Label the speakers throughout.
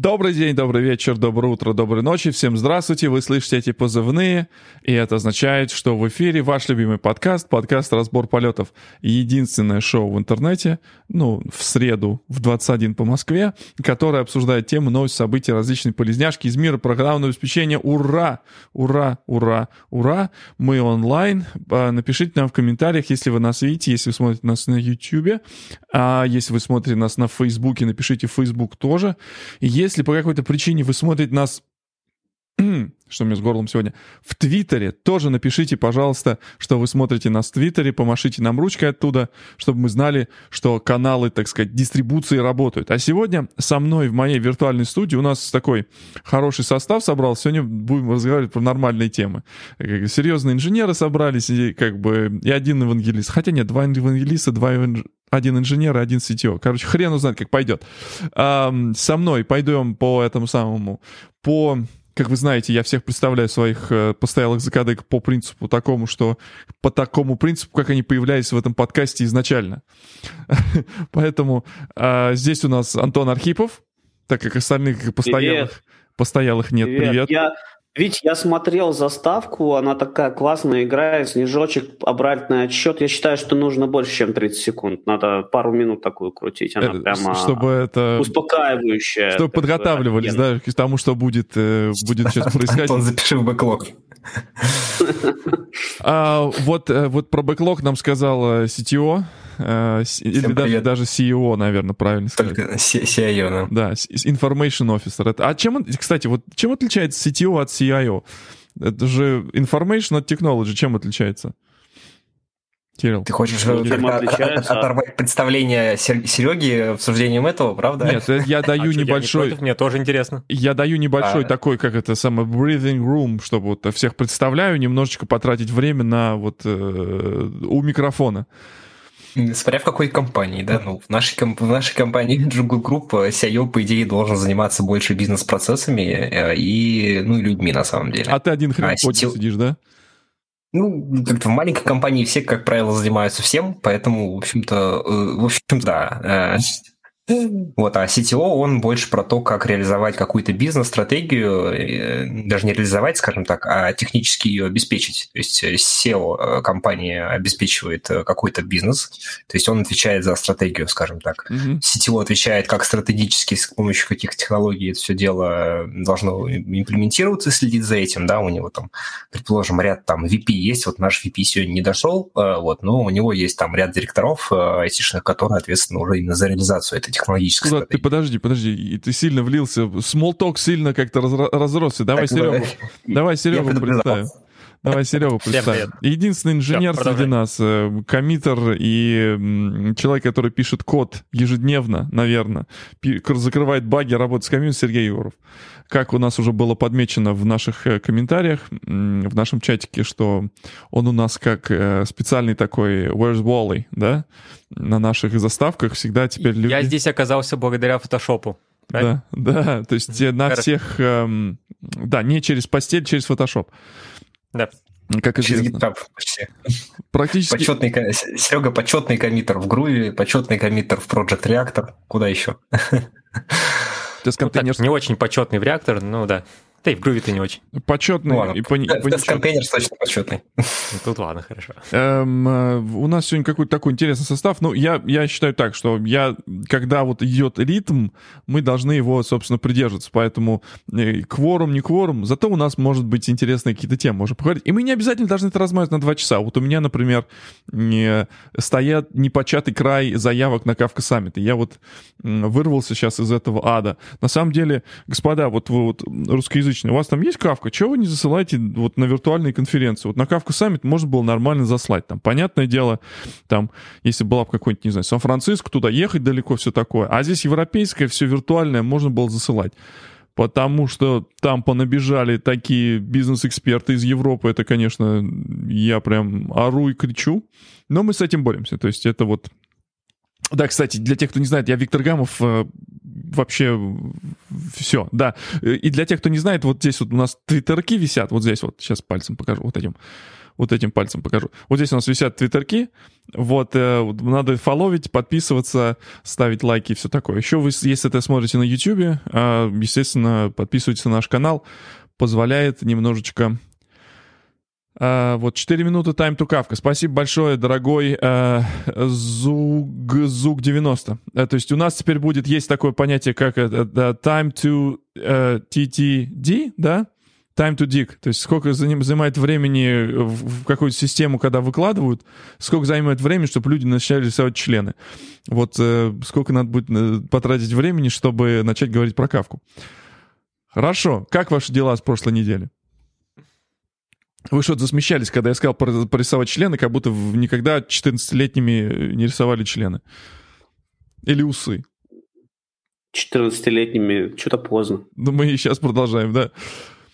Speaker 1: Добрый день, добрый вечер, доброе утро, доброй ночи. Всем здравствуйте. Вы слышите эти позывные, и это означает, что в эфире ваш любимый подкаст, подкаст «Разбор полетов». Единственное шоу в интернете, ну, в среду в 21 по Москве, которое обсуждает темы, новости, события, различные полезняшки из мира программного обеспечения. Ура! Ура! Ура! Ура! Мы онлайн. А, напишите нам в комментариях, если вы нас видите, если вы смотрите нас на YouTube, а если вы смотрите нас на Фейсбуке, напишите Facebook тоже. Если по какой-то причине вы смотрите нас что у меня с горлом сегодня, в Твиттере. Тоже напишите, пожалуйста, что вы смотрите нас в Твиттере, помашите нам ручкой оттуда, чтобы мы знали, что каналы, так сказать, дистрибуции работают. А сегодня со мной в моей виртуальной студии у нас такой хороший состав собрался. Сегодня будем разговаривать про нормальные темы. Серьезные инженеры собрались, и как бы и один евангелист. Хотя нет, два евангелиста, два один инженер и один CTO. Короче, хрен узнает, как пойдет. А, со мной пойдем по этому самому, по как вы знаете, я всех представляю своих э, постоялых закадык по принципу такому, что по такому принципу, как они появлялись в этом подкасте изначально. Поэтому э, здесь у нас Антон Архипов, так как остальных постоялых, постоялых нет.
Speaker 2: Привет. Привет. Я, ведь я смотрел заставку, она такая классная играет, снежочек, обратный отсчет. Я считаю, что нужно больше, чем 30 секунд. Надо пару минут такую крутить. Она это, прямо
Speaker 1: чтобы это...
Speaker 2: успокаивающая.
Speaker 1: Чтобы подготавливались, да, к тому, что будет, э, будет сейчас происходить.
Speaker 3: Он запиши в бэклог.
Speaker 1: А, вот, э, вот про бэклог нам сказал CTO, э, или даже, даже CEO, наверное, правильно сказать.
Speaker 3: Только CIO,
Speaker 1: да. Да, Information Officer. А чем, кстати, вот чем отличается CTO от CIO? Это же Information от Technology, чем отличается?
Speaker 3: Кирилл. Ты хочешь оторвать представление Сереги обсуждением этого, правда?
Speaker 1: Нет, я даю а небольшой...
Speaker 3: Мне тоже интересно.
Speaker 1: Я даю небольшой а... такой, как это самое, breathing room, чтобы вот всех представляю, немножечко потратить время на вот э, у микрофона.
Speaker 3: Смотря в какой компании, да, ну, в нашей, в нашей компании Jungle Group CIO, по идее, должен заниматься больше бизнес-процессами э, и, ну, и людьми, на самом деле.
Speaker 1: А ты один хрен а, CTO... сидишь, да?
Speaker 3: Ну, как-то в маленькой компании все, как правило, занимаются всем, поэтому, в общем-то, э, в общем, да, э, вот, а CTO, он больше про то, как реализовать какую-то бизнес-стратегию, э, даже не реализовать, скажем так, а технически ее обеспечить. То есть SEO э, компании обеспечивает э, какой-то бизнес, то есть он отвечает за стратегию, скажем так. Mm-hmm. CTO отвечает, как стратегически, с помощью каких технологий это все дело должно имплементироваться, следить за этим, да, у него там, предположим, ряд там VP есть, вот наш VP сегодня не дошел, вот, но у него есть там ряд директоров айтишных, которые ответственны уже именно за реализацию этой технологической
Speaker 1: Куда, Ты подожди, подожди, ты сильно влился. Small сильно как-то раз, разросся. Давай так, Серегу, давай Серегу представим. Давай Серегу представим. Единственный инженер Все, среди нас, э, коммитер и человек, который пишет код ежедневно, наверное, закрывает баги, работает с комьюнити, Сергей Егоров. Как у нас уже было подмечено в наших э, комментариях, в нашем чатике, что он у нас как э, специальный такой Where's Wally, да, на наших заставках всегда теперь
Speaker 4: люди... Я здесь оказался благодаря фотошопу.
Speaker 1: Да, да, то есть на всех, эм, да, не через постель, через фотошоп.
Speaker 4: Да.
Speaker 1: Как
Speaker 3: Через GitHub почти.
Speaker 1: Практически.
Speaker 3: Почетный, Серега почетный коммитер в Groovy, почетный коммитер в Project Reactor. Куда еще?
Speaker 4: То есть. Ну, так, не очень почетный в реактор, ну да. Да и в груве ты не очень.
Speaker 1: Почетный. Ну, ладно.
Speaker 3: И по, по контейнер точно почетный. Ну,
Speaker 4: тут ладно, хорошо.
Speaker 1: Эм, э, у нас сегодня какой-то такой интересный состав. Ну, я, я считаю так, что я, когда вот идет ритм, мы должны его, собственно, придерживаться. Поэтому э, кворум, не кворум, зато у нас может быть интересные какие-то темы, можно поговорить. И мы не обязательно должны это размазать на два часа. Вот у меня, например, не, стоят непочатый край заявок на Kafka Summit. Я вот вырвался сейчас из этого ада. На самом деле, господа, вот вы вот русскоязычные русскоязычные, у вас там есть Kafka? Чего вы не засылаете вот на виртуальные конференции? Вот на Kafka Summit можно было нормально заслать. Там, понятное дело, там, если была бы какой-нибудь, не знаю, Сан-Франциско, туда ехать далеко, все такое. А здесь европейское, все виртуальное, можно было засылать. Потому что там понабежали такие бизнес-эксперты из Европы. Это, конечно, я прям ору и кричу. Но мы с этим боремся. То есть это вот да, кстати, для тех, кто не знает, я Виктор Гамов, э, вообще все, да. И для тех, кто не знает, вот здесь вот у нас твиттерки висят, вот здесь вот, сейчас пальцем покажу, вот этим. Вот этим пальцем покажу. Вот здесь у нас висят твиттерки. Вот, э, надо фоловить, подписываться, ставить лайки и все такое. Еще вы, если это смотрите на YouTube, э, естественно, подписывайтесь на наш канал. Позволяет немножечко Uh, вот 4 минуты time to Kafka. Спасибо большое, дорогой uh, Zug, Zug 90. Uh, то есть у нас теперь будет, есть такое понятие, как uh, time to uh, TTD, да? Time to dig. То есть сколько занимает времени в, какую-то систему, когда выкладывают, сколько занимает времени, чтобы люди начали рисовать члены. Вот uh, сколько надо будет потратить времени, чтобы начать говорить про кавку. Хорошо. Как ваши дела с прошлой недели? Вы что-то засмещались, когда я сказал порисовать члены, как будто никогда 14-летними не рисовали члены. Или усы.
Speaker 2: 14-летними что-то поздно.
Speaker 1: Ну, мы сейчас продолжаем, да?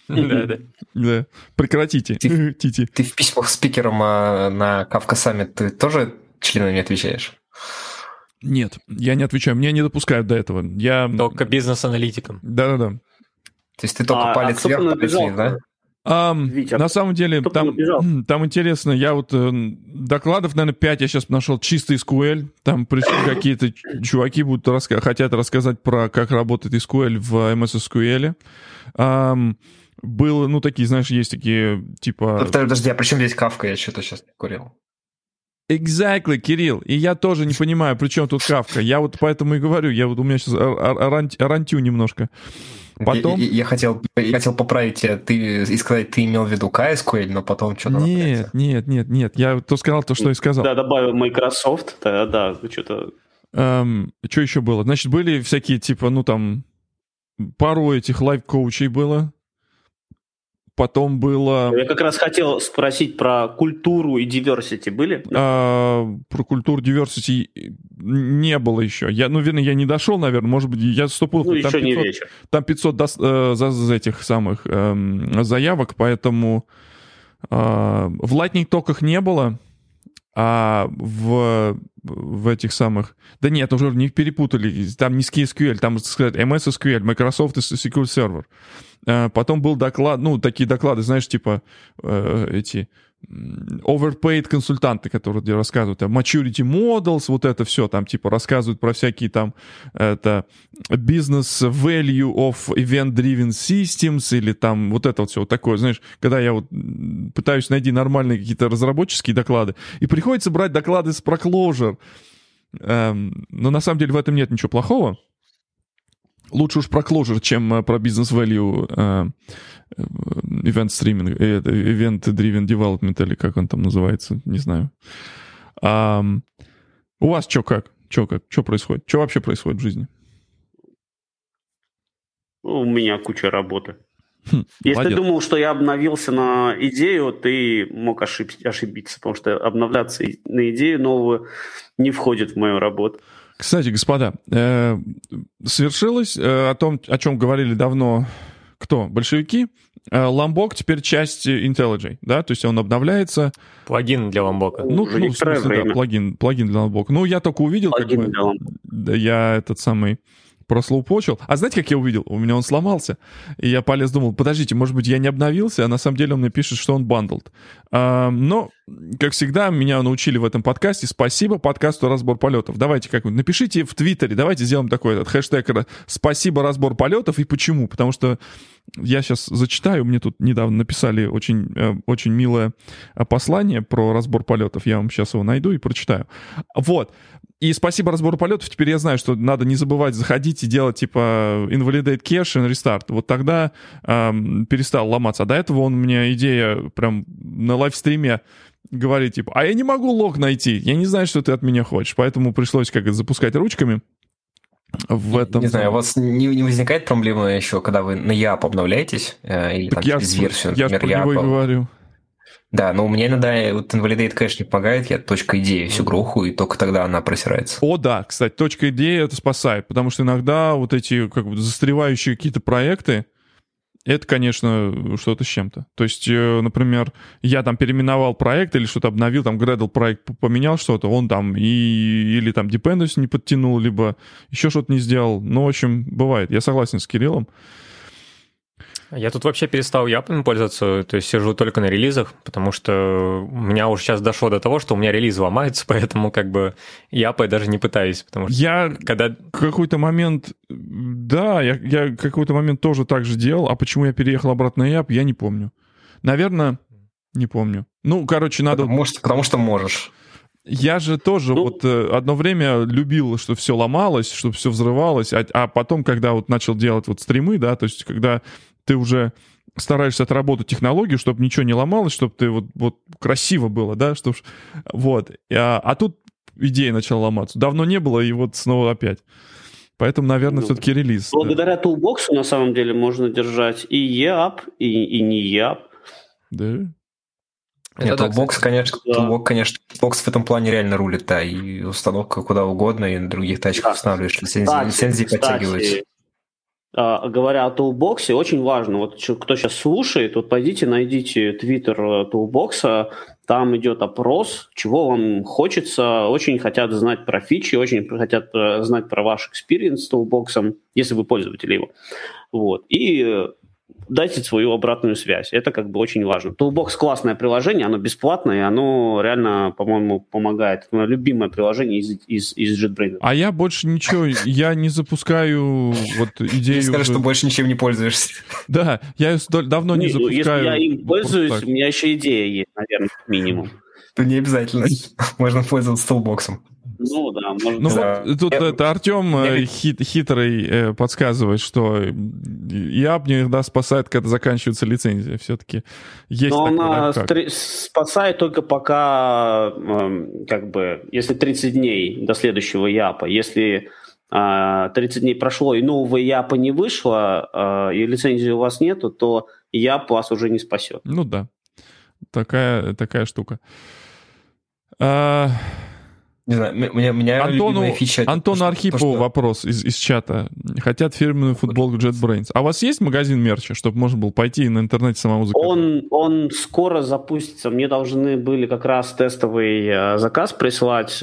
Speaker 4: Да, да.
Speaker 1: Да. Прекратите.
Speaker 3: Ты, ты в письмах спикером а, на Кавка Саммит ты тоже членами отвечаешь?
Speaker 1: Нет, я не отвечаю. Меня не допускают до этого. Я...
Speaker 4: Только бизнес-аналитиком.
Speaker 1: Да-да-да.
Speaker 3: То есть ты только а, палец а вверх, палец вниз, да?
Speaker 1: А, Витя, на самом деле, там, там интересно, я вот э, докладов, наверное, 5 я сейчас нашел чисто SQL. Там пришли какие-то чуваки будут раска- хотят рассказать про как работает SQL в MS SQL. А, было, ну, такие, знаешь, есть такие, типа...
Speaker 3: Подожди, а при чем здесь кавка? Я что-то сейчас не курил.
Speaker 1: Exactly, Кирилл. И я тоже не понимаю, при чем тут кавка. Я вот поэтому и говорю, я вот у меня сейчас орантю немножко.
Speaker 3: Потом... Я, я, хотел, я хотел поправить тебя ты, и сказать, ты имел в виду KSQL, но потом что-то...
Speaker 1: Нет, нет, нет, нет. Я то сказал то, что и сказал.
Speaker 2: Да, добавил Microsoft, да, да, что-то...
Speaker 1: Эм, что еще было? Значит, были всякие, типа, ну там, пару этих life-коучей было. Потом было...
Speaker 2: Я как раз хотел спросить про культуру и diversity были?
Speaker 1: А, про культуру diversity не было еще. Я, ну, верно, я не дошел, наверное, может быть, я стопил...
Speaker 2: Ну, там еще 500, не вечер.
Speaker 1: Там 500 до, э, за, за этих самых э, заявок, поэтому э, в Lightning токах не было, а в, в этих самых... Да нет, уже не перепутали, там не SQL, там, сказать, MS SQL, Microsoft SQL Server. Э, потом был доклад, ну, такие доклады, знаешь, типа э, эти overpaid консультанты, которые рассказывают о maturity models, вот это все, там типа рассказывают про всякие там это business value of event-driven systems или там вот это вот все вот такое, знаешь, когда я вот пытаюсь найти нормальные какие-то разработческие доклады, и приходится брать доклады с Proclosure, эм, но на самом деле в этом нет ничего плохого, лучше уж про Clojure, чем э, про бизнес value э, э, event streaming, event driven development или как он там называется, не знаю. А, у вас что как? Что как? Что происходит? Что вообще происходит в жизни?
Speaker 2: У меня куча работы. Хм, Если молодец. ты думал, что я обновился на идею, ты мог ошиб- ошибиться, потому что обновляться на идею новую не входит в мою работу.
Speaker 1: Кстати, господа, э, свершилось э, о том, о чем говорили давно кто? Большевики. Э, Ламбок теперь часть IntelliJ, да, то есть он обновляется.
Speaker 4: Плагин для Ламбока.
Speaker 1: Ну, ну в смысле, да, плагин, плагин для Ламбока. Ну, я только увидел, плагин как бы, я этот самый прослоупочил. А знаете, как я увидел? У меня он сломался. И я полез, думал, подождите, может быть, я не обновился, а на самом деле он мне пишет, что он бандлд. А, но, как всегда, меня научили в этом подкасте. Спасибо подкасту «Разбор полетов». Давайте как-нибудь напишите в Твиттере, давайте сделаем такой этот хэштег «Спасибо, разбор полетов» и почему. Потому что я сейчас зачитаю, мне тут недавно написали очень, э, очень милое э, послание про разбор полетов. Я вам сейчас его найду и прочитаю. Вот. И спасибо разбору полетов, теперь я знаю, что надо не забывать заходить и делать типа invalidate cache and restart. Вот тогда эм, перестал ломаться. А до этого он меня идея прям на лайвстриме говорит, типа, а я не могу лог найти, я не знаю, что ты от меня хочешь. Поэтому пришлось как запускать ручками в этом.
Speaker 3: Не знаю, у вас не, не возникает проблемы еще, когда вы на YAP обновляетесь? Э, или так там, я через версию,
Speaker 1: я например, я про него и говорю.
Speaker 3: Да, но у меня иногда вот Invalidate Cache не помогает, я точка идеи всю гроху, и только тогда она просирается.
Speaker 1: О, да, кстати, точка идеи это спасает, потому что иногда вот эти как бы застревающие какие-то проекты, это, конечно, что-то с чем-то. То есть, э, например, я там переименовал проект или что-то обновил, там Gradle проект поменял что-то, он там и, или там dependency не подтянул, либо еще что-то не сделал. Ну, в общем, бывает. Я согласен с Кириллом.
Speaker 4: Я тут вообще перестал япами пользоваться, то есть сижу только на релизах, потому что у меня уже сейчас дошло до того, что у меня релиз ломается, поэтому как бы япой даже не пытаюсь, потому что
Speaker 1: я когда какой-то момент, да, я, я какой-то момент тоже так же делал, а почему я переехал обратно на яп, я не помню. Наверное, не помню. Ну, короче, надо...
Speaker 3: Потому что, потому что можешь.
Speaker 1: Я же тоже ну, вот э, одно время любил, что все ломалось, что все взрывалось, а, а потом, когда вот начал делать вот стримы, да, то есть когда ты уже стараешься отработать технологию, чтобы ничего не ломалось, чтобы ты вот, вот красиво было, да, чтобы... Вот. А, а тут идея начала ломаться. Давно не было, и вот снова опять. Поэтому, наверное, ну, все-таки релиз.
Speaker 2: Благодаря да. Toolbox на самом деле можно держать и EAP, и, и не EAP.
Speaker 1: Да?
Speaker 3: Это Нет, Toolbox, конечно, да. Toolbox, конечно, Toolbox в этом плане реально рулит, да, и установка куда угодно, и на других тачках да. устанавливаешь, лицензии, кстати, лицензии кстати, подтягиваются.
Speaker 2: А, говоря о Toolbox, очень важно, вот кто сейчас слушает, вот пойдите, найдите твиттер э, Toolbox, там идет опрос, чего вам хочется, очень хотят знать про фичи, очень хотят э, знать про ваш experience с Toolbox, если вы пользователь его. Вот. И э, дайте свою обратную связь. Это как бы очень важно. Toolbox классное приложение, оно бесплатное, и оно реально, по-моему, помогает. Это мое любимое приложение из, из, из JetBrains.
Speaker 1: А я больше ничего, я не запускаю вот идею...
Speaker 3: Скажи, что больше ничем не пользуешься.
Speaker 1: Да, я давно не, запускаю. Если
Speaker 2: я им пользуюсь, у меня еще идея есть, наверное, минимум.
Speaker 3: То не обязательно. Можно пользоваться Toolbox.
Speaker 2: Ну да, может
Speaker 1: Ну да. вот тут я, это Артем я... Э, хит, хитрый э, подсказывает, что ЯП иногда спасает, когда заканчивается лицензия. Все-таки есть Но
Speaker 2: она стри- спасает только пока, э, как бы, если 30 дней до следующего ЯПа. Если э, 30 дней прошло и нового ЯПа не вышло, э, и лицензии у вас нету, то ЯП вас уже не спасет.
Speaker 1: Ну да, такая, такая штука. А...
Speaker 3: Не знаю, меня, меня
Speaker 1: Антону, фича... Антону то, Архипову то, что... вопрос из, из чата. Хотят фирменную футболку JetBrains. А у вас есть магазин мерча, чтобы можно было пойти на интернете самому заказать?
Speaker 2: Он, он скоро запустится. Мне должны были как раз тестовый э, заказ прислать.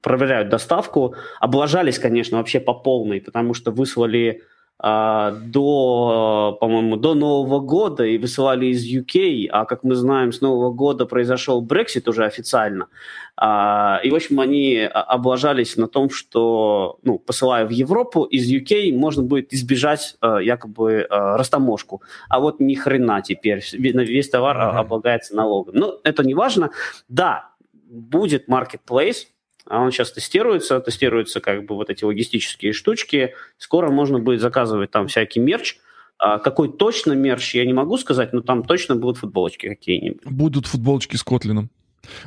Speaker 2: Проверяют доставку. Облажались, конечно, вообще по полной, потому что выслали до, по-моему, до Нового года и высылали из UK, а как мы знаем, с Нового года произошел Brexit уже официально. А, и, в общем, они облажались на том, что, ну, посылая в Европу, из UK можно будет избежать а, якобы растаможку. А вот ни хрена теперь, весь товар uh-huh. облагается налогом. Но это не важно. Да, будет marketplace, а он сейчас тестируется, тестируются как бы вот эти логистические штучки. Скоро можно будет заказывать там всякий мерч. А какой точно мерч, я не могу сказать, но там точно будут футболочки какие-нибудь.
Speaker 1: Будут футболочки с Котлином.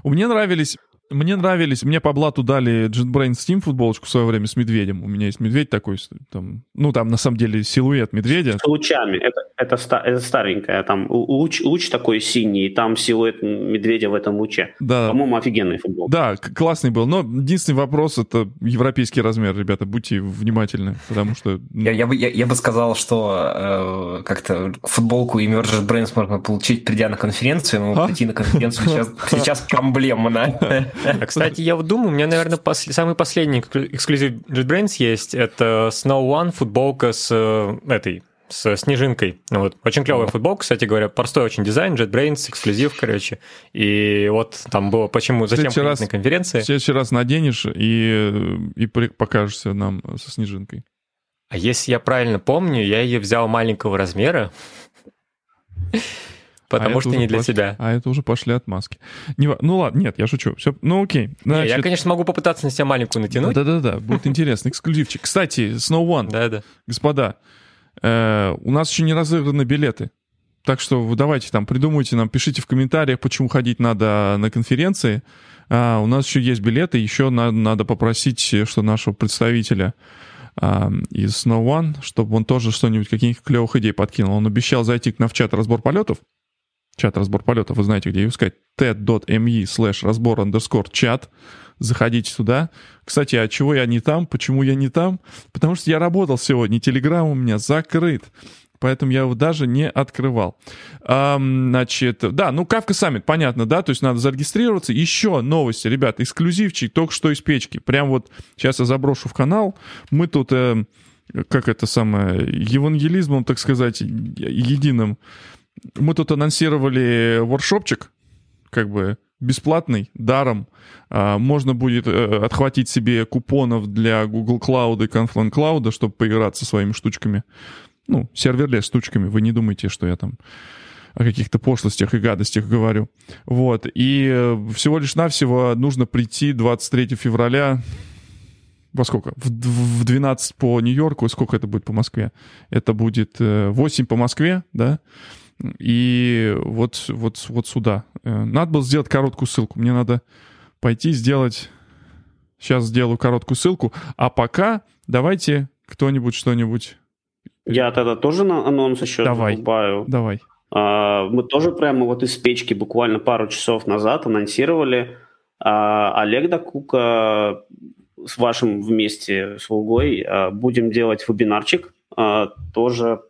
Speaker 1: Мне нравились мне нравились, мне по блату дали JetBrains Steam футболочку в свое время с медведем. У меня есть медведь такой, там, ну там на самом деле силуэт медведя.
Speaker 2: С лучами, это, это, это старенькая, там луч, луч такой синий, там силуэт медведя в этом луче. Да. По-моему, офигенный футбол.
Speaker 1: Да, классный был, но единственный вопрос это европейский размер, ребята, будьте внимательны, потому что...
Speaker 3: Ну... Я, я, бы, я, я бы сказал, что э, как-то футболку и JetBrains можно получить, придя на конференцию, но а? прийти на конференцию сейчас, сейчас проблемно.
Speaker 4: Кстати, я вот думаю, у меня, наверное, пос... самый последний эксклюзив JetBrains есть. Это Snow One футболка с э, этой с снежинкой. Вот. Очень клевая футболка, кстати говоря, простой очень дизайн, JetBrains, эксклюзив, короче. И вот там было, почему, зачем ходить раз, на конференции.
Speaker 1: В следующий раз наденешь и, и покажешься нам со снежинкой.
Speaker 4: А если я правильно помню, я ее взял маленького размера. Потому а что не для
Speaker 1: пошли,
Speaker 4: тебя.
Speaker 1: А это уже пошли отмазки. Не, ну ладно, нет, я шучу. Все, ну окей.
Speaker 4: Значит... Не, я, конечно, могу попытаться на себя маленькую натянуть.
Speaker 1: Да-да-да, будет интересно. Эксклюзивчик. Кстати, Snow One. Да-да. Господа, э, у нас еще не разыграны билеты. Так что вы давайте там придумайте нам, пишите в комментариях, почему ходить надо на конференции. А, у нас еще есть билеты, еще надо, надо попросить, что нашего представителя а, из Snow One, чтобы он тоже что-нибудь, каких-нибудь клевых идей подкинул. Он обещал зайти к нам в чат разбор полетов чат разбор полетов, вы знаете, где искать, ted.me slash разбор underscore чат, заходите туда. Кстати, а чего я не там? Почему я не там? Потому что я работал сегодня, телеграм у меня закрыт, поэтому я его даже не открывал. А, значит, да, ну Kafka Summit, понятно, да, то есть надо зарегистрироваться. Еще новости, ребят, эксклюзивчик только что из печки. Прям вот сейчас я заброшу в канал. Мы тут... Э, как это самое, евангелизмом, так сказать, единым. Мы тут анонсировали воршопчик, как бы бесплатный, даром. А, можно будет э, отхватить себе купонов для Google Cloud и Confluent Cloud, чтобы поиграться своими штучками. Ну, serverless штучками. Вы не думайте, что я там о каких-то пошлостях и гадостях говорю. Вот. И э, всего лишь навсего нужно прийти 23 февраля во сколько? В, в 12 по Нью-Йорку, сколько это будет по Москве? Это будет 8 э, по Москве, да? И вот, вот, вот сюда. Э, надо было сделать короткую ссылку. Мне надо пойти сделать... Сейчас сделаю короткую ссылку. А пока давайте кто-нибудь что-нибудь...
Speaker 2: Я тогда тоже на анонс еще
Speaker 1: давай, добаваю. Давай.
Speaker 2: А, мы тоже прямо вот из печки буквально пару часов назад анонсировали а, Олег Дакука с вашим вместе с Лугой а, будем делать вебинарчик тоже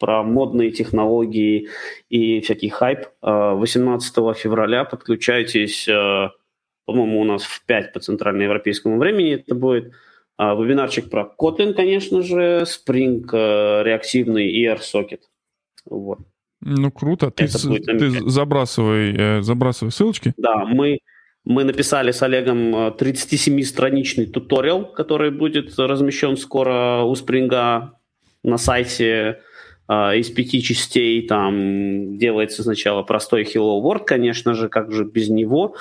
Speaker 2: про модные технологии и всякий хайп. 18 февраля подключайтесь, по-моему, у нас в 5 по центральноевропейскому времени это будет. Вебинарчик про Kotlin, конечно же, Spring реактивный и AirSocket. Вот.
Speaker 1: Ну, круто. Ты, ты забрасывай, э, забрасывай ссылочки.
Speaker 2: Да, мы, мы написали с Олегом 37-страничный э, туториал, который будет размещен скоро у Спринга на сайте из пяти частей. Там делается сначала простой Hello World, конечно же, как же без него.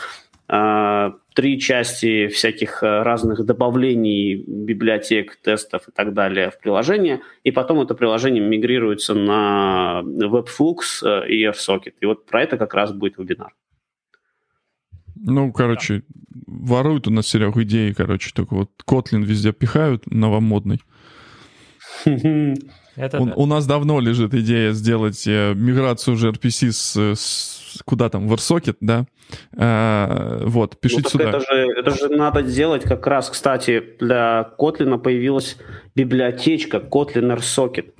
Speaker 2: А, три части всяких э, разных добавлений, библиотек, тестов и так далее в приложение, и потом это приложение мигрируется на Webflux э, и AirSocket. И вот про это как раз будет вебинар.
Speaker 1: Ну, короче, да. воруют у нас, Серег, идеи, короче, только вот Kotlin везде пихают, новомодный. Это у, да. у нас давно лежит идея сделать э, миграцию gRPC с, с куда там, в AirSocket, да? А, вот, пишите ну, сюда.
Speaker 2: Это же, это же надо делать как раз, кстати, для Kotlin появилась библиотечка Kotlin AirSocket.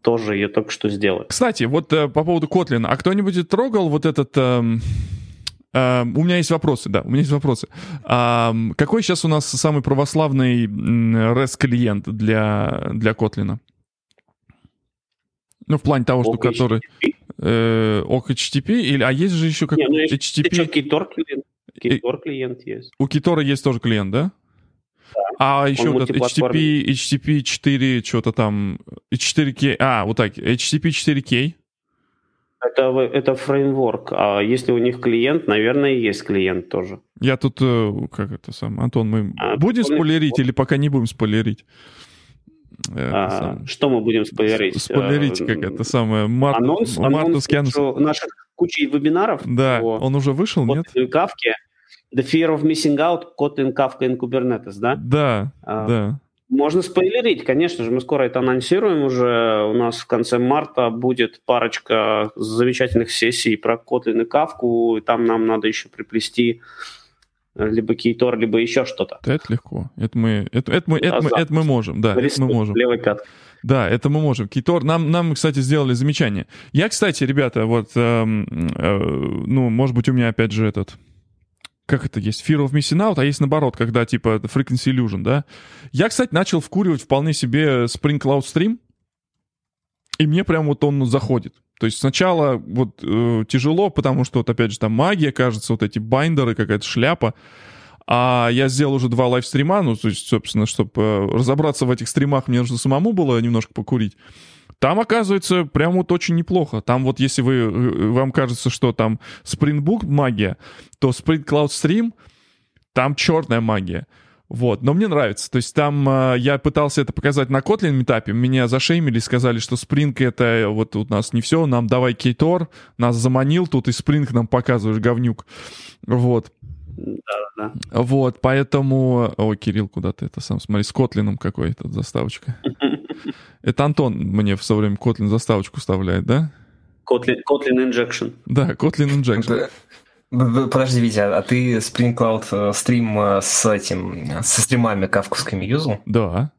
Speaker 2: Тоже ее только что сделали.
Speaker 1: Кстати, вот э, по поводу Kotlin, а кто-нибудь трогал вот этот... Э, Uh, у меня есть вопросы, да, у меня есть вопросы. Uh, какой сейчас у нас самый православный REST-клиент для, для Kotlin? Ну, в плане того, что OHTTP? который... Э, HTTP, или, а есть же еще как... Не, ну,
Speaker 2: HTTP... Еще Kitor клиент. Kitor клиент есть.
Speaker 1: У Kitor есть тоже клиент, да? Да. А еще вот HTTP, HTTP 4, что-то там, 4K, а, вот так, HTTP 4K.
Speaker 2: Это, это фреймворк, а если у них клиент, наверное, есть клиент тоже.
Speaker 1: Я тут, э, как это сам, Антон, мы а, будем спойлерить или пока не будем спойлерить?
Speaker 2: Э, что мы будем спойлерить?
Speaker 1: Спойлерить, как это самое,
Speaker 2: Мар... анонс, мартовский анонс. Наших кучей вебинаров.
Speaker 1: Да, он уже вышел, нет?
Speaker 2: Кавке. The Fear of Missing Out, Kotlin, Kafka and Kubernetes, да?
Speaker 1: Да, а, да.
Speaker 2: Можно спойлерить, конечно же, мы скоро это анонсируем уже. У нас в конце марта будет парочка замечательных сессий про Kotlin и Kafka, и там нам надо еще приплести либо кейтор, либо еще что-то.
Speaker 1: Это легко. Это мы, это, это мы, это, мы, это мы можем, да, это мы можем. Левый пят. Да, это мы можем. Кейтор, нам, нам, кстати, сделали замечание. Я, кстати, ребята, вот, э, э, ну, может быть, у меня опять же этот, как это есть, Fear of Missing Out, а есть наоборот, когда типа Frequency Illusion, да. Я, кстати, начал вкуривать вполне себе Spring Cloud Stream, и мне прям вот он заходит. То есть сначала вот э, тяжело, потому что вот опять же там магия, кажется, вот эти байндеры, какая-то шляпа. А я сделал уже два лайвстрима, ну, то есть, собственно, чтобы э, разобраться в этих стримах, мне нужно самому было немножко покурить. Там, оказывается, прям вот очень неплохо. Там вот если вы, э, вам кажется, что там Spring Book магия, то Spring Cloud Stream, там черная магия. Вот, но мне нравится. То есть там э, я пытался это показать на Kotlin метапе, меня зашеймили, сказали, что Spring это вот у нас не все, нам давай кейтор, нас заманил, тут и Spring нам показываешь, говнюк. Вот. Да, да. Вот, поэтому... Ой, Кирилл, куда ты это сам? Смотри, с Котлином какой-то заставочка. Это Антон мне в свое время Kotlin заставочку вставляет, да?
Speaker 2: Kotlin, Kotlin Injection.
Speaker 1: Да, Kotlin Injection.
Speaker 3: Подожди, Витя, а ты Spring Cloud э, стрим э, с этим, со стримами кавковскими юзал?
Speaker 1: Да.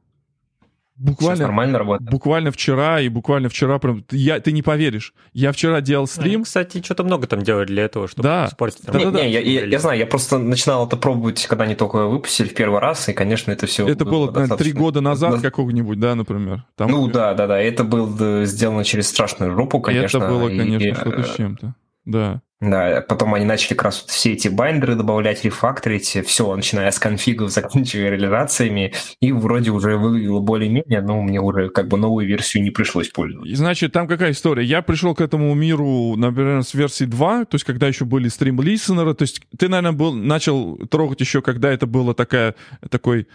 Speaker 1: буквально, нормально работает. Буквально вчера и буквально вчера прям, я, ты не поверишь, я вчера делал стрим. Они,
Speaker 4: кстати, что-то много там делали для этого, чтобы
Speaker 1: да.
Speaker 4: испортить.
Speaker 3: Да, не, да, не, да. Я, я, я знаю, я просто начинал это пробовать, когда они только выпустили в первый раз, и, конечно, это все...
Speaker 1: Это было, наверное, три года назад да. какого-нибудь, да, например?
Speaker 3: Там, ну да, да, да, это было сделано через страшную жопу, конечно.
Speaker 1: Это было, конечно, и, что-то с чем-то, да.
Speaker 3: Да, потом они начали как раз вот все эти байндеры добавлять, рефакторить, все, начиная с конфигов, заканчивая реализациями, и вроде уже выглядело более-менее, но мне уже как бы новую версию не пришлось пользоваться.
Speaker 1: Значит, там какая история? Я пришел к этому миру, например, с версии 2, то есть когда еще были стрим-листенеры, то есть ты, наверное, был, начал трогать еще, когда это было такая, такой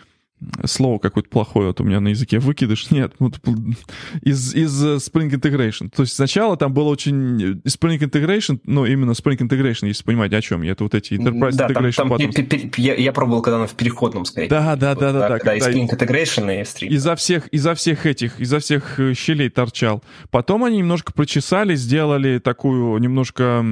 Speaker 1: слово какое-то плохое вот у меня на языке выкидыш. Нет, вот, из, из э, Spring Integration. То есть сначала там было очень... Э, Spring Integration, ну, именно Spring Integration, если понимаете, о чем я. Это вот эти Enterprise да, Integration там,
Speaker 3: там потом... я, я пробовал, когда она в переходном, скорее.
Speaker 1: Да, да, да, да. да,
Speaker 3: когда, когда и Spring Integration и Stream.
Speaker 1: Изо всех, изо всех этих, изо всех э, щелей торчал. Потом они немножко прочесали, сделали такую немножко,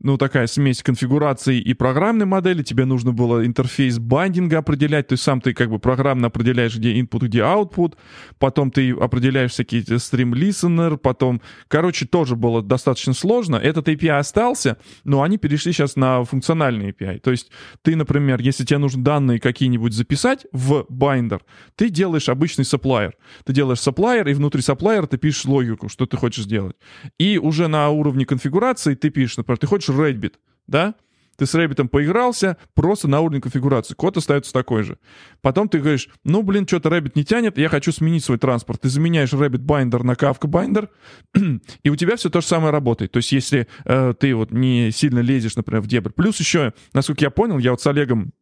Speaker 1: ну, такая смесь конфигурации и программной модели. Тебе нужно было интерфейс байдинга определять, то есть сам ты как бы программ программно определяешь, где input, где output, потом ты определяешь всякие stream listener, потом, короче, тоже было достаточно сложно. Этот API остался, но они перешли сейчас на функциональный API. То есть ты, например, если тебе нужно данные какие-нибудь записать в binder, ты делаешь обычный supplier. Ты делаешь supplier, и внутри supplier ты пишешь логику, что ты хочешь сделать. И уже на уровне конфигурации ты пишешь, например, ты хочешь Redbit, да? Ты с Рэббитом поигрался, просто на уровне конфигурации. Код остается такой же. Потом ты говоришь, ну, блин, что-то Rabbit не тянет, я хочу сменить свой транспорт. Ты заменяешь Rabbit Binder на Kafka Binder, и у тебя все то же самое работает. То есть если э, ты вот не сильно лезешь, например, в дебри. Плюс еще, насколько я понял, я вот с Олегом,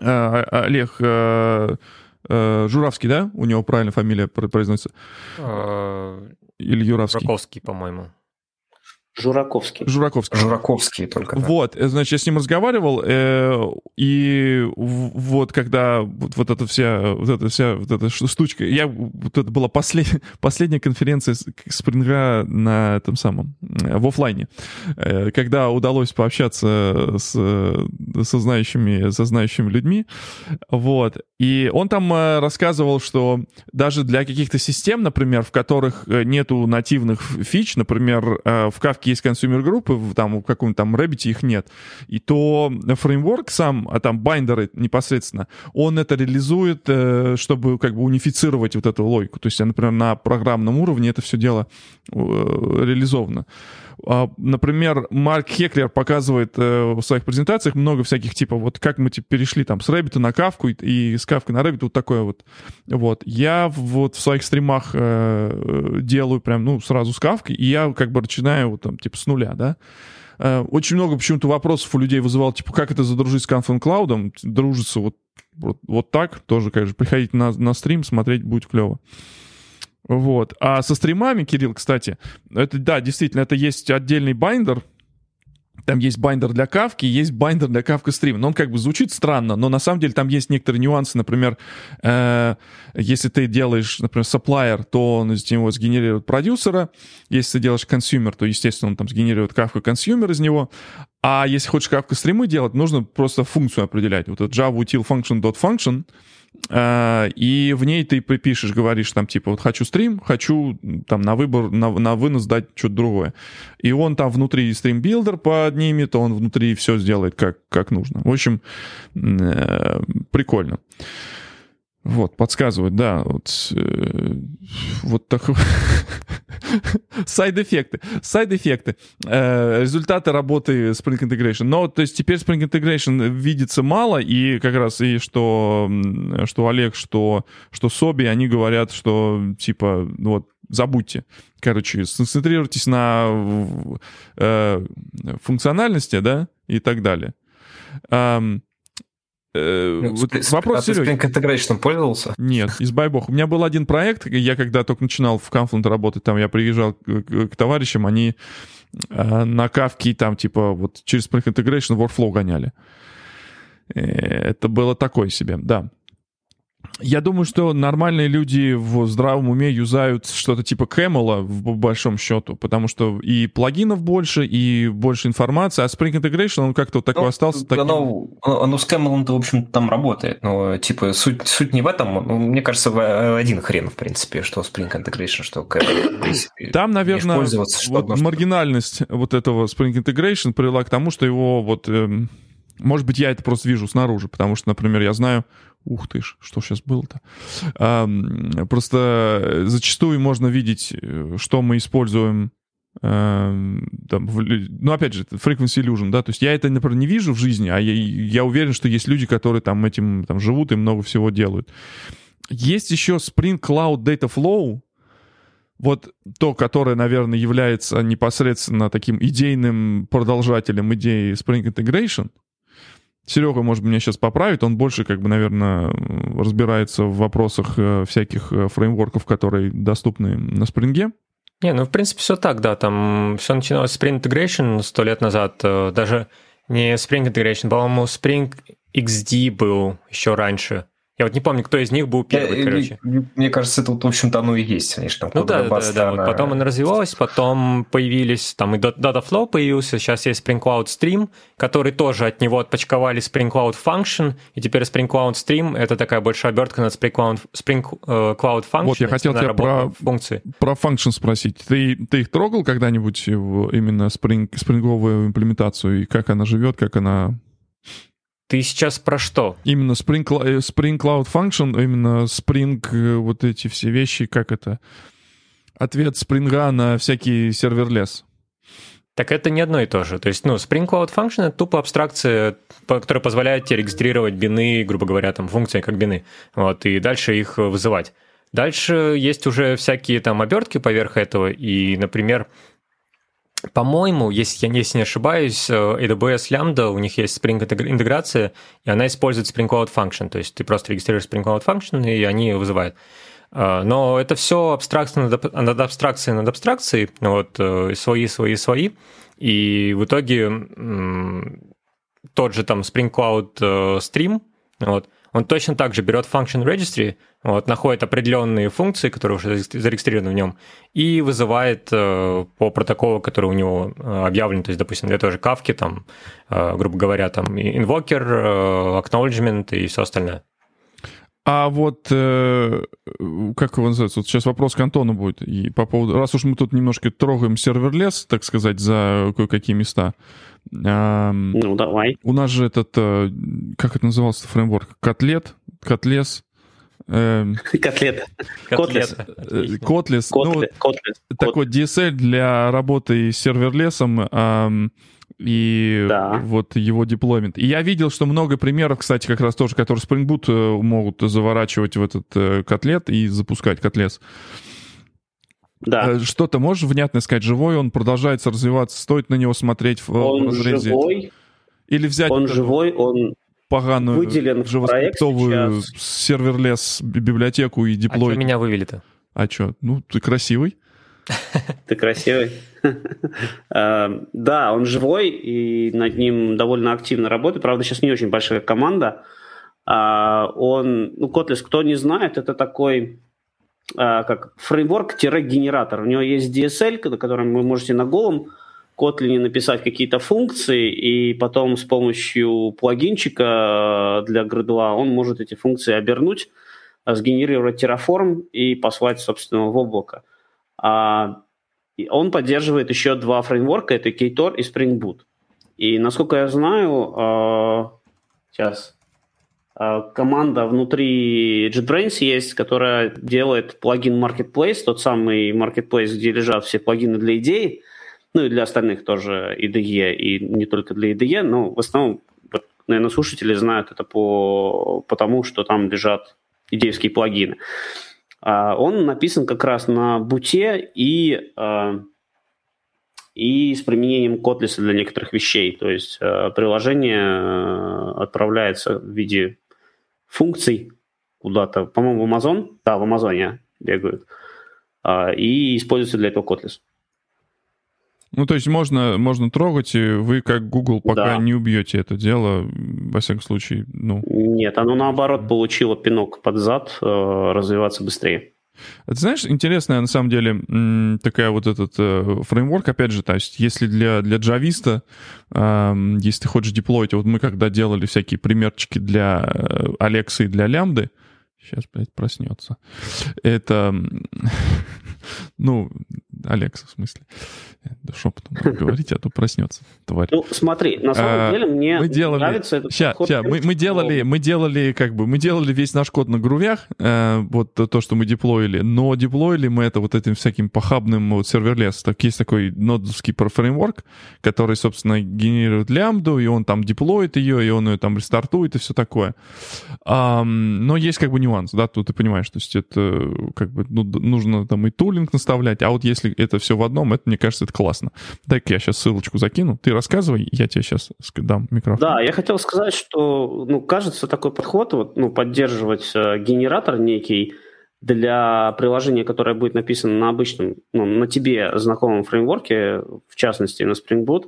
Speaker 1: э, Олег... Э, э, Журавский, да? У него правильно фамилия произносится? А, Или Юравский?
Speaker 4: Журавский, по-моему.
Speaker 2: Жураковский.
Speaker 1: Жураковский.
Speaker 3: Жураковский только. Да.
Speaker 1: Вот, э, значит, я с ним разговаривал, э, и вот когда вот, вот эта вся, вот эта вся, вот эта штучка, я, вот это была послед, последняя конференция Спринга на этом самом, э, в офлайне, э, когда удалось пообщаться с, со знающими, со знающими людьми, вот, и он там э, рассказывал, что даже для каких-то систем, например, в которых нету нативных фич, например, в Kafka есть consumer-группы, там в каком-то там Rabbit их нет, и то фреймворк сам, а там байндеры непосредственно, он это реализует, э, чтобы как бы унифицировать вот эту логику. То есть, например, на программном уровне это все дело э, реализовано. А, например, Марк Хеклер показывает э, в своих презентациях много всяких типов, вот как мы типа, перешли там с Rabbit на Кавку и с Кавкой на Rabbit, вот такое вот. Вот. Я вот в своих стримах э, делаю прям, ну, сразу с Кавкой, и я как бы начинаю вот там, типа, с нуля, да. Э, очень много почему-то вопросов у людей вызывал, типа, как это задружить с Confluent Cloud? Дружится вот, вот, вот так, тоже, конечно, приходите на, на стрим, смотреть будет клево. Вот. А со стримами, Кирилл, кстати, это, да, действительно, это есть отдельный байндер, там есть байндер для Кафки, есть байндер для Kafka Стрима. Но он как бы звучит странно, но на самом деле там есть некоторые нюансы. Например, э, если ты делаешь, например, supplier, то он из него сгенерирует продюсера. Если ты делаешь consumer, то, естественно, он там сгенерирует Kafka consumer из него. А если хочешь Kafka стримы делать, нужно просто функцию определять. Вот этот java util function dot Function — и в ней ты припишешь, говоришь там типа вот хочу стрим, хочу там на выбор, на, на вынос дать что-то другое. И он там внутри стрим-билдер поднимет, он внутри все сделает как, как нужно. В общем, э, прикольно. Вот, подсказывают, да, вот, э, вот такой... Сайд-эффекты. Сайд-эффекты. Э, результаты работы Spring Integration. Но, то есть, теперь Spring Integration видится мало, и как раз и что, что Олег, что, что Соби, они говорят, что, типа, вот, забудьте. Короче, сконцентрируйтесь на э, функциональности, да, и так далее.
Speaker 3: Ну, вот вопрос, а ты. Spring Integration пользовался?
Speaker 1: Нет, избай бог. У меня был один проект, я когда только начинал в Confluent работать, там я приезжал к, к, к товарищам, они э, на кавке там типа вот через Spring Integration workflow гоняли. Э, это было такое себе, да. Я думаю, что нормальные люди в здравом уме юзают что-то типа Camel в большом счету, потому что и плагинов больше, и больше информации, а Spring Integration, он как-то вот такой ну, остался таким...
Speaker 3: Оно, оно с Camel-то, в общем там работает, но типа суть, суть не в этом, ну, мне кажется, в один хрен, в принципе, что Spring Integration, что Camel.
Speaker 1: Там, наверное, вот маргинальность вот этого Spring Integration привела к тому, что его вот... Эм, может быть, я это просто вижу снаружи, потому что, например, я знаю, Ух ты ж, что сейчас было-то? А, просто зачастую можно видеть, э, что мы используем а, там, ну, опять же, frequency illusion, да, то есть я это, например, не вижу в жизни, а я, я уверен, что есть люди, которые там этим там живут и много всего делают. Есть еще Spring Cloud Data Flow, вот то, которое, наверное, является непосредственно таким идейным продолжателем идеи Spring Integration — Серега, может, меня сейчас поправит, он больше, как бы, наверное, разбирается в вопросах э, всяких э, фреймворков, которые доступны на спринге.
Speaker 4: Не, ну, в принципе, все так, да, там все начиналось с Spring Integration сто лет назад, э, даже не Spring Integration, по-моему, Spring XD был еще раньше, я вот не помню, кто из них был первый,
Speaker 3: я, короче. Мне кажется, это, вот, в общем-то, оно и есть. Конечно,
Speaker 4: ну да, да, да, она... вот потом она развивалась, потом появились, там и Dataflow появился, сейчас есть Spring Cloud Stream, который тоже от него отпочковали Spring Cloud Function, и теперь Spring Cloud Stream — это такая большая обертка над Spring Cloud, Spring э, Cloud Function.
Speaker 1: Вот, я хотел тебя про, функции. про Function спросить. Ты, ты их трогал когда-нибудь, именно Spring, спринговую имплементацию, и как она живет, как она
Speaker 4: ты сейчас про что?
Speaker 1: Именно Spring, э, Spring Cloud Function, именно Spring, э, вот эти все вещи, как это? Ответ Spring на всякий серверлес.
Speaker 4: Так это не одно и то же. То есть, ну, Spring Cloud Function — это тупо абстракция, которая позволяет тебе регистрировать бины, грубо говоря, там, функции как бины, вот, и дальше их вызывать. Дальше есть уже всякие там обертки поверх этого, и, например, по-моему, если я если не ошибаюсь, э, AWS Lambda, у них есть Spring интеграция, и она использует Spring Cloud Function. То есть ты просто регистрируешь Spring Cloud Function, и они вызывают. Э, но это все абстракция над, над абстракцией над абстракцией, вот, э, свои, свои, свои. И в итоге тот же там Spring Cloud Stream, вот, он точно так же берет function registry, вот, находит определенные функции, которые уже зарегистрированы в нем, и вызывает э, по протоколу, который у него э, объявлен, то есть, допустим, для той же Кафки, там, э, грубо говоря, там, invoker, э, acknowledgement и все остальное.
Speaker 1: А вот э, как его называется? Вот сейчас вопрос к Антону будет. И по поводу, раз уж мы тут немножко трогаем serverless, так сказать, за кое-какие места,
Speaker 2: ну, давай.
Speaker 1: У нас же этот, э, как это назывался фреймворк? Котлет? Котлес?
Speaker 2: Эм, Котлет.
Speaker 1: Котлес. Котлес. Ну, такой DSL для работы с серверлесом и да. вот его деплоймент. И я видел, что много примеров, кстати, как раз тоже, которые Spring Boot э, могут заворачивать в этот э, котлет и запускать котлес. Да. Э, что-то можешь внятно сказать? Живой он продолжается развиваться? Стоит на него смотреть в,
Speaker 2: он разрезе? живой.
Speaker 1: Или взять...
Speaker 2: Он живой, он
Speaker 1: поганую
Speaker 2: выделен
Speaker 1: JavaScript серверлес библиотеку и деплой. А
Speaker 4: что меня вывели-то?
Speaker 1: А что? Ну, ты красивый.
Speaker 2: Ты красивый. Э, да, он живой, и над ним довольно активно работает. Правда, сейчас не очень большая команда. А, он, ну, Kotlin, кто не знает, это такой как фреймворк-генератор. У него есть DSL, на котором вы можете на голом Kotlin написать какие-то функции, и потом с помощью плагинчика для Gradle он может эти функции обернуть, а, сгенерировать Terraform и послать, собственно, в облако. А он поддерживает еще два фреймворка, это Ktor и Spring Boot. И насколько я знаю, сейчас а, команда внутри JetBrains есть, которая делает плагин Marketplace, тот самый Marketplace, где лежат все плагины для идей, ну и для остальных тоже IDE, и не только для IDE, но в основном, наверное, слушатели знают это по потому, что там лежат идейские плагины. А, он написан как раз на буте и а, и с применением Kotlin для некоторых вещей. То есть приложение отправляется в виде функций куда-то, по-моему, в Amazon, да, в Амазоне бегают, а, и используется для этого Kotlin.
Speaker 1: Ну, то есть можно, можно трогать, и вы как Google пока да. не убьете это дело, во всяком случае, ну...
Speaker 2: Нет, оно наоборот получило пинок под зад э, развиваться быстрее.
Speaker 1: Ты знаешь, интересная на самом деле такая вот этот э, фреймворк, опять же, то есть если для, для джависта, э, если ты хочешь деплоить, вот мы когда делали всякие примерчики для э, Алекса и для Лямбды, сейчас, блядь, проснется, это, ну, Алекса в смысле, да шепотом говорите, а то проснется, тварь.
Speaker 2: Ну, смотри, на самом а, деле мне мы делали... нравится этот
Speaker 1: ща, ща, мы, мы делали, мы делали, как бы, мы делали весь наш код на Groovy'ях, э, вот то, что мы деплоили, но деплоили мы это вот этим всяким похабным вот serverless. Так, есть такой нодовский фреймворк, который, собственно, генерирует лямбду, и он там деплоит ее, и он ее там рестартует, и все такое. Но есть как бы нюанс, да, тут ты понимаешь, то есть это как бы ну, нужно там и тулинг наставлять, а вот если это все в одном, это, мне кажется, это классно. Дай-ка я сейчас ссылочку закину. Ты рассказывай, я тебе сейчас дам микрофон.
Speaker 2: Да, я хотел сказать, что, ну, кажется, такой подход, вот, ну, поддерживать э, генератор некий для приложения, которое будет написано на обычном, ну, на тебе знакомом фреймворке, в частности, на Spring Boot,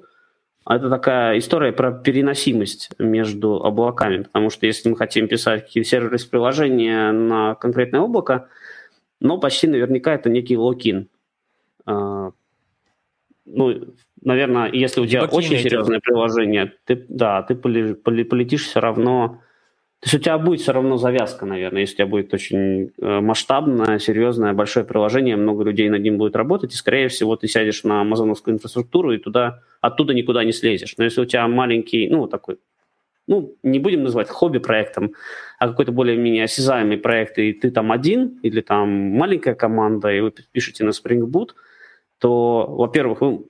Speaker 2: это такая история про переносимость между облаками, потому что если мы хотим писать какие-то сервисы приложения на конкретное облако, но почти наверняка это некий локин. А, ну, наверное, если у тебя очень серьезное приложение, ты, да, ты полетишь все равно... То есть у тебя будет все равно завязка, наверное, если у тебя будет очень э, масштабное, серьезное, большое приложение, много людей над ним будет работать, и, скорее всего, ты сядешь на амазоновскую инфраструктуру и туда, оттуда никуда не слезешь. Но если у тебя маленький, ну, такой, ну, не будем называть хобби-проектом, а какой-то более-менее осязаемый проект, и ты там один, или там маленькая команда, и вы пишете на Spring Boot – то, во-первых, вы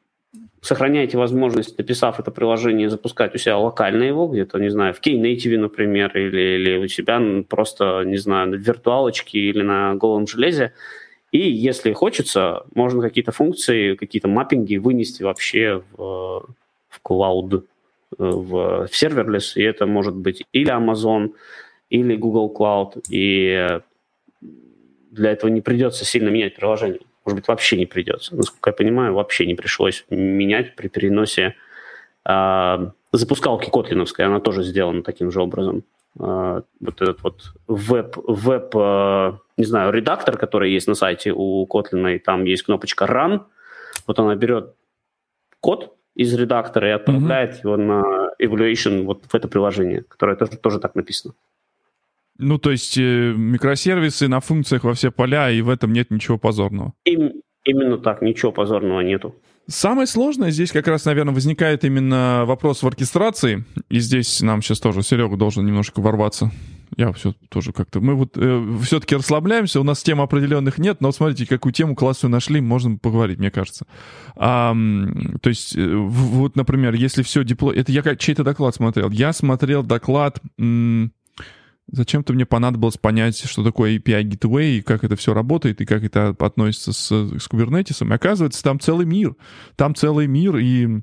Speaker 2: сохраняете возможность, написав это приложение, запускать у себя локально его, где-то, не знаю, в Knative, например, или, или у себя просто, не знаю, на виртуалочке или на голом железе. И если хочется, можно какие-то функции, какие-то маппинги вынести вообще в, в cloud, в, в serverless, и это может быть или Amazon, или Google Cloud, и для этого не придется сильно менять приложение может быть, вообще не придется. Насколько я понимаю, вообще не пришлось менять при переносе э, запускалки котлиновской, она тоже сделана таким же образом. Э, вот этот вот веб, веб э, не знаю, редактор, который есть на сайте у Kotlin, и там есть кнопочка Run, вот она берет код из редактора и отправляет mm-hmm. его на evaluation вот в это приложение, которое тоже, тоже так написано.
Speaker 1: Ну, то есть э, микросервисы на функциях во все поля, и в этом нет ничего позорного.
Speaker 2: Им, именно так, ничего позорного нету.
Speaker 1: Самое сложное здесь как раз, наверное, возникает именно вопрос в оркестрации. И здесь нам сейчас тоже Серега должен немножко ворваться. Я все тоже как-то... Мы вот э, все-таки расслабляемся, у нас тем определенных нет, но смотрите, какую тему классную нашли, можно поговорить, мне кажется. А, то есть, э, вот, например, если все дипло... Это я как чей-то доклад смотрел. Я смотрел доклад... М- Зачем-то мне понадобилось понять, что такое API Gateway, и как это все работает, и как это относится с, с Kubernetes. И оказывается, там целый мир. Там целый мир, и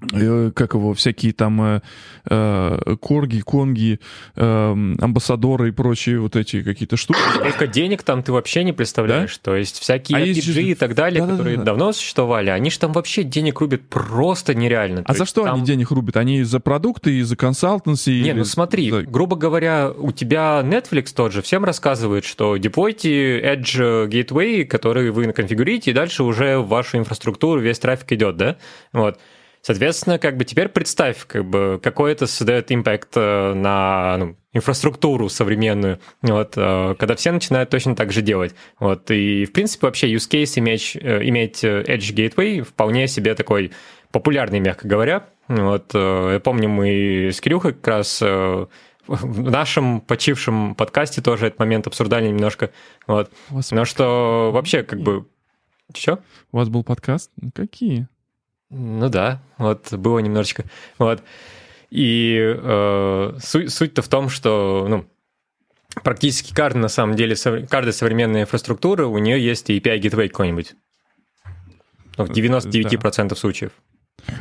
Speaker 1: как его, всякие там э, э, корги, конги, э, амбассадоры и прочие вот эти какие-то штуки.
Speaker 4: Сколько денег там ты вообще не представляешь. Да? То есть всякие а RPG есть... и так далее, да, которые да, да. давно существовали, они же там вообще денег рубят просто нереально.
Speaker 1: А То за что там... они денег рубят? Они за продукты и за консалтенси?
Speaker 4: Не, или... ну смотри, за... грубо говоря, у тебя Netflix тот же всем рассказывает, что деплойте Edge Gateway, который вы конфигурируете, и дальше уже в вашу инфраструктуру весь трафик идет, да? Вот. Соответственно, как бы теперь представь, как бы, какой это создает импакт э, на ну, инфраструктуру современную, вот, э, когда все начинают точно так же делать. Вот, и, в принципе, вообще use case иметь, э, иметь Edge Gateway вполне себе такой популярный, мягко говоря. Вот, я помню, мы с Кирюхой как раз в нашем почившем подкасте тоже этот момент обсуждали немножко. Вот. Но что вообще как бы... Что?
Speaker 1: У вас был подкаст? Какие?
Speaker 4: Ну да, вот было немножечко. Вот. И э, суть, суть-то в том, что ну, практически каждая, на самом деле, каждая современная инфраструктура, у нее есть API Gateway какой-нибудь. Ну, в 99% да. случаев.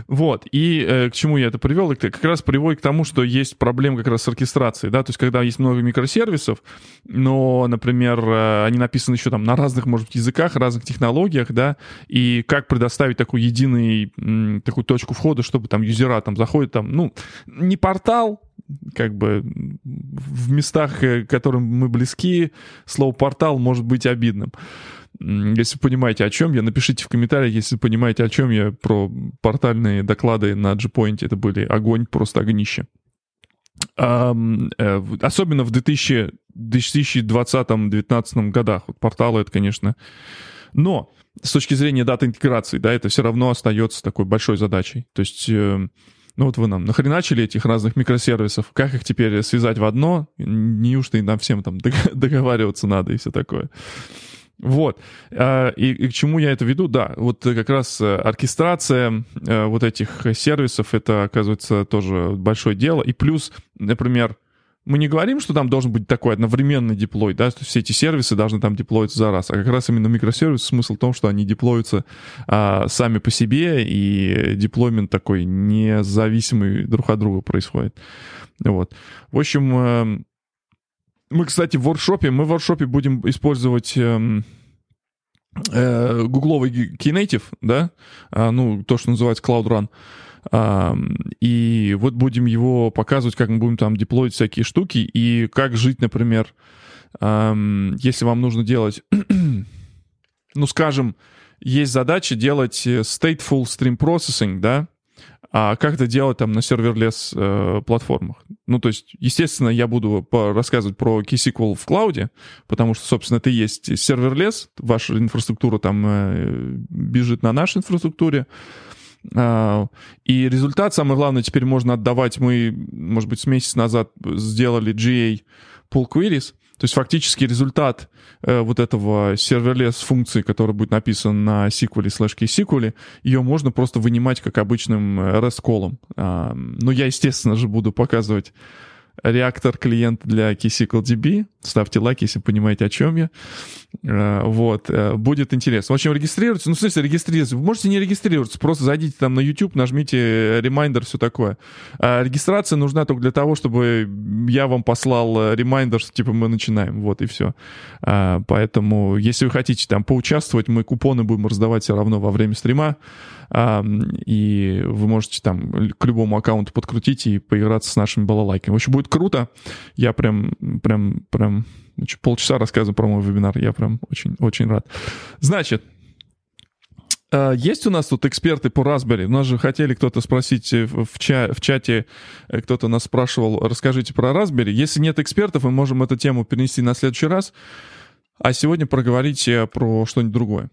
Speaker 1: Вот, и э, к чему я это привел? Это как раз приводит к тому, что есть проблема как раз с оркестрацией, да, то есть когда есть много микросервисов, но, например, э, они написаны еще там на разных, может быть, языках, разных технологиях, да, и как предоставить такой единый, м, такую точку входа, чтобы там юзера там заходит там, ну, не портал, как бы в местах, э, к которым мы близки, слово портал может быть обидным. Если понимаете, о чем я, напишите в комментариях, если понимаете, о чем я про портальные доклады на G-Point. Это были огонь, просто огнище. Um, особенно в 2020-2019 годах. Вот порталы это, конечно... Но с точки зрения даты интеграции, да, это все равно остается такой большой задачей. То есть, э, ну вот вы нам нахреначили этих разных микросервисов, как их теперь связать в одно? Неужто и нам всем там договариваться надо и все такое? Вот. А, и, и к чему я это веду? Да, вот как раз э, оркестрация э, вот этих сервисов, это, оказывается, тоже большое дело. И плюс, например, мы не говорим, что там должен быть такой одновременный деплой, да, что все эти сервисы должны там деплоиться за раз, а как раз именно микросервис, смысл в том, что они деплоются а, сами по себе, и деплоймент такой независимый друг от друга происходит. Вот. В общем, эм, мы, кстати, в воркшопе, мы в воркшопе будем использовать эм, э, гугловый Knative, да, а, ну, то, что называется Cloud Run. А, и вот будем его показывать, как мы будем там деплоить всякие штуки, и как жить, например, а, если вам нужно делать, ну, скажем, есть задача делать э, stateful stream processing, да, а как это делать там на serverless э, платформах. Ну, то есть, естественно, я буду рассказывать про KSQL в клауде, потому что, собственно, это и есть serverless, ваша инфраструктура там э, бежит на нашей инфраструктуре, Uh, и результат, самое главное, теперь можно отдавать. Мы, может быть, с месяц назад сделали GA pull queries, то есть фактически результат э, вот этого serverless функции, которая будет написана на SQL slash KSQL, ее можно просто вынимать как обычным REST-колом. Э, но я, естественно же, буду показывать реактор клиент для KSQL-DB. Ставьте лайк, если понимаете, о чем я. Э, вот. Э, будет интересно. В общем, регистрируйтесь. Ну, в смысле, регистрироваться. Вы можете не регистрироваться, просто зайдите там на YouTube, нажмите ремайдер, все такое. А регистрация нужна только для того, чтобы я вам послал ремайдер, что типа мы начинаем. Вот и все. А, поэтому, если вы хотите там поучаствовать, мы купоны будем раздавать все равно во время стрима и вы можете там к любому аккаунту подкрутить и поиграться с нашими балалайками. В общем, будет круто. Я прям, прям, прям полчаса рассказываю про мой вебинар. Я прям очень, очень рад. Значит, а, есть у нас тут эксперты по Raspberry? У нас же хотели кто-то спросить в, ча в чате, э, кто-то нас спрашивал, расскажите про Raspberry. Если нет экспертов, мы можем эту тему перенести на следующий раз. А сегодня проговорить про что-нибудь другое.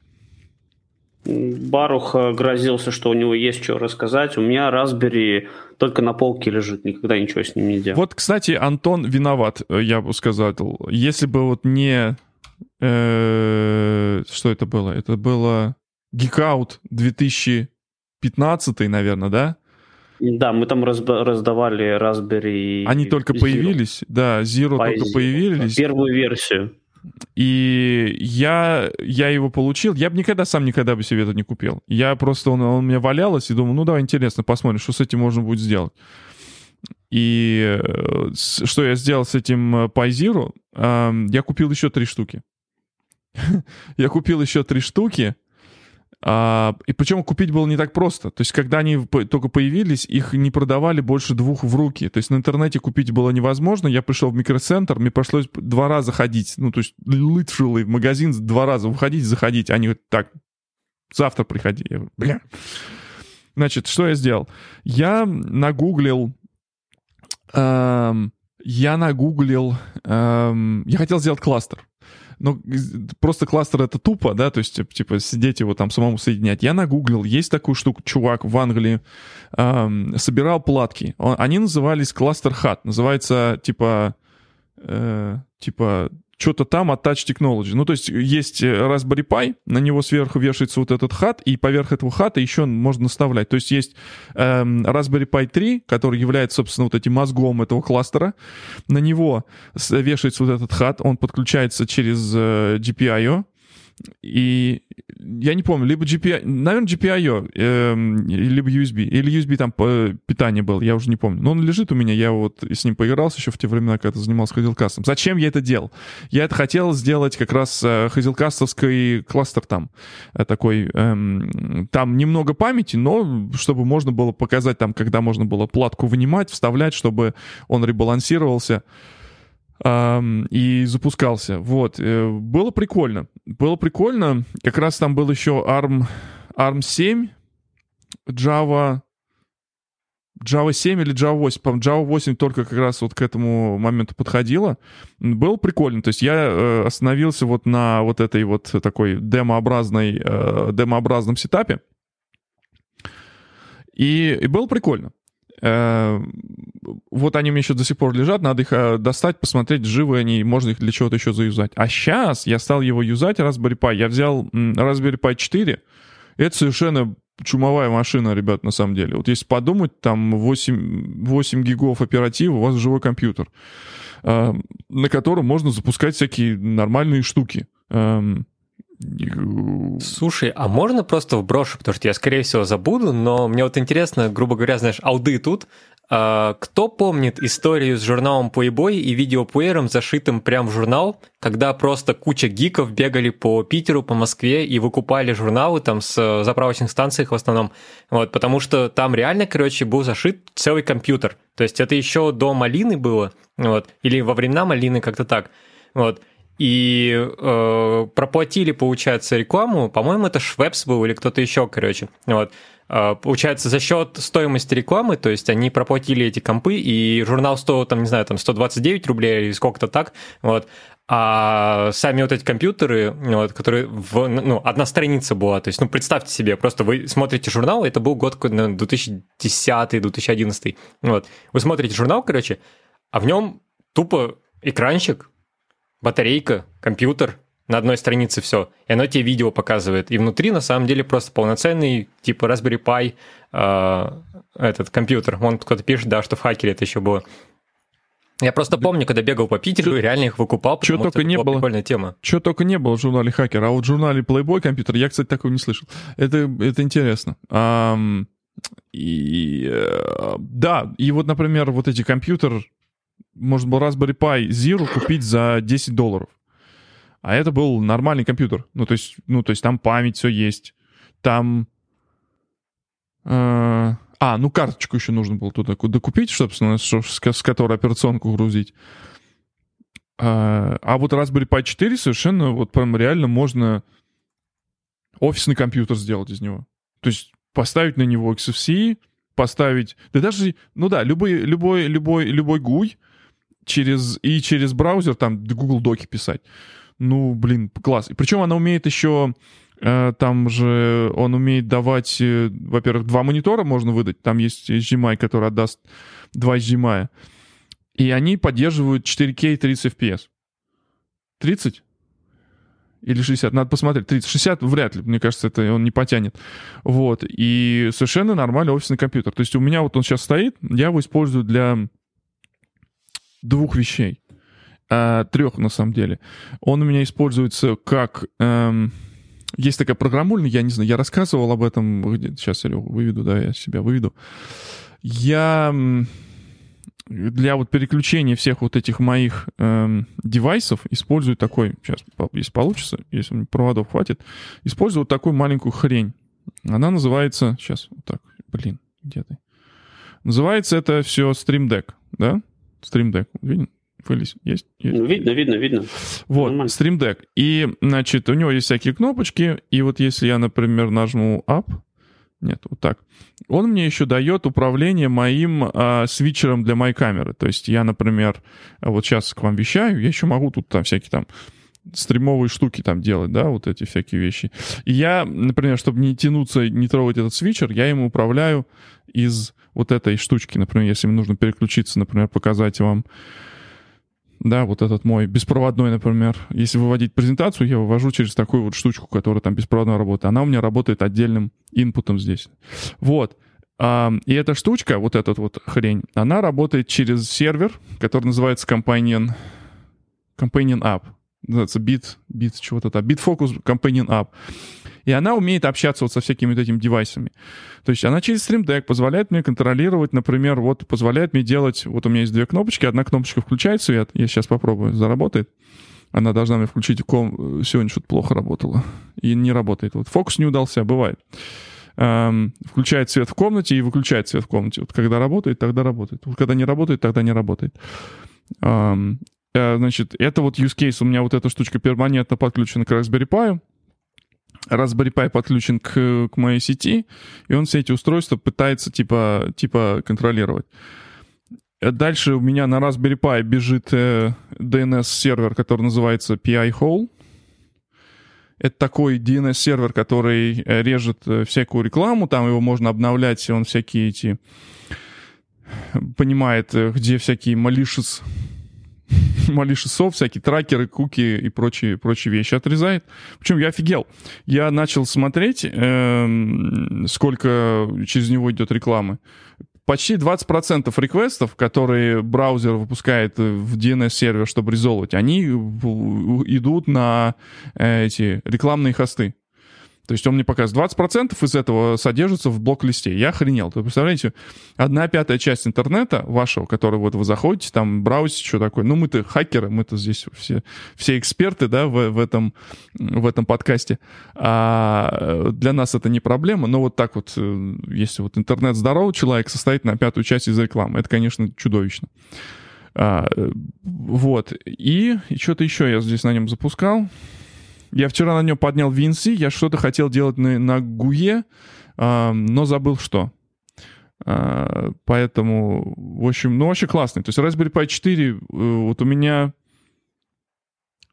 Speaker 2: Барух грозился, что у него есть что рассказать. У меня Raspberry только на полке лежит, никогда ничего с ним не делал.
Speaker 1: Вот, кстати, Антон виноват, э, я бы сказал. Если бы вот не... Э, что это было? Это было Geekout 2015, наверное, да?
Speaker 2: Да, мы там раздавали Raspberry.
Speaker 1: Они только Zero. появились, да, Zero По только появились.
Speaker 2: Первую версию.
Speaker 1: И я, я его получил. Я бы никогда сам никогда бы себе это не купил. Я просто, он, он у меня валялось и думал, ну давай интересно, посмотрим, что с этим можно будет сделать. И э, что я сделал с этим Пайзиру? Я купил еще три штуки. я купил еще три штуки, а, и причем купить было не так просто. То есть, когда они только появились, их не продавали больше двух в руки. То есть, на интернете купить было невозможно. Я пришел в микроцентр, мне пришлось два раза ходить. Ну, то есть, literally в магазин два раза выходить, заходить. Они говорят, так, завтра приходи. Я говорю, бля. Значит, что я сделал? Я нагуглил... Эм, я нагуглил... Эм, я хотел сделать кластер ну, просто кластер это тупо, да, то есть, типа, сидеть его там самому соединять. Я нагуглил, есть такую штуку, чувак в Англии эм, собирал платки. Он, они назывались кластер хат, называется, типа, э, типа, что-то там от Touch Technology. Ну, то есть есть э, Raspberry Pi, на него сверху вешается вот этот хат, и поверх этого хата еще можно наставлять. То есть есть эм, Raspberry Pi 3, который является, собственно, вот этим мозгом этого кластера. На него вешается вот этот хат, он подключается через э, GPIO, и я не помню, либо GPI, наверное, GPIO, э, либо USB, или USB там питание был, я уже не помню. Но он лежит у меня, я вот с ним поигрался еще в те времена, когда занимался Hazelcast. Зачем я это делал? Я это хотел сделать как раз э, Hazelcast кластер там, э, такой, э, там немного памяти, но чтобы можно было показать там, когда можно было платку вынимать, вставлять, чтобы он ребалансировался и запускался. Вот. Э, было прикольно. Было прикольно. Как раз там был еще ARM, ARM 7, Java, Java 7 или Java 8. По Java 8 только как раз вот к этому моменту подходила. Было прикольно. То есть я э, остановился вот на вот этой вот такой демообразной, э, демообразном сетапе. И, и было прикольно. Э, вот они меня еще до сих пор лежат, надо их э, достать, посмотреть, живы они, можно их для чего-то еще заюзать. А сейчас я стал его юзать, Raspberry Pi. Я взял Raspberry Pi 4, это совершенно чумовая машина, ребят, на самом деле. Вот если подумать, там 8, 8 гигов оператива, у вас живой компьютер, э, на котором можно запускать всякие нормальные штуки. Эм,
Speaker 4: Слушай, а можно просто вброшу, потому что я, скорее всего, забуду, но мне вот интересно, грубо говоря, знаешь, алды тут. А, кто помнит историю с журналом Playboy и видеоплеером, зашитым прямо в журнал, когда просто куча гиков бегали по Питеру, по Москве и выкупали журналы там с заправочных станций в основном, вот, потому что там реально, короче, был зашит целый компьютер. То есть это еще до Малины было, вот, или во времена Малины как-то так, вот и э, проплатили, получается, рекламу. По-моему, это Швепс был или кто-то еще, короче. Вот. Э, получается, за счет стоимости рекламы, то есть они проплатили эти компы, и журнал стоил, там, не знаю, там 129 рублей или сколько-то так, вот. А сами вот эти компьютеры, вот, которые, в, ну, одна страница была, то есть, ну, представьте себе, просто вы смотрите журнал, это был год 2010-2011, вот. Вы смотрите журнал, короче, а в нем тупо экранчик, батарейка, компьютер, на одной странице все, и оно тебе видео показывает. И внутри, на самом деле, просто полноценный, типа Raspberry Pi, э, этот компьютер. Вон кто-то пишет, да, что в хакере это еще было. Я просто помню, когда бегал по Питеру, и реально их выкупал,
Speaker 1: потому что только не было.
Speaker 4: прикольная тема.
Speaker 1: Что только не было в журнале Хакер, а вот в журнале Playboy компьютер я, кстати, такого не слышал. Это, это интересно. Um, и, uh, да, и вот, например, вот эти компьютер может был Raspberry Pi Zero купить за 10 долларов. А это был нормальный компьютер. Ну, то есть, ну, то есть там память все есть. Там... Э, а, ну карточку еще нужно было туда докупить, собственно, с, с которой операционку грузить. А, а вот Raspberry Pi 4 совершенно вот прям реально можно офисный компьютер сделать из него. То есть поставить на него XFCE, поставить... Да даже, ну да, любой, любой, любой, любой GUI — через, и через браузер там Google Доки писать. Ну, блин, класс. И причем она умеет еще, э, там же он умеет давать, э, во-первых, два монитора можно выдать. Там есть HDMI, который отдаст два HDMI. И они поддерживают 4К 30 FPS. 30? Или 60, надо посмотреть. 30, 60 вряд ли, мне кажется, это он не потянет. Вот, и совершенно нормальный офисный компьютер. То есть у меня вот он сейчас стоит, я его использую для двух вещей. А, трех, на самом деле. Он у меня используется как... Эм, есть такая программульная, я не знаю, я рассказывал об этом. Сейчас я выведу, да, я себя выведу. Я для вот переключения всех вот этих моих эм, девайсов использую такой, сейчас, если получится, если проводов хватит, использую вот такую маленькую хрень. Она называется, сейчас, вот так, блин, где ты? Называется это все Stream Deck, да? Stream Deck. Видно? Вылез. Есть? есть?
Speaker 2: Ну, видно, видно, видно.
Speaker 1: Вот, Нормально. Stream Deck. И, значит, у него есть всякие кнопочки, и вот если я, например, нажму Up, нет, вот так. Он мне еще дает управление моим а, свитчером для моей камеры. То есть я, например, вот сейчас к вам вещаю, я еще могу тут там всякие там стримовые штуки там делать, да, вот эти всякие вещи. И я, например, чтобы не тянуться, не трогать этот свитчер, я им управляю из вот этой штучки, например, если мне нужно переключиться, например, показать вам, да, вот этот мой беспроводной, например, если выводить презентацию, я вывожу через такую вот штучку, которая там беспроводно работает. Она у меня работает отдельным инпутом здесь. Вот. И эта штучка, вот эта вот хрень, она работает через сервер, который называется Companion, Companion App. называется Bit, Bit чего-то там, BitFocus Companion App. И она умеет общаться вот со всякими вот этими девайсами. То есть она через Stream Deck позволяет мне контролировать, например, вот позволяет мне делать, вот у меня есть две кнопочки, одна кнопочка включает свет, я сейчас попробую, заработает. Она должна мне включить ком, сегодня что-то плохо работало. И не работает. Вот фокус не удался, бывает. Эм, включает свет в комнате и выключает свет в комнате. Вот когда работает, тогда работает. Вот когда не работает, тогда не работает. Эм, э, значит, это вот use case. У меня вот эта штучка перманентно подключена к Raspberry Pi. Raspberry Pi подключен к, к моей сети, и он все эти устройства пытается типа, типа контролировать. Дальше у меня на Raspberry Pi бежит э, DNS-сервер, который называется PI-Hole. Это такой DNS-сервер, который э, режет э, всякую рекламу, там его можно обновлять, и он всякие эти... понимает, э, где всякие malicious малишесов, всякие тракеры, куки и прочие, прочие вещи отрезает. Причем я офигел. Я начал смотреть, э, сколько через него идет рекламы. Почти 20% реквестов, которые браузер выпускает в DNS-сервер, чтобы резолвить, они идут на э, эти рекламные хосты. То есть он мне показывает 20% из этого содержится в блок-листе. Я охренел. Вы представляете, одна пятая часть интернета вашего, который вот вы заходите, там браузите, что такое. Ну, мы-то хакеры, мы-то здесь все, все эксперты, да, в, в, этом, в этом подкасте. А для нас это не проблема, но вот так вот, э, если вот интернет здоровый человек состоит на пятую часть из рекламы, это, конечно, чудовищно. А, э, вот. И, и что-то еще я здесь на нем запускал. Я вчера на нем поднял VNC, я что-то хотел делать на, на GUE, э, но забыл что. Э, поэтому, в общем, ну вообще классный. То есть Raspberry Pi 4, э, вот у меня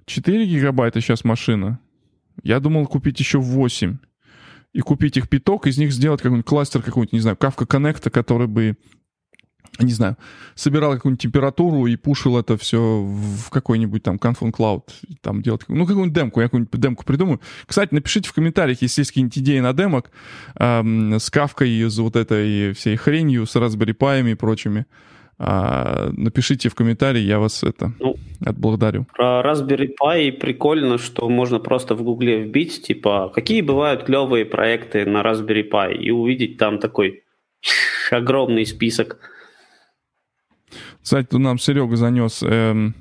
Speaker 1: 4 гигабайта сейчас машина. Я думал купить еще 8. И купить их пяток, из них сделать какой-нибудь кластер какой-нибудь, не знаю, Kafka Connect, который бы не знаю, собирал какую-нибудь температуру и пушил это все в какой-нибудь там Confluent Cloud, там делать, ну, какую-нибудь демку, я какую-нибудь демку придумаю. Кстати, напишите в комментариях, если есть какие-нибудь идеи на демок эм, с кавкой, с вот этой всей хренью, с Raspberry Pi и прочими. А, напишите в комментарии, я вас это ну, отблагодарю.
Speaker 2: Про Raspberry Pi прикольно, что можно просто в гугле вбить, типа, какие бывают клевые проекты на Raspberry Pi, и увидеть там такой огромный список
Speaker 1: кстати, нам Серега занес э,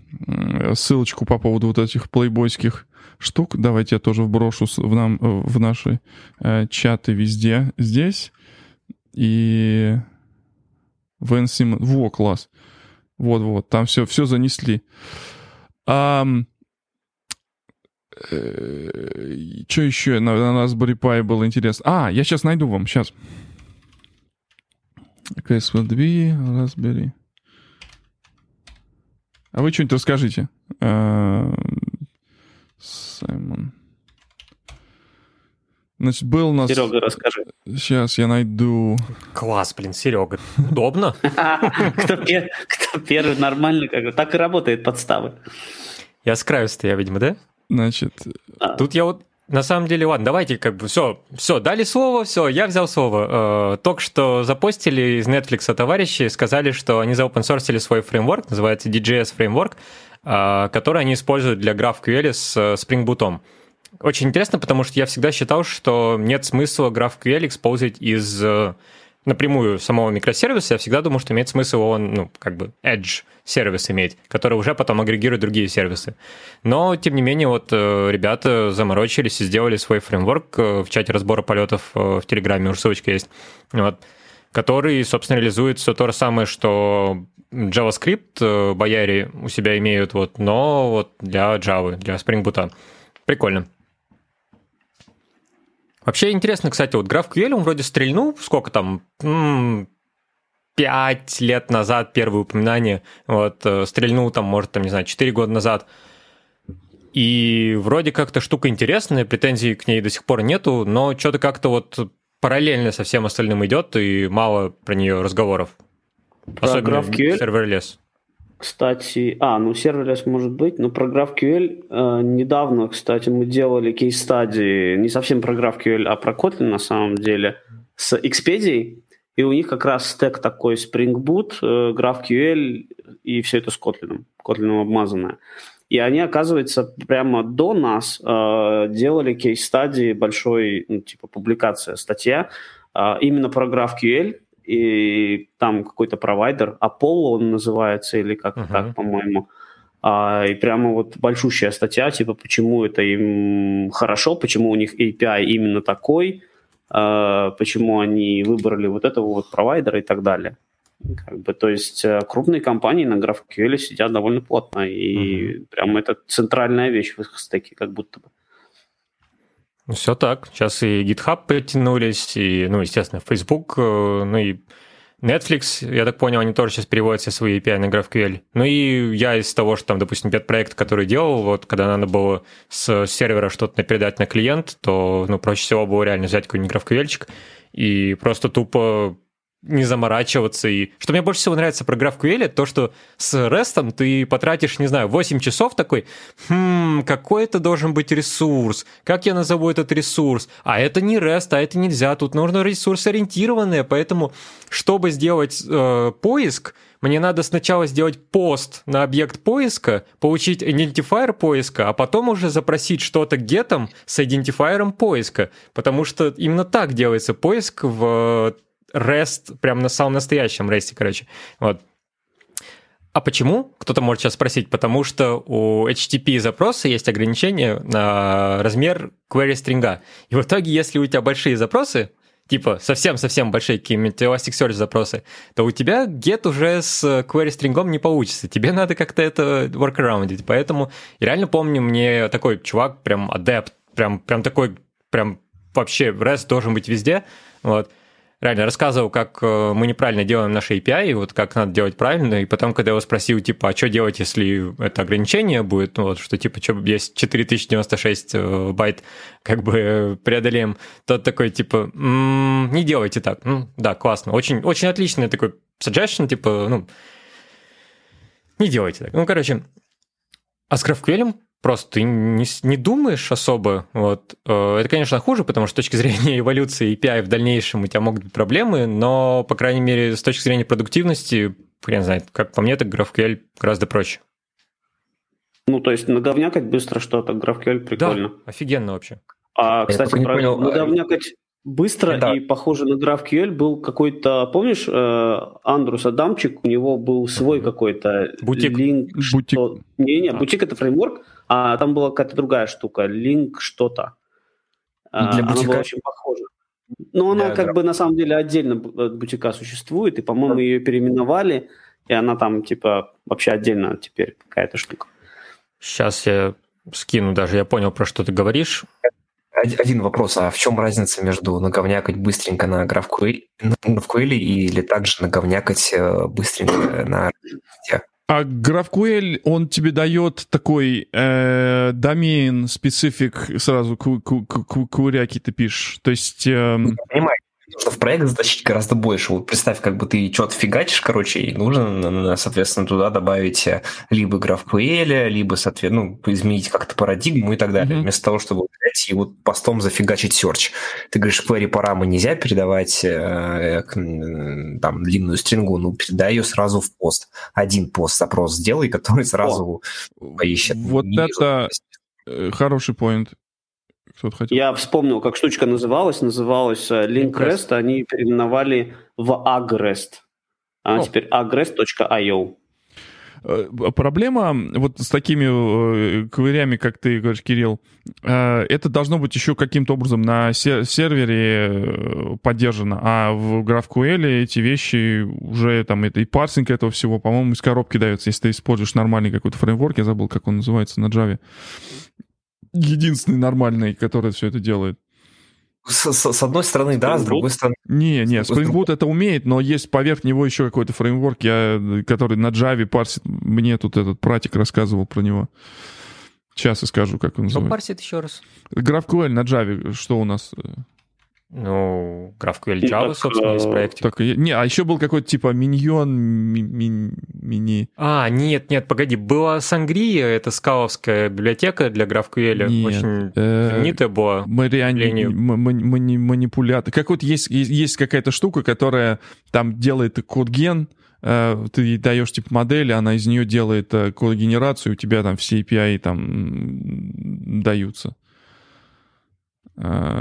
Speaker 1: ссылочку по поводу вот этих плейбойских штук. Давайте я тоже вброшу в, нам, в наши э, чаты везде здесь. И Вен Симон... Во, класс. Вот-вот, там все, все занесли. А, э, что еще на, на Raspberry Pi было интересно? А, я сейчас найду вам, сейчас. KSLDB, Raspberry. А вы что-нибудь расскажите. А, Саймон. Значит, был у нас...
Speaker 2: Серега, расскажи.
Speaker 1: Сейчас я найду...
Speaker 4: Класс, блин, Серега. Удобно.
Speaker 2: Кто первый нормально, как так и работает подставы.
Speaker 4: Я с краю стою, видимо, да?
Speaker 1: Значит...
Speaker 4: А. Тут я вот на самом деле, ладно, давайте как бы все, все, дали слово, все, я взял слово. Э, только что запостили из Netflix товарищи, сказали, что они заопенсорсили свой фреймворк, называется DJS фреймворк, э, который они используют для GraphQL с э, Spring Boot. Очень интересно, потому что я всегда считал, что нет смысла GraphQL использовать из напрямую самого микросервиса, я всегда думал, что имеет смысл он, ну, как бы Edge сервис иметь, который уже потом агрегирует другие сервисы. Но, тем не менее, вот э, ребята заморочились и сделали свой фреймворк э, в чате разбора полетов э, в Телеграме, уже ссылочка есть, вот, который, собственно, реализует все то же самое, что JavaScript, бояре у себя имеют, вот, но вот для Java, для Spring Boot. Прикольно. Вообще интересно, кстати, вот GraphQL, он вроде стрельнул, сколько там, пять лет назад первое упоминание, вот, э, стрельнул там, может, там, не знаю, 4 года назад. И вроде как-то штука интересная, претензий к ней до сих пор нету, но что-то как-то вот параллельно со всем остальным идет, и мало про нее разговоров.
Speaker 2: Про Особенно GraphQL? serverless. Кстати, а, ну serverless может быть, но про GraphQL э, недавно, кстати, мы делали case study, не совсем про GraphQL, а про Kotlin на самом деле, с Expedia, и у них как раз стек такой Spring Boot, э, GraphQL и все это с Kotlin, Kotlin обмазанное. И они, оказывается, прямо до нас э, делали кейс-стадии большой, ну, типа публикация, статья, э, именно про GraphQL, и там какой-то провайдер, Apollo он называется, или как-то uh-huh. так, по-моему. А, и прямо вот большущая статья, типа, почему это им хорошо, почему у них API именно такой, а, почему они выбрали вот этого вот провайдера и так далее. Как бы, то есть э, крупные компании на GraphQL сидят довольно плотно, и mm-hmm. прям это центральная вещь в их стеке, как будто бы.
Speaker 4: Ну, все так. Сейчас и GitHub притянулись, и, ну, естественно, Facebook, э, ну и Netflix, я так понял, они тоже сейчас переводят все свои API на GraphQL. Ну и я из того, что там, допустим, пет-проект, который делал, вот когда надо было с сервера что-то передать на клиент, то, ну, проще всего было реально взять какой-нибудь GraphQL и просто тупо не заморачиваться. И что мне больше всего нравится про GraphQL, то, что с REST ты потратишь, не знаю, 8 часов такой, хм, какой это должен быть ресурс, как я назову этот ресурс, а это не REST, а это нельзя, тут нужно ресурс ориентированное, поэтому, чтобы сделать э, поиск, мне надо сначала сделать пост на объект поиска, получить идентифайер поиска, а потом уже запросить что-то гетом с идентифайером поиска, потому что именно так делается поиск в REST, прям на самом настоящем REST, короче. Вот. А почему? Кто-то может сейчас спросить. Потому что у HTTP запроса есть ограничение на размер query стринга. И в итоге, если у тебя большие запросы, типа совсем-совсем большие какие-нибудь Elasticsearch запросы, то у тебя get уже с query стрингом не получится. Тебе надо как-то это workaroundить. Поэтому я реально помню, мне такой чувак, прям адепт, прям, прям такой, прям вообще REST должен быть везде. Вот реально рассказывал, как э, мы неправильно делаем наши API, и вот как надо делать правильно, и потом, когда я его спросил, типа, а что делать, если это ограничение будет, ну, вот, что, типа, что есть 4096 э, байт, как бы преодолеем, тот такой, типа, м-м, не делайте так. Ну, да, классно, очень, очень отличный такой suggestion, типа, ну, не делайте так. Ну, короче, а с GraphQL просто ты не, не думаешь особо. Вот. Э, это, конечно, хуже, потому что с точки зрения эволюции API в дальнейшем у тебя могут быть проблемы, но, по крайней мере, с точки зрения продуктивности, хрен знает, как по мне, так GraphQL гораздо проще.
Speaker 2: Ну, то есть наговнякать быстро что-то, GraphQL прикольно.
Speaker 4: Да, офигенно вообще.
Speaker 2: А, кстати, про понял, а наговнякать быстро да. и похоже на GraphQL был какой-то, помнишь, э, Андрус Адамчик, у него был свой какой-то
Speaker 4: бутик.
Speaker 2: линк.
Speaker 1: Бутик. Что...
Speaker 2: Не, не, а. бутик это фреймворк, а там была какая-то другая штука, линк что-то. А, Для бутика... Она была очень похожа. Но она как бы на самом деле отдельно от бутика существует, и, по-моему, ее переименовали, и она там типа вообще отдельно теперь какая-то штука.
Speaker 4: Сейчас я скину даже, я понял, про что ты говоришь.
Speaker 3: Один вопрос, а в чем разница между наговнякать быстренько на GraphQL, на GraphQL или также наговнякать э, быстренько на
Speaker 1: а GraphQL, он тебе дает такой э, домен специфик сразу куряки ты пишешь. То есть... Э,
Speaker 3: Понимаю, нужно в проект затащить гораздо больше. Вот представь, как бы ты что-то фигачишь, короче, и нужно, соответственно, туда добавить э, либо GraphQL, либо, соответственно, ну, изменить как-то парадигму и так далее. Mm-hmm. Вместо того, чтобы взять и вот постом зафигачить search. Ты говоришь, query парамы нельзя передавать э, там длинную стрингу, ну, передай ее сразу в пост. Один пост запрос сделай, который сразу О, поищет.
Speaker 1: Вот Не это вижу. хороший поинт.
Speaker 2: Кто-то хотел? Я вспомнил, как штучка называлась. Называлась э, Linkrest. Они переименовали в Agrest. А О. теперь agrest.io.
Speaker 1: Э, проблема вот с такими э, квырями, как ты говоришь, Кирилл, это должно быть еще каким-то образом на сервере поддержано, а в GraphQL эти вещи уже там это и парсинг этого всего, по-моему, из коробки дается, если ты используешь нормальный какой-то фреймворк, я забыл, как он называется на Java единственный нормальный, который все это делает.
Speaker 3: С, с, с одной стороны, Spring да, с другой стороны...
Speaker 1: Не, не, Spring Boot это умеет, но есть поверх него еще какой-то фреймворк, я, который на Java парсит. Мне тут этот пратик рассказывал про него. Сейчас я скажу, как он называется. Что
Speaker 4: парсит еще раз?
Speaker 1: GraphQL на Java, что у нас?
Speaker 4: Ну, GraphQL Java, собственно, есть в проекте.
Speaker 1: Так, не, а еще был какой-то типа миньон, ми, ми, мини...
Speaker 4: А, нет, нет, погоди, была Сангрия, это скаловская библиотека для GraphQL,
Speaker 1: Нет,
Speaker 4: очень
Speaker 1: э,
Speaker 4: знаменитая была.
Speaker 1: Мариани... Манипулятор. Как вот есть, есть- какая-то штука, которая там делает код-ген, э, ты ей даешь типа модель, она из нее делает э, код-генерацию, у тебя там все API там даются.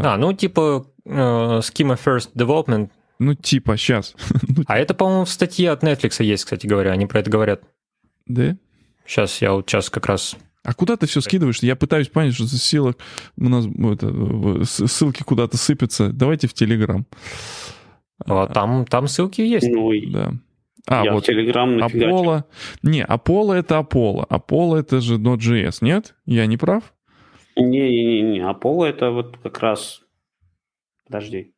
Speaker 4: А, ну типа э, Schema First Development,
Speaker 1: Ну, типа, сейчас.
Speaker 4: а это, по-моему, в статье от Netflix есть, кстати говоря, они про это говорят.
Speaker 1: Да?
Speaker 4: Сейчас я вот сейчас как раз...
Speaker 1: А куда ты все скидываешь? Я пытаюсь понять, что за ссылок у нас это, ссылки куда-то сыпятся. Давайте в Телеграм.
Speaker 4: А, там, там ссылки есть.
Speaker 2: Ну,
Speaker 1: Да. А,
Speaker 2: я
Speaker 1: вот
Speaker 2: в Телеграм.
Speaker 1: Apollo. Не, Apollo это Apollo. Apollo это же Node.js, нет? Я не прав?
Speaker 2: Не-не-не, Apollo это вот как раз... Подожди.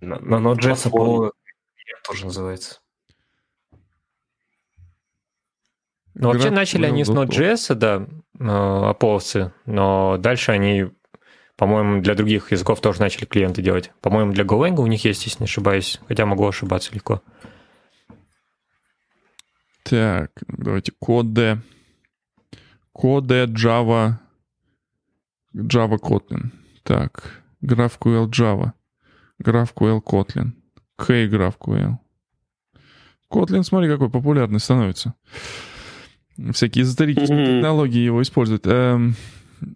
Speaker 3: На, на Node.js. Apollo тоже называется.
Speaker 4: Ну, вообще начали они с. Node.js, да, э, аполовцы, но дальше они, по-моему, для других языков тоже начали клиенты делать. По-моему, для Golang у них есть, если не ошибаюсь, хотя могу ошибаться легко.
Speaker 1: Так, давайте коде. Коде Java. Java Kotlin. Так, GraphQL Java. GraphQL Kotlin. K GraphQL. Kotlin, смотри, какой популярный становится. Всякие эзотерические
Speaker 2: Мгм.
Speaker 1: технологии его используют. Эм,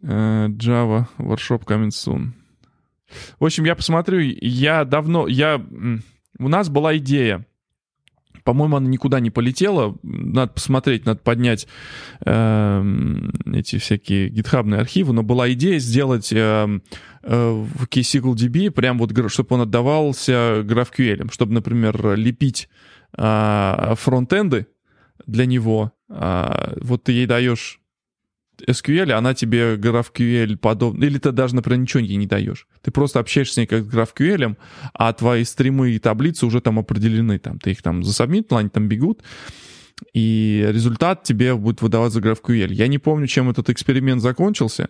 Speaker 1: э, Java Workshop coming soon. В общем, я посмотрю, я давно, я, у нас была идея, по-моему, она никуда не полетела. Надо посмотреть, надо поднять эм, эти всякие гитхабные архивы. Но была идея сделать эм, э, в KSQLDB прям вот, чтобы он отдавался GraphQL, чтобы, например, лепить а, фронтенды для него. А, вот ты ей даешь SQL, она тебе GraphQL подобно... Или ты даже, например, ничего ей не даешь. Ты просто общаешься с ней как с GraphQL, а твои стримы и таблицы уже там определены. Там, ты их там засобмитил, они там бегут, и результат тебе будет выдавать за GraphQL. Я не помню, чем этот эксперимент закончился,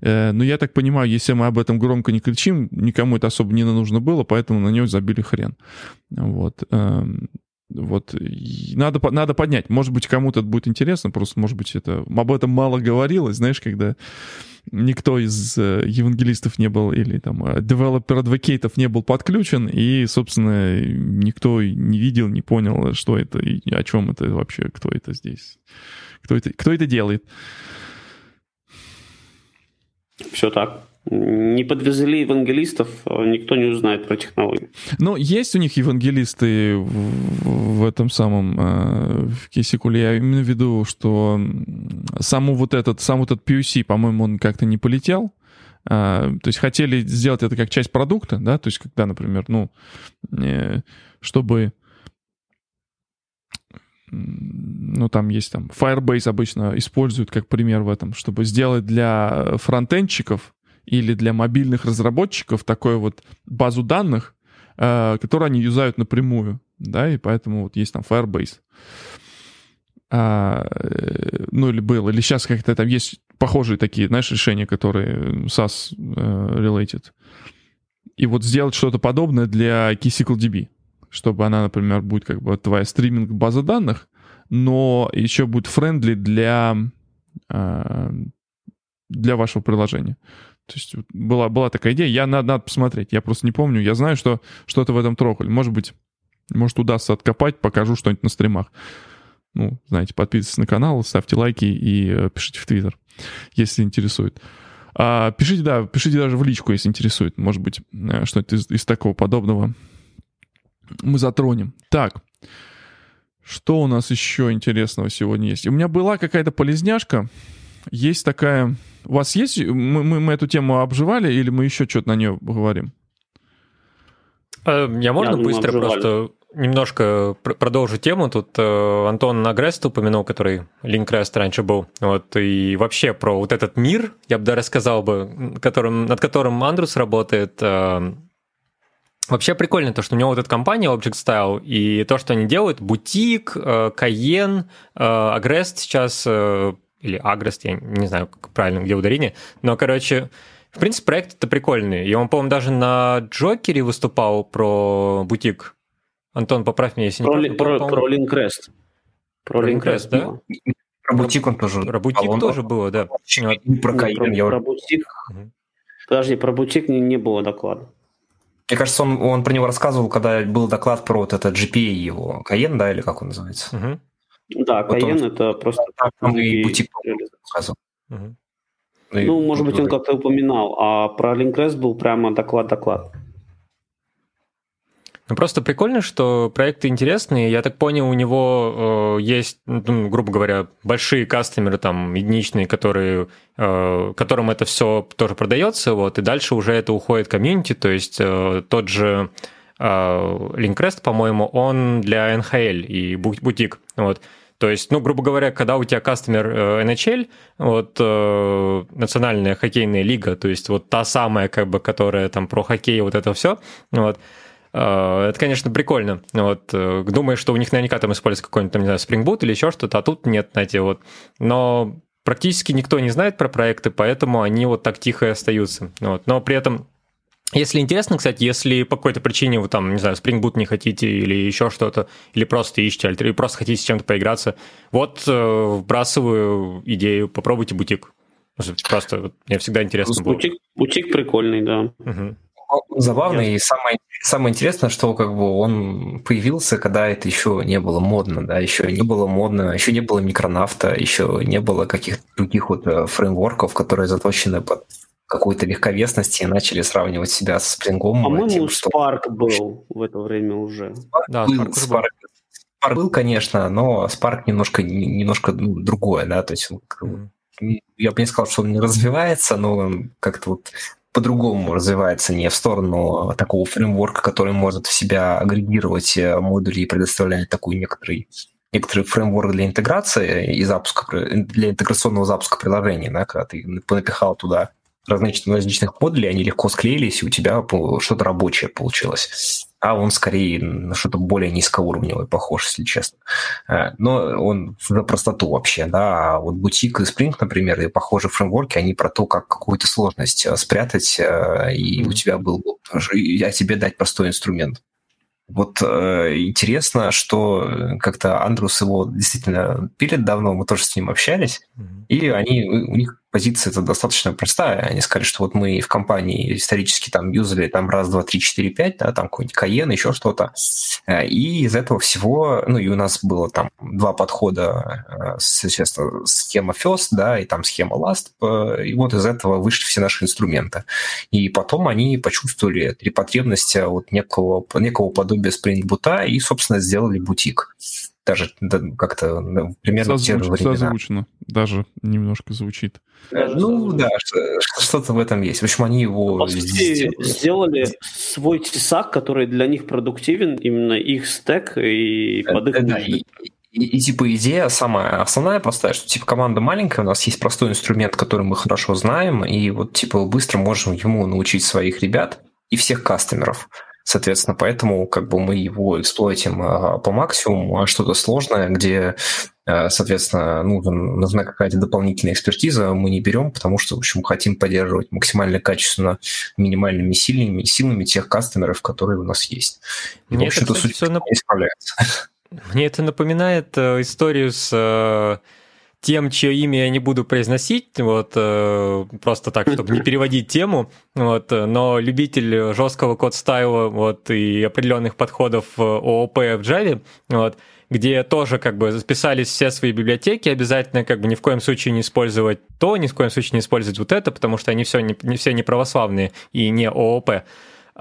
Speaker 1: э, но я так понимаю, если мы об этом громко не кричим, никому это особо не нужно было, поэтому на него забили хрен. Вот. Вот, надо, надо поднять. Может быть, кому-то это будет интересно, просто, может быть, это об этом мало говорилось, знаешь, когда никто из э, евангелистов не был или там developer advocate'ов не был подключен, и, собственно, никто не видел, не понял, что это и о чем это вообще, кто это здесь, кто это, кто это делает.
Speaker 2: Все так. Не подвезли евангелистов, а никто не узнает про технологию.
Speaker 1: Ну, есть у них евангелисты в, этом самом э, в Кисикуле. Я имею в виду, что саму вот этот, сам вот этот PUC, по-моему, он как-то не полетел. А, то есть хотели сделать это как часть продукта, да, то есть когда, например, ну, э, чтобы ну, там есть там Firebase обычно используют как пример в этом, чтобы сделать для фронтенщиков или для мобильных разработчиков такую вот базу данных, э, которую они юзают напрямую, да, и поэтому вот есть там Firebase. А, э, ну, или был, или сейчас как-то там есть похожие такие, знаешь, решения, которые SAS э, related. И вот сделать что-то подобное для KeySQL чтобы она, например, будет как бы твоя стриминг база данных, но еще будет friendly для, э, для вашего приложения. То есть была, была такая идея, я надо, надо посмотреть, я просто не помню, я знаю, что что-то в этом трогали. Может быть, может удастся откопать, покажу что-нибудь на стримах. Ну, знаете, подписывайтесь на канал, ставьте лайки и э, пишите в Твиттер, если интересует. А, пишите, да, пишите даже в личку, если интересует. Может быть, э, что-нибудь из, из такого подобного мы затронем. Так, что у нас еще интересного сегодня есть? У меня была какая-то полезняшка. Есть такая... У вас есть... Мы, мы, мы эту тему обживали или мы еще что-то на нее говорим?
Speaker 4: Э, Я можно
Speaker 2: думаю,
Speaker 4: быстро
Speaker 2: обживали.
Speaker 4: просто немножко пр- продолжу тему. Тут э, Антон Агрест упомянул, который Линкрест раньше был. Вот, и вообще про вот этот мир, я бы даже сказал бы, которым, над которым Андрус работает, э, Вообще прикольно то, что у него вот эта компания Object Style, и то, что они делают, бутик, э, Cayenne, э, Agrest сейчас, или Agrest, я не знаю, как правильно, где ударение, но, короче, в принципе, проект это прикольный. И он, по-моему, даже на Джокере выступал про бутик. Антон, поправь меня, если
Speaker 2: Про,
Speaker 4: не
Speaker 2: про,
Speaker 4: по-моему,
Speaker 2: про Linkrest. Про Linkres, да?
Speaker 3: Работик он тоже.
Speaker 4: Работик тоже было, да.
Speaker 3: И про Каин.
Speaker 2: Про, про бутик. Подожди, про бутик не, не было доклада.
Speaker 3: Мне кажется, он, он про него рассказывал, когда был доклад про вот этот GPA его. Каен, да, или как он называется?
Speaker 2: Угу. Да, вот Каен это просто...
Speaker 3: Там и бутик рассказывал.
Speaker 2: Угу. Ну, может быть, он как-то упоминал, а про Linkres был прямо доклад-доклад.
Speaker 4: Ну, просто прикольно, что проекты интересные. Я так понял, у него э, есть, ну, грубо говоря, большие кастомеры, там, единичные, которые, э, которым это все тоже продается, вот, и дальше уже это уходит в комьюнити, то есть э, тот же э, Linkcrest, по-моему, он для NHL и бутик, вот. То есть, ну, грубо говоря, когда у тебя кастомер э, NHL, вот э, национальная хоккейная лига, то есть вот та самая, как бы, которая там про хоккей, вот это все, вот, э, это, конечно, прикольно. Вот, э, думаю, что у них наверняка там используется какой-нибудь, там, не знаю, Spring Boot или еще что-то, а тут нет, знаете, вот. Но практически никто не знает про проекты, поэтому они вот так тихо и остаются. Вот. Но при этом если интересно, кстати, если по какой-то причине вы там, не знаю, Spring Boot не хотите или еще что-то, или просто ищете, или просто хотите с чем-то поиграться, вот э, вбрасываю идею, попробуйте бутик. Просто вот, мне всегда интересно
Speaker 2: было. Бутик, бутик прикольный, да.
Speaker 3: Угу. Забавный, и самое, самое интересное, что как бы он появился, когда это еще не было модно, да, еще не было модно, еще не было микронавта, еще не было каких-то других вот э, фреймворков, которые заточены под какой-то легковесности и начали сравнивать себя с Спрингом.
Speaker 2: По-моему, тем, что... Spark был в это время уже.
Speaker 3: Spark да, был, Spark, Spark, Spark был, конечно, но Spark немножко, немножко ну, другое, да, то есть mm-hmm. я бы не сказал, что он не развивается, но он как-то вот по-другому развивается, не в сторону такого фреймворка, который может в себя агрегировать э, модули и предоставлять такой некоторый некоторый фреймворк для интеграции и запуска, для интеграционного запуска приложения, да, когда ты напихал туда различных, различных модулей, они легко склеились, и у тебя что-то рабочее получилось. А он скорее на что-то более низкоуровневое похож, если честно. Э, но он за простоту вообще, да. А вот бутик и Spring, например, и похожие фреймворки, они про то, как какую-то сложность э, спрятать, э, и у тебя был, а тебе дать простой инструмент. Вот э, интересно, что как-то Андрус его действительно пилит давно, мы тоже с ним общались, mm-hmm. и они, у них позиция это достаточно простая. Они сказали, что вот мы в компании исторически там юзали там раз, два, три, четыре, пять, да, там какой-нибудь Каен, еще что-то. Э, и из этого всего, ну и у нас было там два подхода, э, соответственно, схема First, да, и там схема Last, э, и вот из этого вышли все наши инструменты. И потом они почувствовали три потребности от некого, некого подобия Spring Boot и, собственно, сделали бутик даже как-то ну, примерно
Speaker 1: Созвуч, те же Созвучно, даже немножко звучит.
Speaker 3: Ну да, что-то в этом есть. В общем, они его... По
Speaker 2: сути, сделали свой тесак, который для них продуктивен, именно их стек и под их да,
Speaker 3: и, и, и типа идея самая основная простая, что типа команда маленькая, у нас есть простой инструмент, который мы хорошо знаем, и вот типа быстро можем ему научить своих ребят и всех кастомеров. Соответственно, поэтому как бы мы его эксплуатим а, по максимуму, а что-то сложное, где, а, соответственно, нужен, нужна какая-то дополнительная экспертиза, мы не берем, потому что, в общем, хотим поддерживать максимально качественно минимальными силами, силами тех кастомеров, которые у нас есть.
Speaker 4: И, Мне в общем-то, суть все нап... исправляется. Мне это напоминает э, историю с э, тем, чье имя я не буду произносить, вот, э, просто так, чтобы не переводить тему, вот, но любитель жесткого код-стайла вот, и определенных подходов ООП в Java, вот, где тоже как бы записались все свои библиотеки, обязательно как бы ни в коем случае не использовать то, ни в коем случае не использовать вот это, потому что они все не, не все не православные и не ООП.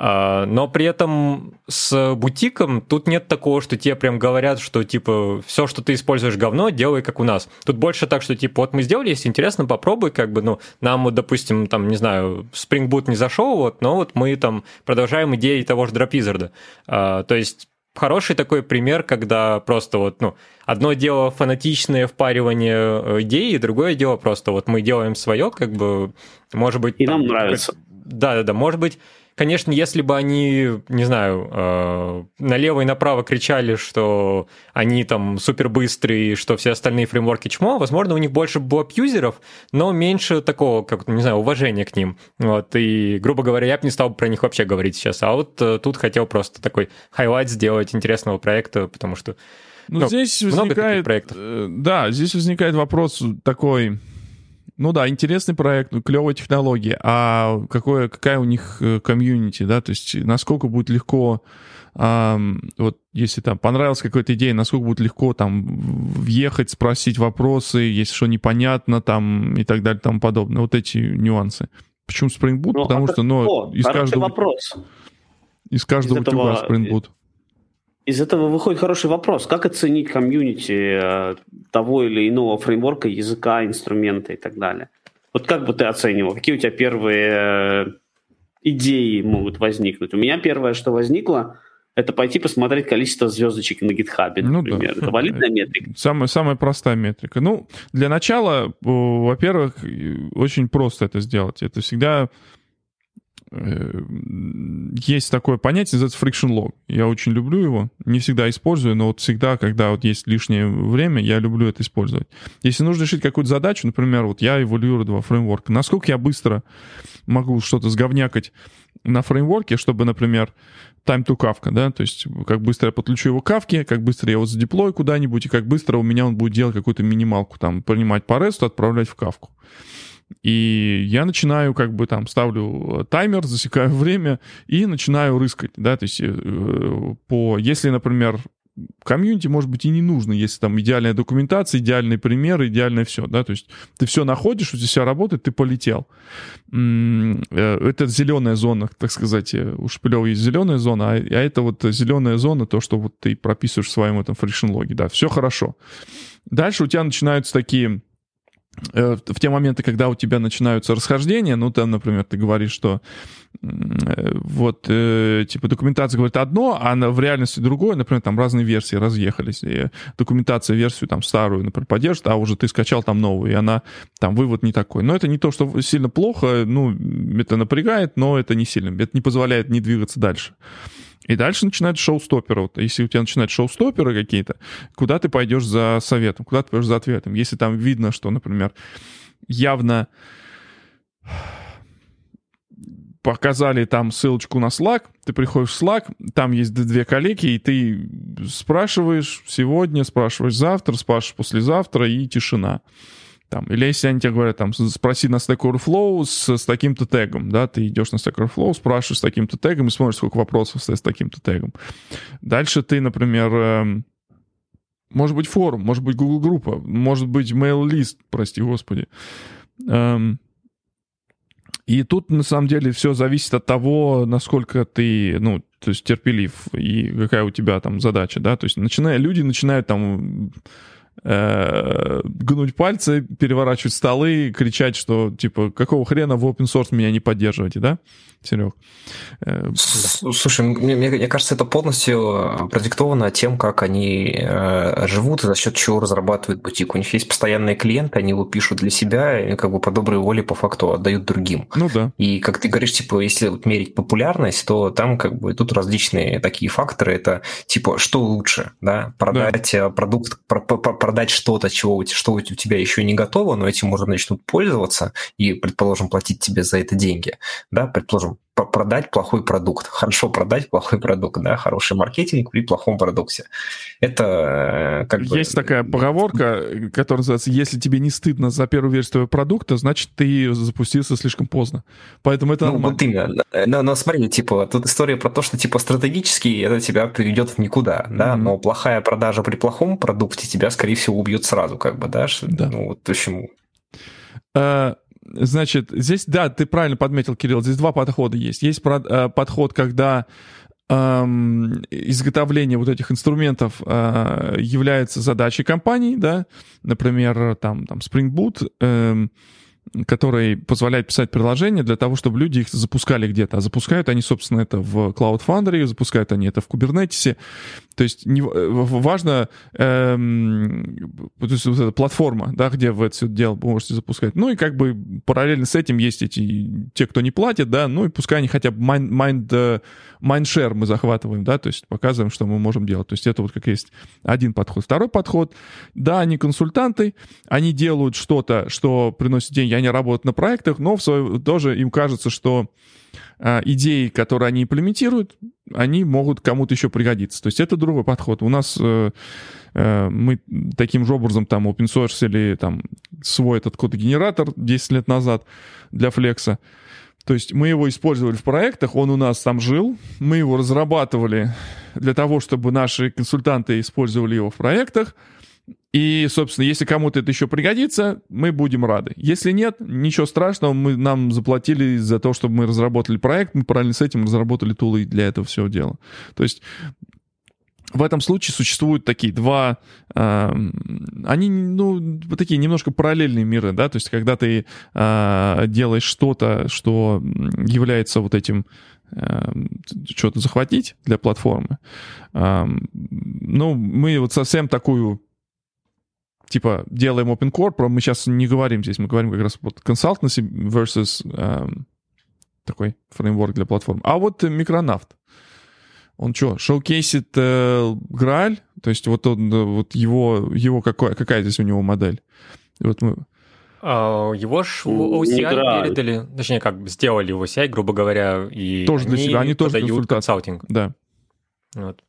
Speaker 4: А, но при этом с бутиком тут нет такого, что тебе прям говорят, что типа все, что ты используешь говно, делай как у нас. Тут больше так, что типа вот мы сделали, если интересно, попробуй, как бы, ну, нам вот, допустим, там, не знаю, Spring Boot не зашел, вот, но вот мы там продолжаем идеи того же Dropwizard. А, то есть хороший такой пример, когда просто вот, ну, одно дело фанатичное впаривание э, идеи, другое дело просто вот мы делаем свое, как бы, может быть...
Speaker 2: И там, нам нравится.
Speaker 4: Да-да-да, может быть, Конечно, если бы они, не знаю, э, налево и направо кричали, что они там супер быстрые, что все остальные фреймворки чмо, возможно, у них больше было юзеров, но меньше такого, как, не знаю, уважения к ним. Вот, и, грубо говоря, я бы не стал про них вообще говорить сейчас. А вот э, тут хотел просто такой highlight сделать интересного проекта, потому что
Speaker 1: Ну, здесь возникает... проектов. Э, да, здесь возникает вопрос такой... Ну да, интересный проект, клевая технология. А какое, какая у них э, комьюнити, да? То есть насколько будет легко вот если там понравилась какая-то идея, насколько будет легко там въехать, спросить вопросы, если что непонятно там и так далее, тому подобное. Вот эти нюансы. Почему Spring Boot? Ну, Потому а что, ну, из каждого...
Speaker 2: вопрос.
Speaker 1: Из каждого из этого... Spring Boot.
Speaker 2: Из этого выходит хороший вопрос. Как оценить комьюнити э, того или иного фреймворка, языка, инструмента и так далее? Вот как бы ты оценивал? Какие у тебя первые э, идеи могут возникнуть? У меня первое, что возникло – это пойти посмотреть количество звездочек на гитхабе, ну, например. Да. Это валидная метрика.
Speaker 1: Самая, самая простая метрика. Ну, для начала, во-первых, очень просто это сделать. Это всегда есть такое понятие, называется friction log. Я очень люблю его, не всегда использую, но вот всегда, когда вот есть лишнее время, я люблю это использовать. Если нужно решить какую-то задачу, например, вот я эволюирую два фреймворка, насколько я быстро могу что-то сговнякать на фреймворке, чтобы, например, time to Kafka, да, то есть как быстро я подключу его к Kafka, как быстро я его задеплою куда-нибудь, и как быстро у меня он будет делать какую-то минималку, там, принимать по REST, отправлять в Kafka. И я начинаю, как бы там, ставлю таймер, засекаю время и начинаю рыскать, да, то есть э, по, если, например, комьюнити, может быть, и не нужно, если там идеальная документация, идеальный пример, идеальное все, да, то есть ты все находишь, у тебя все работает, ты полетел. Э, это зеленая зона, так сказать, э, у Шипилёва есть зеленая зона, а, а это вот зеленая зона, то, что вот ты прописываешь в своем этом friction логе, да, все хорошо. Дальше у тебя начинаются такие Э, в те моменты, когда у тебя начинаются расхождения, ну, там, например, ты говоришь, что э, вот, э, типа, документация говорит одно, а в реальности другое, например, там разные версии разъехались, и документация версию там старую, например, поддержит, а уже ты скачал там новую, и она, там, вывод не такой. Но это не то, что сильно плохо, ну, это напрягает, но это не сильно, это не позволяет не двигаться дальше. И дальше начинает шоу-стоперы. Вот, если у тебя начинают шоу-стоперы какие-то, куда ты пойдешь за советом, куда ты пойдешь за ответом? Если там видно, что, например, явно показали там ссылочку на Slack, ты приходишь в Slack, там есть две коллеги, и ты спрашиваешь сегодня, спрашиваешь завтра, спрашиваешь послезавтра, и тишина. Там, или если они тебе говорят, там, спроси на Stack Overflow с, с таким-то тегом, да, ты идешь на Stack Overflow, спрашиваешь с таким-то тегом и смотришь, сколько вопросов с таким-то тегом. Дальше ты, например, э, может быть форум, может быть Google группа, может быть mail-лист, прости господи. Эм, и тут, на самом деле, все зависит от того, насколько ты, ну, то есть терпелив и какая у тебя там задача, да, то есть начиная, люди начинают там гнуть пальцы, переворачивать столы, кричать, что, типа, какого хрена в open source меня не поддерживаете, да, Серег?
Speaker 3: Э, слушай, мне, мне кажется, это полностью э, продиктовано тем, как они э, живут и за счет чего разрабатывают бутик. У них есть постоянные клиенты, они его пишут для себя и как бы по доброй воле по факту отдают другим.
Speaker 1: Ну да.
Speaker 3: И как ты говоришь, типа, если вот мерить популярность, то там как бы тут различные такие факторы. Это типа, что лучше, да, продать да. продукт, про, про, продать что-то, чего, что у тебя еще не готово, но этим можно начнут пользоваться и, предположим, платить тебе за это деньги. Да, предположим, продать плохой продукт. Хорошо продать плохой продукт, да, хороший маркетинг при плохом продукте. Это
Speaker 1: э, как бы... Есть такая поговорка, которая называется, если тебе не стыдно за первую версию твоего продукта, значит, ты запустился слишком поздно. Поэтому это
Speaker 3: Ну, нормально. вот именно. Но, но смотри, типа, тут история про то, что, типа, стратегически это тебя приведет в никуда, да, mm-hmm. но плохая продажа при плохом продукте тебя, скорее всего, убьет сразу, как бы, да, да. ну, вот почему.
Speaker 1: Uh Значит, здесь, да, ты правильно подметил, Кирилл, здесь два подхода есть. Есть э, подход, когда эм, изготовление вот этих инструментов э, является задачей компании, да, например, там, там Spring Boot, эм, который позволяет писать приложения для того, чтобы люди их запускали где-то. А запускают они, собственно, это в Cloud Foundry, запускают они это в Kubernetes. То есть не, э, важно, эм, то есть вот эта платформа, да, где вы это все дело можете запускать. Ну и как бы параллельно с этим есть эти, те, кто не платит, да, ну и пускай они хотя бы mind, mind, mindshare мы захватываем, да, то есть показываем, что мы можем делать. То есть это вот как есть один подход. Второй подход, да, они консультанты, они делают что-то, что приносит деньги, они работают на проектах, но в свое, тоже им кажется, что э, идеи, которые они имплементируют, они могут кому-то еще пригодиться. То есть это другой подход. У нас э, э, мы таким же образом там open source или там свой этот код-генератор 10 лет назад для Flex. То есть мы его использовали в проектах, он у нас там жил, мы его разрабатывали для того, чтобы наши консультанты использовали его в проектах, и, собственно, если кому-то это еще пригодится, мы будем рады. Если нет, ничего страшного, мы, нам заплатили за то, чтобы мы разработали проект, мы параллельно с этим разработали тулы для этого всего дела. То есть в этом случае существуют такие два, э, они, ну, такие немножко параллельные миры, да, то есть когда ты э, делаешь что-то, что является вот этим э, что-то захватить для платформы, э, ну, мы вот совсем такую типа, делаем open core, про мы сейчас не говорим здесь, мы говорим как раз вот consultancy versus эм, такой фреймворк для платформ. А вот микронавт, он что, шоукейсит э, Грааль? То есть вот, он, вот его, его какой, какая здесь у него модель? вот мы...
Speaker 4: А, его ж в OCI передали, точнее, как сделали в OCI, грубо говоря, и
Speaker 1: тоже для себя, они тоже
Speaker 4: консалтинг.
Speaker 1: Да.
Speaker 4: Вот.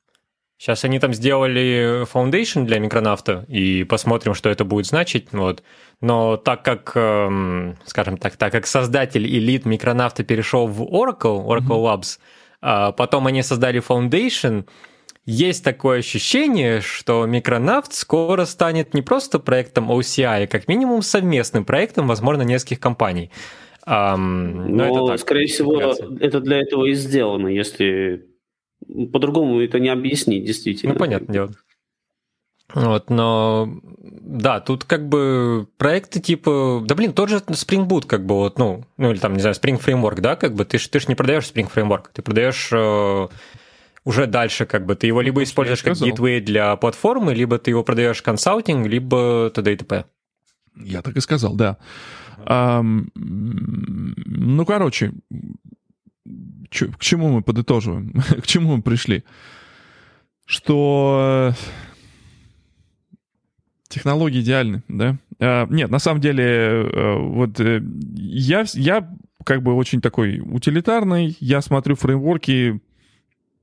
Speaker 4: Сейчас они там сделали Foundation для микронавта, и посмотрим, что это будет значить. Вот. Но так как, эм, скажем так, так как создатель элит микронавта перешел в Oracle, Oracle mm-hmm. Labs, а потом они создали Foundation, есть такое ощущение, что Микронавт скоро станет не просто проектом OCI, а как минимум совместным проектом, возможно, нескольких компаний.
Speaker 2: Um, но, но это так, скорее всего, это для этого и сделано, если по-другому это не объяснить, действительно.
Speaker 4: Ну, понятное дело. Вот, но да, тут как бы проекты типа, да блин, тот же Spring Boot, как бы вот, ну, ну или там, не знаю, Spring Framework, да, как бы ты ж, ты ж не продаешь Spring Framework, ты продаешь э, уже дальше, как бы ты его либо используешь как gateway для платформы, либо ты его продаешь консалтинг, либо т.д. и т.п.
Speaker 1: Я так и сказал, да. А, ну, короче, к чему мы подытоживаем? к чему мы пришли? Что технологии идеальны, да? А, нет, на самом деле, э, вот э, я, я как бы очень такой утилитарный, я смотрю фреймворки,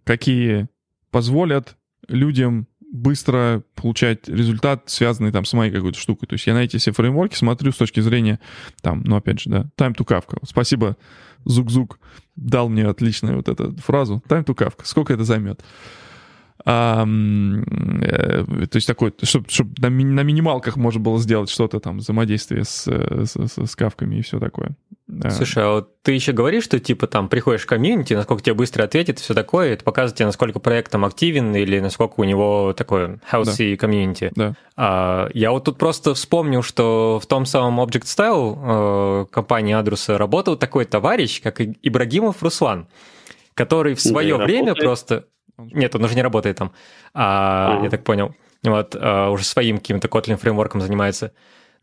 Speaker 1: какие позволят людям быстро получать результат, связанный там с моей какой-то штукой. То есть я на эти все фреймворки смотрю с точки зрения, там, ну опять же, да, time to Kafka. Спасибо, Зук-Зук дал мне отличную вот эту фразу. Time to Kafka. Сколько это займет? А, э, то есть такой, чтобы чтоб на, ми, на минималках можно было сделать что-то там, взаимодействие с, с, с, с кавками и все такое.
Speaker 4: Слушай, а вот ты еще говоришь, что типа там приходишь в комьюнити, насколько тебе быстро ответит, все такое, это показывает тебе, насколько проект там активен или насколько у него такое healthy комьюнити.
Speaker 1: Да.
Speaker 4: А, я вот тут просто вспомнил, что в том самом Object Style э, компании Адруса работал такой товарищ, как Ибрагимов Руслан, который в свое да, время работает. просто нет, он уже не работает там, а, я так понял. Вот, а, уже своим каким-то Kotlin фреймворком занимается.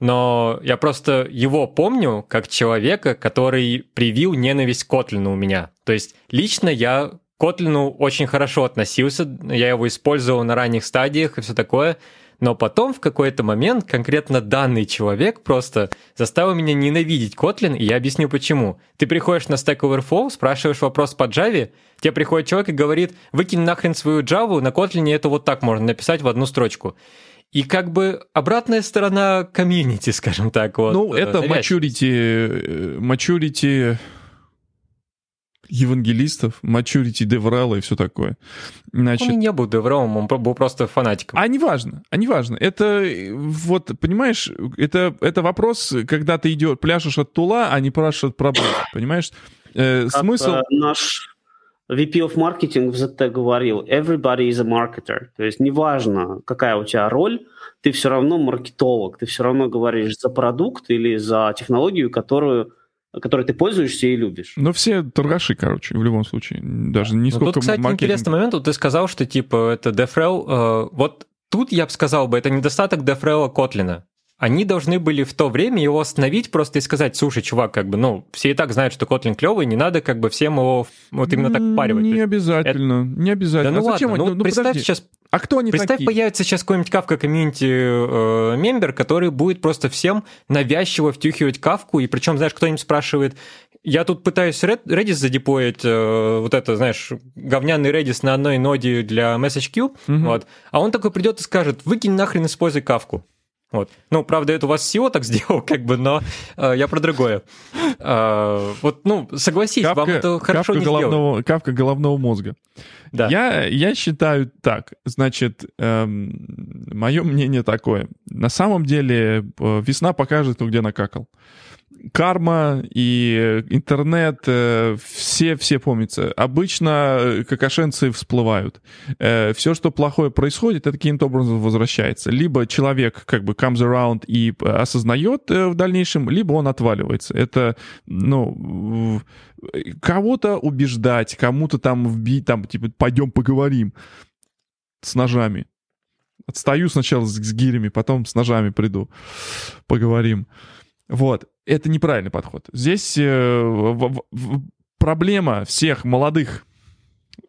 Speaker 4: Но я просто его помню как человека, который привил ненависть к Kotlin у меня. То есть лично я к Kotlin очень хорошо относился, я его использовал на ранних стадиях и все такое, но потом в какой-то момент конкретно данный человек просто заставил меня ненавидеть Kotlin, и я объясню почему. Ты приходишь на Stack Overflow, спрашиваешь вопрос по Java, тебе приходит человек и говорит, выкинь нахрен свою Java, на Kotlin это вот так можно написать в одну строчку. И как бы обратная сторона комьюнити, скажем так. Вот,
Speaker 1: ну, это э, maturity, э, maturity евангелистов, maturity деврала и все такое.
Speaker 4: Значит, он не был девралом, он был просто фанатиком.
Speaker 1: А неважно, а неважно. Это вот, понимаешь, это, это вопрос, когда ты идешь, пляшешь от тула, а не пляшешь от проблем, понимаешь?
Speaker 2: Э, смысл... Наш VP of Marketing в ZT говорил, everybody is a marketer. То есть неважно, какая у тебя роль, ты все равно маркетолог, ты все равно говоришь за продукт или за технологию, которую которой ты пользуешься и любишь.
Speaker 1: Ну, все торгаши, короче, в любом случае. Даже не сколько
Speaker 4: ну, Тут, кстати, маркетинг... интересный момент. Вот ты сказал, что, типа, это DevRel... Э, вот тут я бы сказал бы, это недостаток DevRel Котлина. Они должны были в то время его остановить просто и сказать, слушай, чувак, как бы, ну, все и так знают, что Kotlin клевый, не надо как бы всем его вот именно так паривать.
Speaker 1: Не обязательно, это... не обязательно.
Speaker 4: Да ну а ладно, ну, ну, ну представь подожди. сейчас
Speaker 1: А кто они
Speaker 4: Представь,
Speaker 1: такие?
Speaker 4: появится сейчас какой-нибудь Kafka комьюнити э, мембер, который будет просто всем навязчиво втюхивать кавку, и причем, знаешь, кто-нибудь спрашивает, я тут пытаюсь Redis задепоить, э, вот это, знаешь, говняный Redis на одной ноде для MessageQ, угу. вот, а он такой придет и скажет, выкинь нахрен, используй кавку. Вот. Ну, правда, это у вас SEO так сделал, как бы, но э, я про другое. Э, вот, ну, согласись, капка, вам это хорошо не
Speaker 1: головного,
Speaker 4: сделали.
Speaker 1: Капка головного мозга. Да. Я, я считаю так. Значит, эм, мое мнение такое. На самом деле, э, весна покажет, кто где накакал карма и интернет, все-все э, помнятся. Обычно э, какашенцы всплывают. Э, все, что плохое происходит, это каким-то образом возвращается. Либо человек как бы comes around и осознает в дальнейшем, либо он отваливается. Это, ну, кого-то убеждать, кому-то там вбить, там, типа, пойдем поговорим с ножами. Отстаю сначала с, с гирями, потом с ножами приду, поговорим. Вот это неправильный подход. Здесь э, проблема всех молодых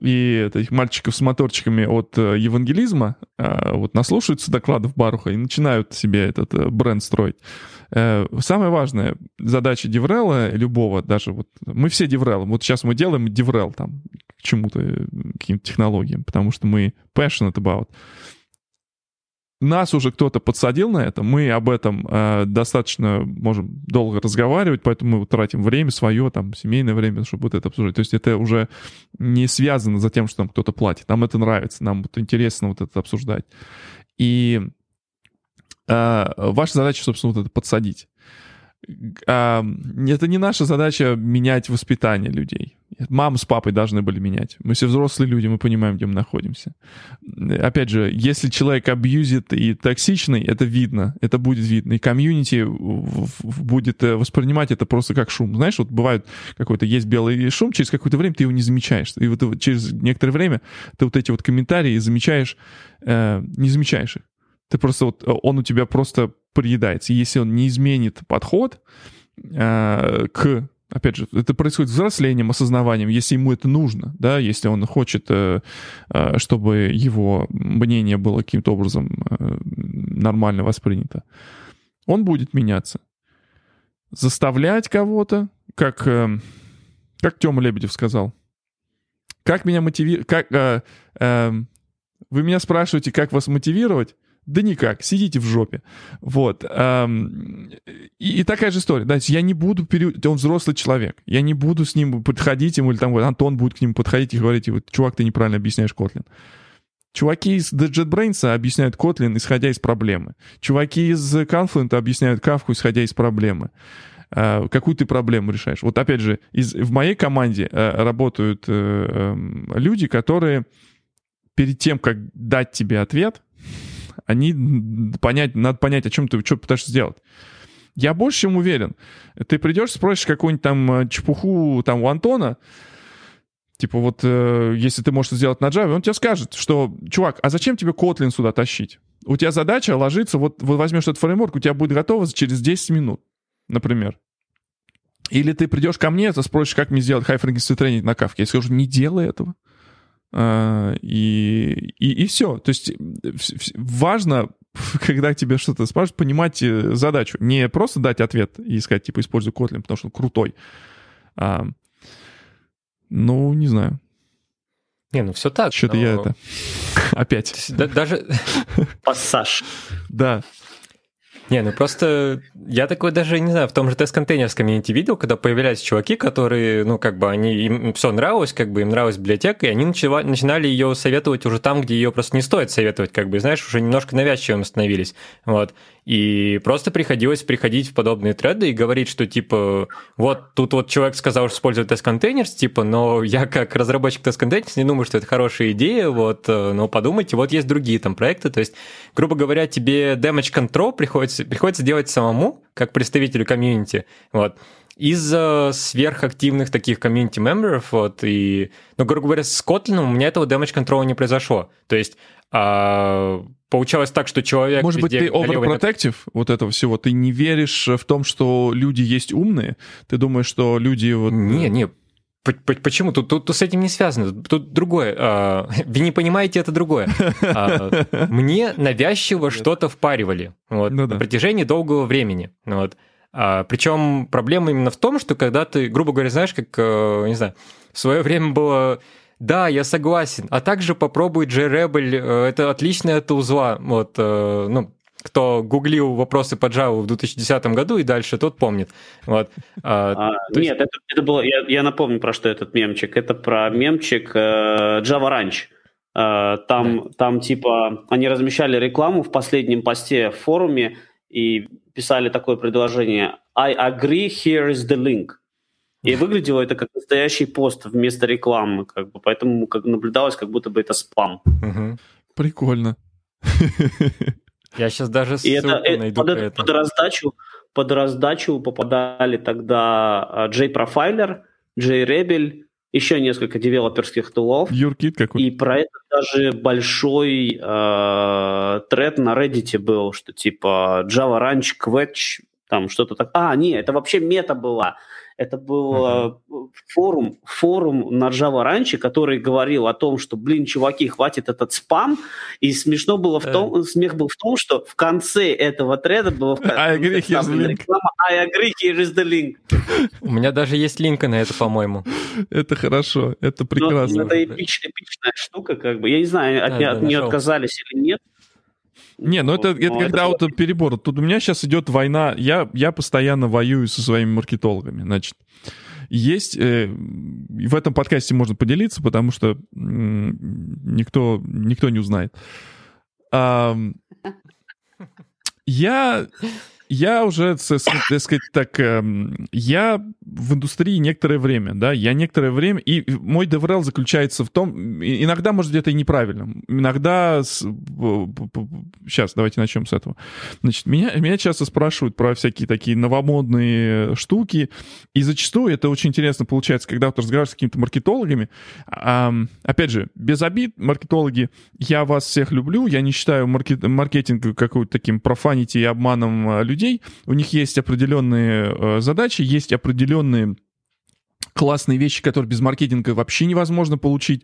Speaker 1: и этих мальчиков с моторчиками от э, евангелизма э, вот наслушаются докладов Баруха и начинают себе этот бренд строить. Самая важная задача DevRel'а, любого даже, вот мы все DevRel, вот сейчас мы делаем DevRel там к чему-то, э, каким-то технологиям, потому что мы passionate about, нас уже кто-то подсадил на это, мы об этом э, достаточно можем долго разговаривать, поэтому мы тратим время свое, там, семейное время, чтобы вот это обсуждать. То есть это уже не связано за тем, что нам кто-то платит. Нам это нравится, нам вот интересно вот это обсуждать. И э, ваша задача, собственно, вот это подсадить. Э, это не наша задача менять воспитание людей. Мама с папой должны были менять. Мы все взрослые люди, мы понимаем, где мы находимся. Опять же, если человек абьюзит и токсичный, это видно, это будет видно. И комьюнити будет э, воспринимать это просто как шум. Знаешь, вот бывает какой-то есть белый шум, через какое-то время ты его не замечаешь. И вот через некоторое время ты вот эти вот комментарии замечаешь, э, не замечаешь их. Ты просто вот, он у тебя просто приедается. Если он не изменит подход э, к опять же, это происходит взрослением, осознаванием, если ему это нужно, да, если он хочет, э, э, чтобы его мнение было каким-то образом э, нормально воспринято, он будет меняться. Заставлять кого-то, как, как Тёма Лебедев сказал, как меня мотивировать, как... Вы меня спрашиваете, как вас мотивировать? Да никак, сидите в жопе. Вот. И, и такая же история. Да, я не буду пере... Он взрослый человек. Я не буду с ним подходить ему, или там Антон будет к нему подходить и говорить, вот, чувак, ты неправильно объясняешь Kotlin. Чуваки из JetBrains объясняют Kotlin, исходя из проблемы. Чуваки из Confluent объясняют Kafka, исходя из проблемы. Uh, какую ты проблему решаешь? Вот опять же, из, в моей команде uh, работают uh, uh, люди, которые перед тем, как дать тебе ответ, они понять, надо понять, о чем ты что пытаешься сделать. Я больше чем уверен. Ты придешь, спросишь какую-нибудь там э, чепуху там у Антона, типа вот, э, если ты можешь сделать на Java, он тебе скажет, что, чувак, а зачем тебе Kotlin сюда тащить? У тебя задача ложиться, вот, вот возьмешь этот фреймворк, у тебя будет готово через 10 минут, например. Или ты придешь ко мне, ты спросишь, как мне сделать frequency тренинг на кавке. Я скажу, не делай этого. А, и, и, и все. То есть важно, когда тебе что-то спрашивают, понимать э, задачу. Не просто дать ответ и сказать, типа, используй Kotlin, потому что он крутой. А, ну, не знаю.
Speaker 4: Не, ну все так.
Speaker 1: Что-то
Speaker 4: но...
Speaker 1: я это... Опять.
Speaker 4: даже...
Speaker 2: Пассаж.
Speaker 1: Да.
Speaker 4: Не, ну просто я такой даже, не знаю, в том же тест-контейнерском комьюнити видел, когда появлялись чуваки, которые, ну, как бы, они, им все нравилось, как бы, им нравилась библиотека, и они начали, начинали ее советовать уже там, где ее просто не стоит советовать, как бы, знаешь, уже немножко навязчивым становились, вот. И просто приходилось приходить в подобные треды и говорить, что типа, вот тут вот человек сказал, что использует Testcontainers, типа, но я как разработчик Testcontainers не думаю, что это хорошая идея, вот, э, но подумайте, вот есть другие там проекты, то есть, грубо говоря, тебе damage control приходится, приходится делать самому, как представителю community, вот, из-за сверхактивных таких community мемберов, вот, и, ну, грубо говоря, с Kotlin у меня этого damage control не произошло. То есть а, получалось так, что человек...
Speaker 1: Может быть, ты overprotective вот этого всего? Ты не веришь в том, что люди есть умные? Ты думаешь, что люди вот...
Speaker 4: Не, не, Почему? Тут, тут, тут с этим не связано. Тут другое. А, вы не понимаете, это другое. А, мне навязчиво что-то впаривали вот, ну, да. на протяжении долгого времени. Вот. А, причем проблема именно в том, что когда ты, грубо говоря, знаешь, как, э, не знаю, в свое время было да, я согласен. А также попробуй JRebel, э, это отличное от узла. Вот, э, ну, кто гуглил вопросы по Java в 2010 году и дальше, тот помнит. Вот.
Speaker 2: А, а, нет, есть... это, это было, я, я напомню, про что этот мемчик. Это про мемчик э, Java Ranch. Э, там, да. там типа они размещали рекламу в последнем посте в форуме и писали такое предложение I agree, here is the link. И выглядело это как настоящий пост вместо рекламы, как бы, поэтому как наблюдалось, как будто бы это спам.
Speaker 1: Угу. Прикольно.
Speaker 4: Я сейчас даже ссылку и это, найду
Speaker 2: под, это. Под раздачу, под раздачу попадали тогда JProfiler, JRebel, еще несколько девелоперских тулов.
Speaker 1: Юркит какой
Speaker 2: И про это даже большой э, тред на Reddit был, что типа Java Ranch, Quetch, там что-то так. А, не, это вообще мета была. Это был uh-huh. форум, форум на Java раньше, который говорил о том, что, блин, чуваки, хватит этот спам. И смешно было в том, uh-huh. смех был в том, что в конце этого треда было
Speaker 1: I agree, here's the link. реклама
Speaker 2: I agree, here is the link.
Speaker 4: У меня даже есть линка на это, по-моему.
Speaker 1: Это хорошо, это прекрасно.
Speaker 2: это эпичная, эпичная штука, как бы. Я не знаю, от нее отказались или нет.
Speaker 1: Не, ну это, это ну, когда это... вот перебор. Тут у меня сейчас идет война. Я, я постоянно воюю со своими маркетологами. Значит, есть... Э, в этом подкасте можно поделиться, потому что э, никто, никто не узнает. А, я я уже, так сказать, так, эм, я в индустрии некоторое время, да, я некоторое время, и мой DevRel заключается в том, иногда, может, где-то и неправильно, иногда, сейчас, давайте начнем с этого. Значит, меня, меня часто спрашивают про всякие такие новомодные штуки, и зачастую это очень интересно получается, когда ты разговариваешь с какими-то маркетологами, а, опять же, без обид, маркетологи, я вас всех люблю, я не считаю маркет, маркетинг какой-то таким профанити и обманом людей, людей, у них есть определенные э, задачи, есть определенные классные вещи, которые без маркетинга вообще невозможно получить.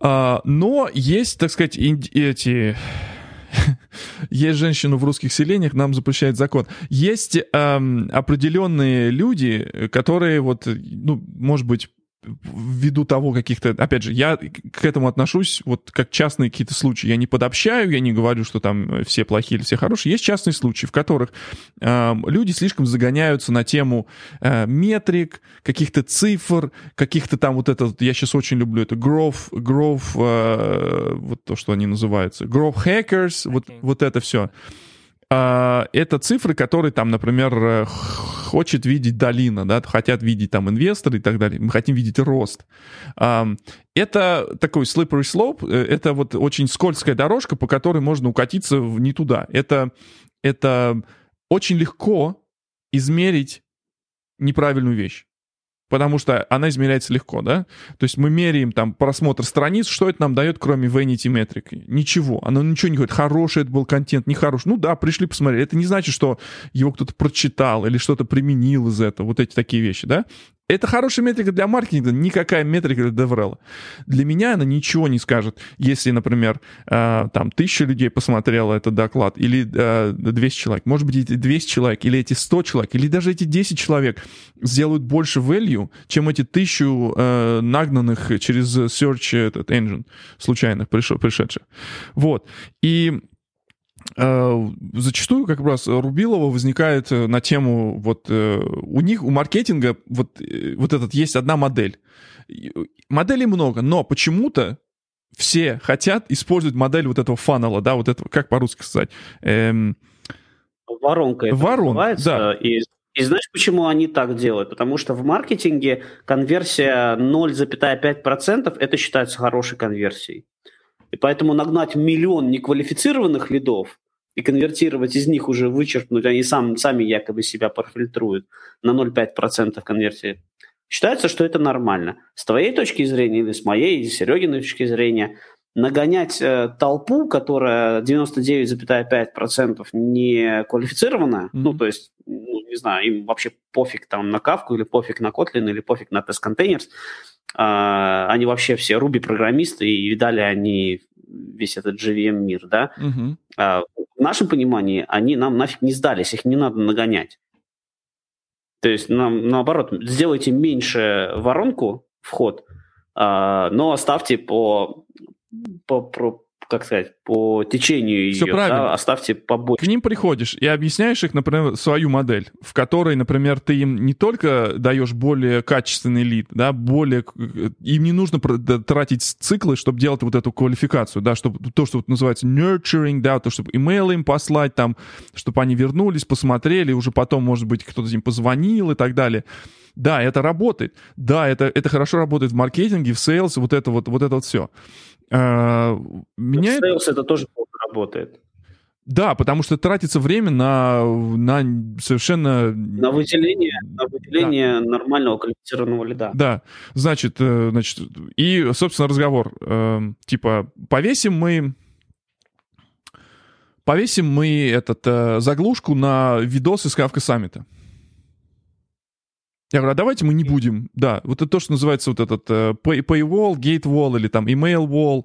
Speaker 1: А, но есть, так сказать, эти... есть женщину в русских селениях, нам запрещает закон. Есть эм, определенные люди, которые вот, ну, может быть, ввиду того каких-то, опять же, я к этому отношусь вот как частные какие-то случаи. Я не подобщаю, я не говорю, что там все плохие или все хорошие. Есть частные случаи, в которых э, люди слишком загоняются на тему э, метрик, каких-то цифр, каких-то там вот это, я сейчас очень люблю это growth, growth, э, вот то, что они называются, growth hackers, okay. вот, вот это все. А, это цифры, которые там, например, э, хочет видеть долина, да, хотят видеть там инвесторы и так далее. Мы хотим видеть рост. Это такой slippery slope, э, это вот очень скользкая дорожка, по которой можно укатиться не туда. Это, это очень легко измерить неправильную вещь потому что она измеряется легко, да? То есть мы меряем там просмотр страниц, что это нам дает, кроме vanity metric? Ничего. Оно ничего не говорит, хороший это был контент, нехороший. Ну да, пришли посмотреть. Это не значит, что его кто-то прочитал или что-то применил из этого, вот эти такие вещи, да? Это хорошая метрика для маркетинга, никакая метрика для DevRel. Для меня она ничего не скажет, если, например, э, там тысяча людей посмотрела этот доклад, или э, 200 человек. Может быть, эти 200 человек, или эти 100 человек, или даже эти 10 человек сделают больше value, чем эти тысячу э, нагнанных через search этот engine случайных пришедших. Вот. И зачастую как раз Рубилова возникает э, на тему вот э, у них у маркетинга вот вот этот есть одна модель моделей много но почему-то все хотят использовать модель вот этого фанала да вот этого как по-русски сказать эм...
Speaker 2: воронка это
Speaker 1: ворон да
Speaker 2: и и знаешь, почему они так делают? Потому что в маркетинге конверсия 0,5% это считается хорошей конверсией. И поэтому нагнать миллион неквалифицированных лидов и конвертировать из них уже вычеркнуть, они сам, сами якобы себя профильтруют на 0,5% конверсии. Считается, что это нормально. С твоей точки зрения или с моей, или с Серегиной точки зрения, нагонять э, толпу, которая 99,5% не квалифицированная, mm-hmm. ну, то есть ну, не знаю, им вообще пофиг там на кавку или пофиг на Kotlin или пофиг на. А, они вообще все Ruby-программисты, и видали они весь этот JVM-мир, да. Угу. А, в нашем понимании они нам нафиг не сдались, их не надо нагонять. То есть, нам, наоборот, сделайте меньше воронку, вход, а, но оставьте по, по, по, как сказать, по течению
Speaker 1: Все
Speaker 2: ее,
Speaker 1: правильно.
Speaker 2: Да, оставьте побольше.
Speaker 1: К ним приходишь и объясняешь их, например, свою модель, в которой, например, ты им не только даешь более качественный лид, да, более... Им не нужно тратить циклы, чтобы делать вот эту квалификацию, да, чтобы то, что вот называется nurturing, да, то, чтобы имейл им послать там, чтобы они вернулись, посмотрели, уже потом, может быть, кто-то им позвонил и так далее. Да, это работает. Да, это, это хорошо работает в маркетинге, в sales, вот это вот, вот это вот все.
Speaker 2: А, меня... Sales это тоже плохо работает.
Speaker 1: Да, потому что тратится время на, на совершенно...
Speaker 2: На выделение, на выделение да. нормального квалифицированного лида.
Speaker 1: Да, значит, э, значит, и, собственно, разговор. Э, типа, повесим мы... Повесим мы этот, э, заглушку на видос из Кавка Саммита. Я говорю, а давайте мы не будем. Да, вот это то, что называется вот этот pay, paywall, gatewall или там email wall.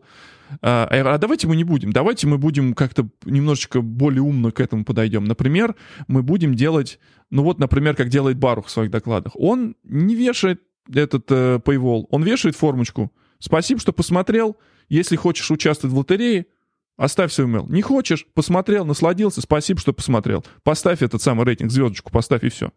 Speaker 1: Uh, я говорю, а давайте мы не будем. Давайте мы будем как-то немножечко более умно к этому подойдем. Например, мы будем делать, ну вот, например, как делает Барух в своих докладах. Он не вешает этот uh, paywall, он вешает формочку. Спасибо, что посмотрел. Если хочешь участвовать в лотерее, Оставь свой email. Не хочешь? Посмотрел, насладился. Спасибо, что посмотрел. Поставь этот самый рейтинг, звездочку поставь и все.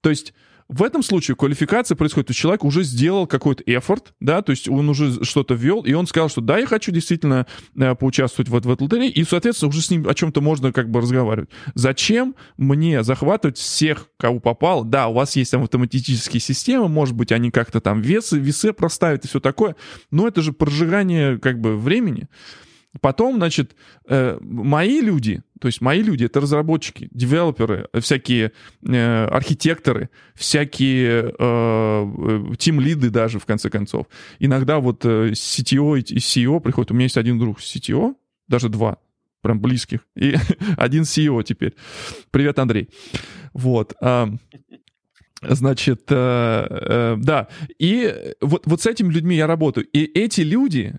Speaker 1: То есть в этом случае квалификация происходит, то есть человек уже сделал какой-то эфорт, да, то есть он уже что-то ввел, и он сказал, что да, я хочу действительно э, поучаствовать в, в этой лотерее, и, соответственно, уже с ним о чем-то можно как бы разговаривать. Зачем мне захватывать всех, кого попал? Да, у вас есть там автоматические системы, может быть, они как-то там весы, весы проставят и все такое, но это же прожигание как бы времени. Потом, значит, э, мои люди, то есть мои люди, это разработчики, девелоперы, всякие э, архитекторы, всякие э, тим-лиды даже, в конце концов. Иногда вот CTO и CEO приходят. У меня есть один друг CTO, даже два, прям близких, и один CEO теперь. Привет, Андрей. Вот. Значит, э, э, да, и вот, вот с этими людьми я работаю. И эти люди,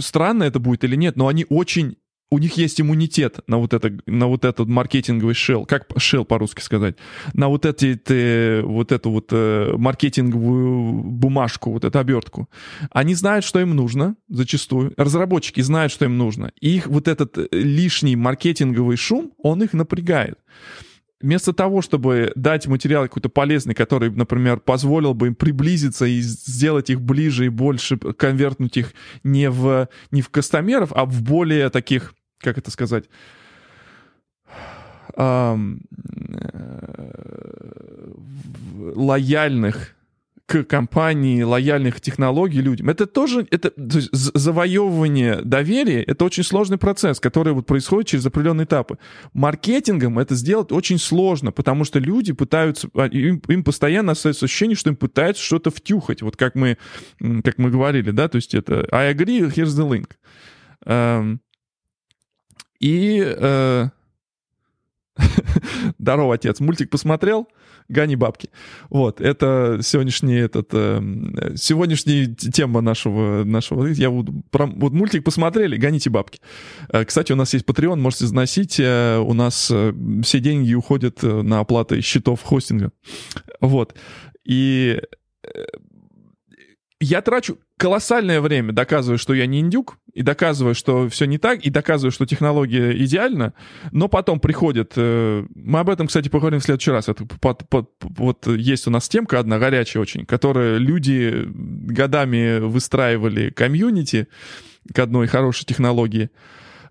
Speaker 1: странно это будет или нет, но они очень у них есть иммунитет на вот это, на вот этот маркетинговый шел, как шел по-русски сказать, на вот эти, ты, вот эту вот э, маркетинговую бумажку, вот эту обертку. Они знают, что им нужно, зачастую. Разработчики знают, что им нужно. И их вот этот э, лишний маркетинговый шум, он их напрягает вместо того, чтобы дать материал какой-то полезный, который, например, позволил бы им приблизиться и сделать их ближе и больше, конвертнуть их не в, не в кастомеров, а в более таких, как это сказать, эм, лояльных к компании, лояльных технологий людям. Это тоже, это то есть, завоевывание доверия, это очень сложный процесс, который вот происходит через определенные этапы. Маркетингом это сделать очень сложно, потому что люди пытаются, а, им, им постоянно остается ощущение, что им пытаются что-то втюхать, вот как мы, как мы говорили, да, то есть это I agree, here's the link. Эм, и э, Здорово, отец. Мультик посмотрел? Гони бабки. Вот, это сегодняшний этот, э, сегодняшняя тема нашего, нашего. Я вот, про, вот мультик посмотрели, гоните бабки. Э, кстати, у нас есть Patreon, можете заносить. Э, у нас все деньги уходят на оплаты счетов хостинга. Вот. И я трачу колоссальное время, доказывая, что я не индюк, и доказывая, что все не так, и доказывая, что технология идеальна, но потом приходит... Э, мы об этом, кстати, поговорим в следующий раз. Это под, под, вот есть у нас темка одна горячая очень, которая люди годами выстраивали комьюнити к одной хорошей технологии,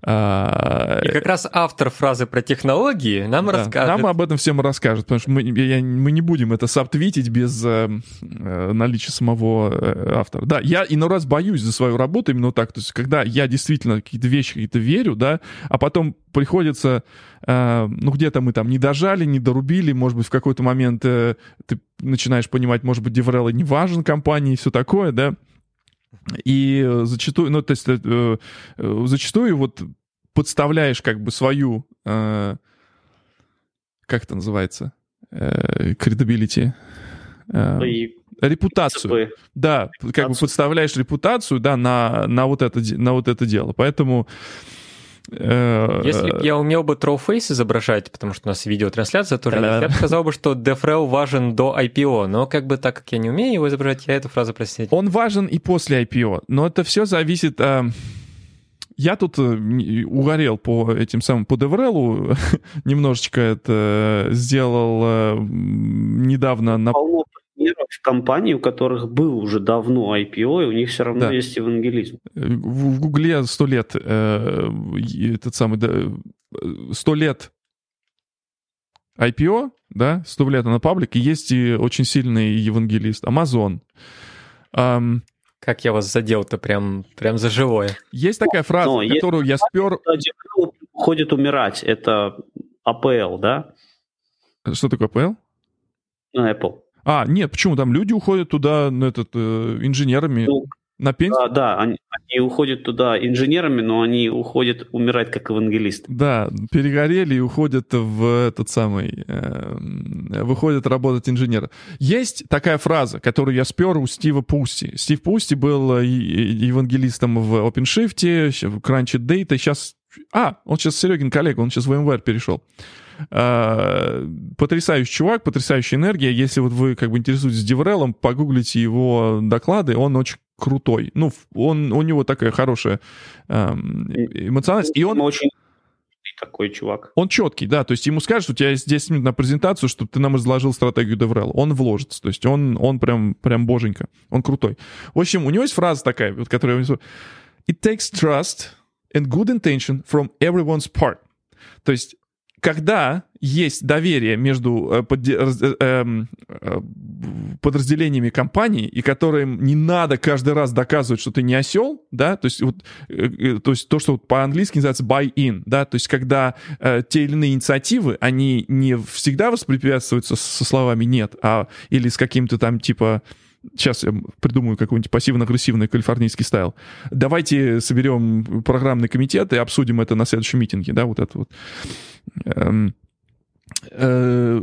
Speaker 4: И как раз автор фразы про технологии нам да, расскажет.
Speaker 1: Нам об этом всем расскажет, потому что мы, я, мы не будем это сабтвитить без э, э, наличия самого э, автора. Да, я иной раз боюсь за свою работу именно так. То есть, когда я действительно какие-то вещи какие-то верю, да, а потом приходится, э, ну, где-то мы там не дожали, не дорубили, может быть, в какой-то момент э, ты начинаешь понимать, может быть, DevRel не важен компании и все такое, да, и э, зачастую, ну, то есть, э, э, зачастую вот подставляешь как бы свою, э, как это называется, э, credibility, э, и репутацию. Принципы. Да, как бы подставляешь репутацию, да, на, на, вот это, на вот это дело. Поэтому...
Speaker 4: Э, Если бы я умел бы троуфейс изображать, потому что у нас видеотрансляция тоже есть, я бы сказал бы, что DevRel важен до IPO, но как бы так как я не умею его изображать, я эту фразу простить.
Speaker 1: Он важен и после IPO, но это все зависит... Я тут э, угорел по этим самым, по DevRel, немножечко это сделал э, недавно на...
Speaker 2: Полно примеров компаний, у которых был уже давно IPO, и у них все равно да. есть евангелизм.
Speaker 1: В Гугле сто лет, э, этот самый, сто лет IPO, да, сто лет на паблик, и есть и очень сильный евангелист. Amazon. Um,
Speaker 4: как я вас задел-то прям, прям за живое.
Speaker 1: Есть такая фраза, Но которую я спер...
Speaker 2: Уходит умирать. Это APL, да?
Speaker 1: Что такое APL?
Speaker 2: Ну, Apple.
Speaker 1: А, нет, почему? Там люди уходят туда этот, э, инженерами. Ну, на пенсию?
Speaker 2: Да, да они, они уходят туда инженерами, но они уходят умирать как евангелист.
Speaker 1: Да, перегорели и уходят в этот самый... Э, выходят работать инженеры. Есть такая фраза, которую я спер у Стива Пусти. Стив Пусти был евангелистом в OpenShift, в Crunchy Data, сейчас... А, он сейчас Серегин коллега, он сейчас в VMware перешел. А, потрясающий чувак, потрясающая энергия. Если вот вы как бы интересуетесь Деврелом, погуглите его доклады, он очень крутой. Ну, он, у него такая хорошая эм, эмоциональность. И он
Speaker 2: очень такой чувак.
Speaker 1: Он четкий, да, то есть ему скажут, у тебя есть 10 минут на презентацию, чтобы ты нам изложил стратегию DevRel. Он вложится, то есть он, он прям, прям боженька, он крутой. В общем, у него есть фраза такая, вот, которая... It takes trust and good intention from everyone's part. То есть когда есть доверие между э, э, эм, э, подразделениями компании, и которым не надо каждый раз доказывать, что ты не осел, да, то есть, вот, то, есть то, что по-английски называется buy-in, да, то есть когда те или иные инициативы, они не всегда воспрепятствуются со словами «нет», а или с каким-то там типа Сейчас я придумаю какой-нибудь пассивно-агрессивный калифорнийский стайл. Давайте соберем программный комитет и обсудим это на следующем митинге, да, вот это вот. Эм, э,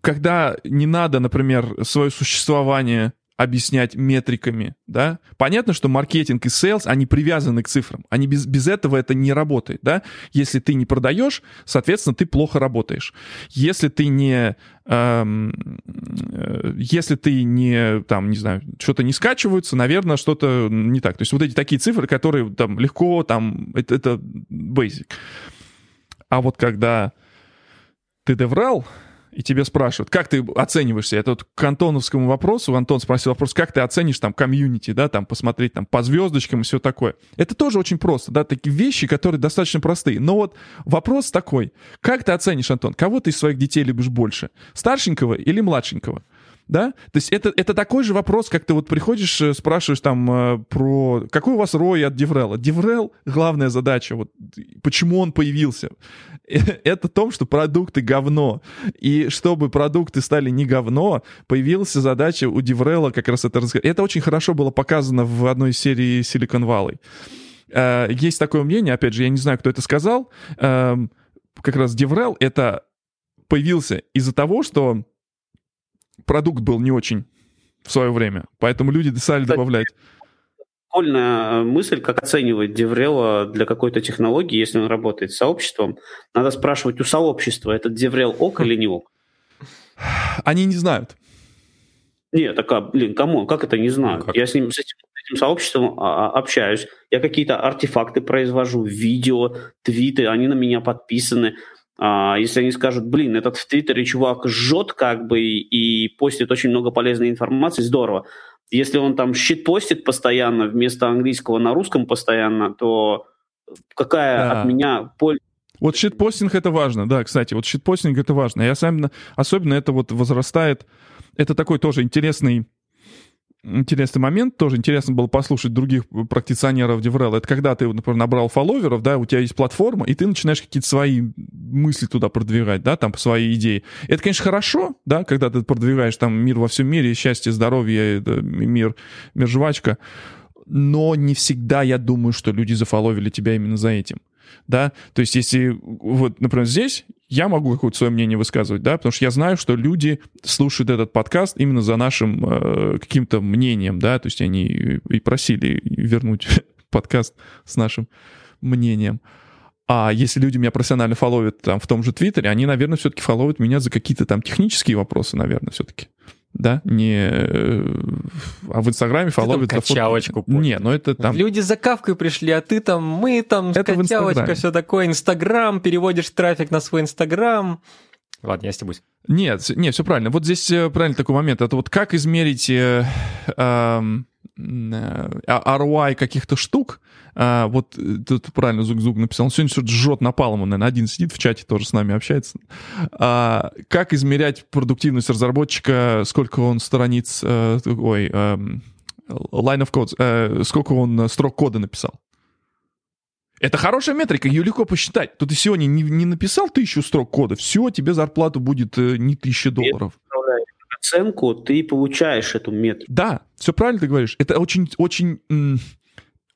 Speaker 1: когда не надо, например, свое существование объяснять метриками, да. Понятно, что маркетинг и sales, они привязаны к цифрам. Они без, без этого это не работает, да. Если ты не продаешь, соответственно, ты плохо работаешь. Если ты не... Эм, э, если ты не, там, не знаю, что-то не скачиваются, наверное, что-то не так. То есть вот эти такие цифры, которые там легко, там, это, это basic. А вот когда ты доврал, и тебе спрашивают, как ты оцениваешься? Это вот к антоновскому вопросу, Антон спросил вопрос, как ты оценишь там комьюнити, да, там посмотреть там по звездочкам и все такое. Это тоже очень просто, да, такие вещи, которые достаточно простые. Но вот вопрос такой, как ты оценишь, Антон, кого ты из своих детей любишь больше, старшенького или младшенького? Да? То есть это, это такой же вопрос, как ты вот приходишь, э, спрашиваешь там э, про... Какой у вас ROI от DevRel'а? DevRel, главная задача, вот почему он появился? Это в том, что продукты говно. И чтобы продукты стали не говно, появилась задача у DevRel'а как раз это рассказать. Это очень хорошо было показано в одной из серий Silicon Valley. Э, есть такое мнение, опять же, я не знаю, кто это сказал, эм, как раз DevRel это появился из-за того, что продукт был не очень в свое время, поэтому люди стали Кстати, добавлять.
Speaker 2: Прикольная э, мысль, как оценивать DevRel'а для какой-то технологии, если он работает с сообществом. Надо спрашивать у сообщества, этот DevRel ок или не ок?
Speaker 1: Они не знают.
Speaker 2: Нет, так, а, блин, кому? Как это не знают? Ну, как? Я с ним, с этим, с этим сообществом а, а, общаюсь, я какие-то артефакты произвожу, видео, твиты, они на меня подписаны. А, если они скажут, блин, этот в Твиттере чувак жжет как бы и постит очень много полезной информации, здорово. Если он там щит постит постоянно вместо английского на русском постоянно, то какая да. от меня польза?
Speaker 1: Вот щитпостинг это важно, да, кстати, вот щитпостинг это важно. И особенно, особенно это вот возрастает, это такой тоже интересный интересный момент, тоже интересно было послушать других практиционеров DevRel. Это когда ты, например, набрал фолловеров, да, у тебя есть платформа, и ты начинаешь какие-то свои мысли туда продвигать, да, там, свои идеи. Это, конечно, хорошо, да, когда ты продвигаешь там мир во всем мире, счастье, здоровье, мир, мир жвачка, но не всегда я думаю, что люди зафоловили тебя именно за этим да, то есть если вот, например, здесь я могу какое-то свое мнение высказывать, да, потому что я знаю, что люди слушают этот подкаст именно за нашим э, каким-то мнением, да, то есть они и просили вернуть подкаст с нашим мнением. А если люди меня профессионально фоловят там в том же Твиттере, они, наверное, все-таки фоловят меня за какие-то там технические вопросы, наверное, все-таки. Да, не... Э, а в Инстаграме фоловят
Speaker 4: за качалочку.
Speaker 1: Фото... Не, ну это там...
Speaker 4: Люди за кавкой пришли, а ты там, мы там, это качалочка, все такое, Инстаграм, переводишь трафик на свой Инстаграм. Ладно, я стебусь.
Speaker 1: Нет, нет, все правильно. Вот здесь э, правильный такой момент. Это вот как измерить э, э, ROI каких-то штук, а, вот э, тут правильно Зук-Зук написал, он сегодня что-то жжет напалом, он, наверное, один сидит в чате, тоже с нами общается. А, как измерять продуктивность разработчика, сколько он страниц, а, ой, а, line of code, а, сколько он строк кода написал? Это хорошая метрика, ее легко посчитать. То ты сегодня не, не написал тысячу строк кода, все, тебе зарплата будет не тысяча долларов
Speaker 2: оценку, ты получаешь эту метрику.
Speaker 1: Да, все правильно ты говоришь. Это очень, очень,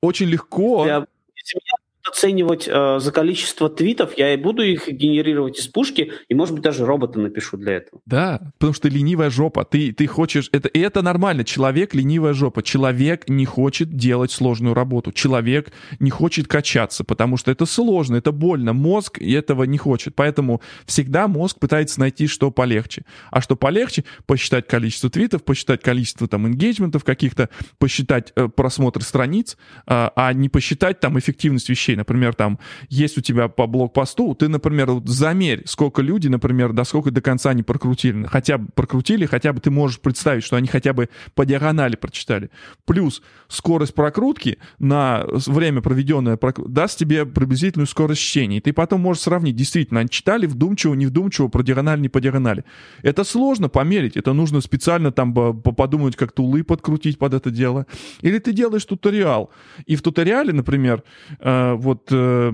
Speaker 1: очень легко.
Speaker 2: Если меня оценивать э, за количество твитов, я и буду их генерировать из пушки, и, может быть, даже робота напишу для этого.
Speaker 1: Да, потому что ленивая жопа. Ты, ты хочешь... Это, и это нормально. Человек ленивая жопа. Человек не хочет делать сложную работу. Человек не хочет качаться, потому что это сложно, это больно. Мозг этого не хочет. Поэтому всегда мозг пытается найти, что полегче. А что полегче? Посчитать количество твитов, посчитать количество там ингейджментов каких-то, посчитать э, просмотр страниц, э, а не посчитать там эффективность вещей например, там есть у тебя по блокпосту, ты, например, вот замерь, сколько люди, например, до сколько до конца не прокрутили, хотя бы прокрутили, хотя бы ты можешь представить, что они хотя бы по диагонали прочитали. Плюс скорость прокрутки на время, проведенное, даст тебе приблизительную скорость чтения. И ты потом можешь сравнить, действительно, они читали вдумчиво, не вдумчиво, про диагональ, не по диагонали. Это сложно померить, это нужно специально там подумать, как тулы подкрутить под это дело. Или ты делаешь туториал, и в туториале, например, э, вот э,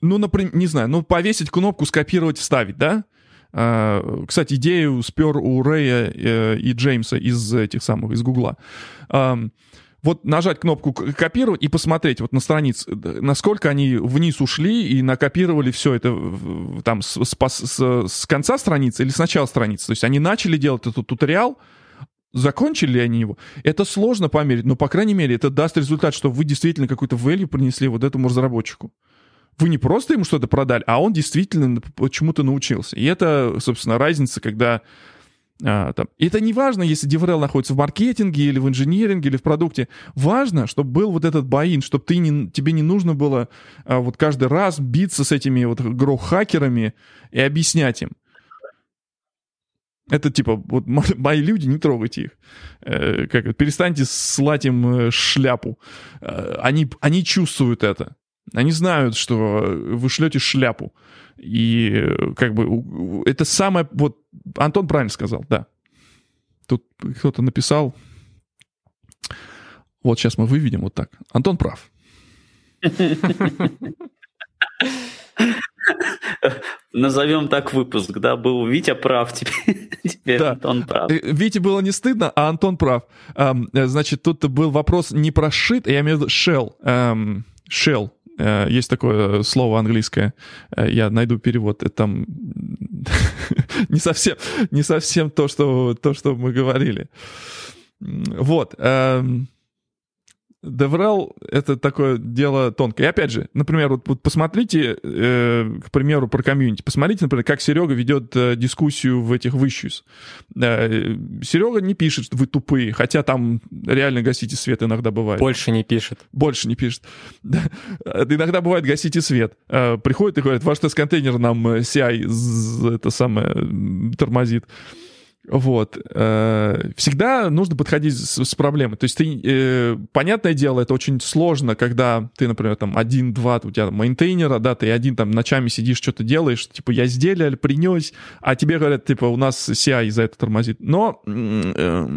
Speaker 1: ну, например, не знаю, ну, повесить кнопку «Скопировать, вставить», да? Uh, кстати, идею спер у Рэя uh, и Джеймса из этих самых, из Гугла. Uh, вот нажать кнопку «Копировать» и посмотреть вот на странице, насколько они вниз ушли и накопировали все это там с, с, с, с конца страницы или с начала страницы. То есть они начали делать этот туториал, Закончили ли они его? Это сложно померить, но, по крайней мере, это даст результат, что вы действительно какой-то value принесли вот этому разработчику. Вы не просто ему что-то продали, а он действительно почему-то научился. И это, собственно, разница, когда а, там. И это не важно, если DevRel находится в маркетинге или в инжиниринге или в продукте. Важно, чтобы был вот этот боин, чтобы ты не, тебе не нужно было а, вот каждый раз биться с этими вот грох-хакерами и объяснять им. Это типа, вот мои люди, не трогайте их. Э, как, перестаньте слать им э, шляпу. Э, они, они чувствуют это. Они знают, что вы шлете шляпу. И э, как бы это самое... Вот Антон правильно сказал, да. Тут кто-то написал... Вот сейчас мы выведем вот так. Антон прав.
Speaker 2: Назовем так выпуск, да, был Витя прав, теперь, теперь да. Антон прав. Э,
Speaker 1: Вите было не стыдно, а Антон прав. Эм, значит, тут был вопрос не про shit, я имею в виду shell. Shell. Э, есть такое слово английское, э, я найду перевод, это там не совсем, не совсем то, что, то, что мы говорили. Вот. DevRel — это такое дело тонкое. И опять же, например, вот, вот посмотрите, э, к примеру, про комьюнити. Посмотрите, например, как Серега ведет э, дискуссию в этих высших. Э, Серега не пишет, что вы тупые, хотя там реально гасите свет иногда бывает.
Speaker 4: Больше не пишет.
Speaker 1: Больше не пишет. иногда бывает гасите свет. Э, приходит и говорит, ваш тест-контейнер нам э, CI это самое тормозит. Вот. Э, всегда нужно подходить с, с проблемой. То есть ты, э, понятное дело, это очень сложно, когда ты, например, там один-два, у тебя мейнтейнера, да, ты один там ночами сидишь, что-то делаешь, типа, я сделал, принес, а тебе говорят, типа, у нас CI за это тормозит. Но, э,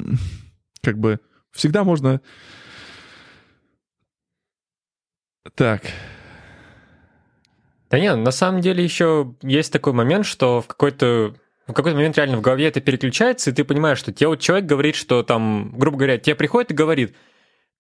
Speaker 1: как бы, всегда можно... Так.
Speaker 4: Да нет, на самом деле еще есть такой момент, что в какой-то в какой-то момент реально в голове это переключается, и ты понимаешь, что тебе вот человек говорит, что там, грубо говоря, тебе приходит и говорит,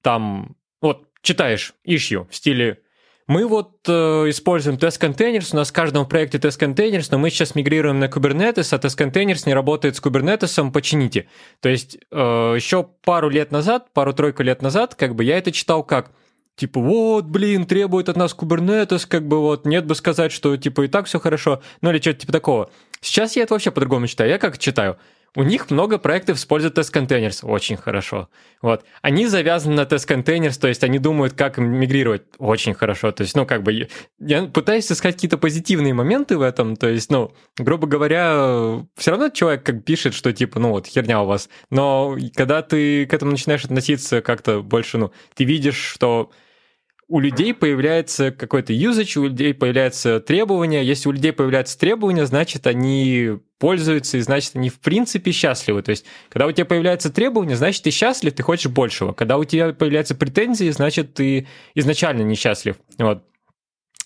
Speaker 4: там, вот, читаешь ищу в стиле мы вот э, используем Test Containers, у нас в каждом проекте Test Containers, но мы сейчас мигрируем на Kubernetes, а Test Containers не работает с Kubernetes, почините. То есть э, еще пару лет назад, пару-тройку лет назад, как бы я это читал как типа, вот, блин, требует от нас Kubernetes, как бы вот, нет бы сказать, что типа и так все хорошо, ну или что-то типа такого. Сейчас я это вообще по-другому читаю. Я как читаю? У них много проектов используют Containers. Очень хорошо. Вот. Они завязаны на Containers, то есть они думают, как мигрировать. Очень хорошо. То есть, ну, как бы, я пытаюсь искать какие-то позитивные моменты в этом. То есть, ну, грубо говоря, все равно человек как пишет, что типа, ну, вот, херня у вас. Но когда ты к этому начинаешь относиться как-то больше, ну, ты видишь, что у людей появляется какой-то usage, у людей появляются требования. Если у людей появляются требования, значит, они пользуются, и значит, они в принципе счастливы. То есть, когда у тебя появляются требования, значит, ты счастлив, ты хочешь большего. Когда у тебя появляются претензии, значит, ты изначально несчастлив. Вот.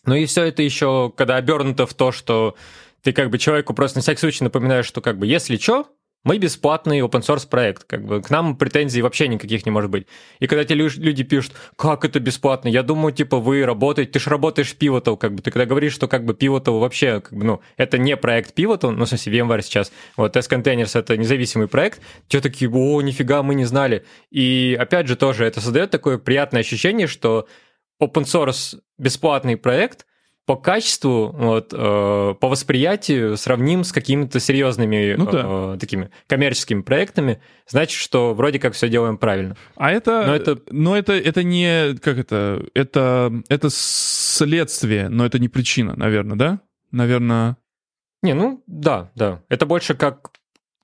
Speaker 4: Ну и все это еще, когда обернуто в то, что ты как бы человеку просто на всякий случай напоминаешь, что как бы если что, мы бесплатный open source проект, как бы к нам претензий вообще никаких не может быть. И когда те люди пишут, как это бесплатно, я думаю, типа, вы работаете, ты же работаешь в Pivotal, как бы, ты когда говоришь, что как бы Pivotal вообще, как бы, ну, это не проект Pivotal, ну, в смысле, VMware сейчас, вот, Test Containers это независимый проект, те такие, о, нифига, мы не знали. И опять же тоже это создает такое приятное ощущение, что open source бесплатный проект – по качеству, вот, э, по восприятию сравним с какими-то серьезными ну, да. э, такими коммерческими проектами, значит, что вроде как все делаем правильно.
Speaker 1: А это, но это, но это, это не, как это, это, это следствие, но это не причина, наверное, да? Наверное.
Speaker 4: Не, ну да, да. Это больше как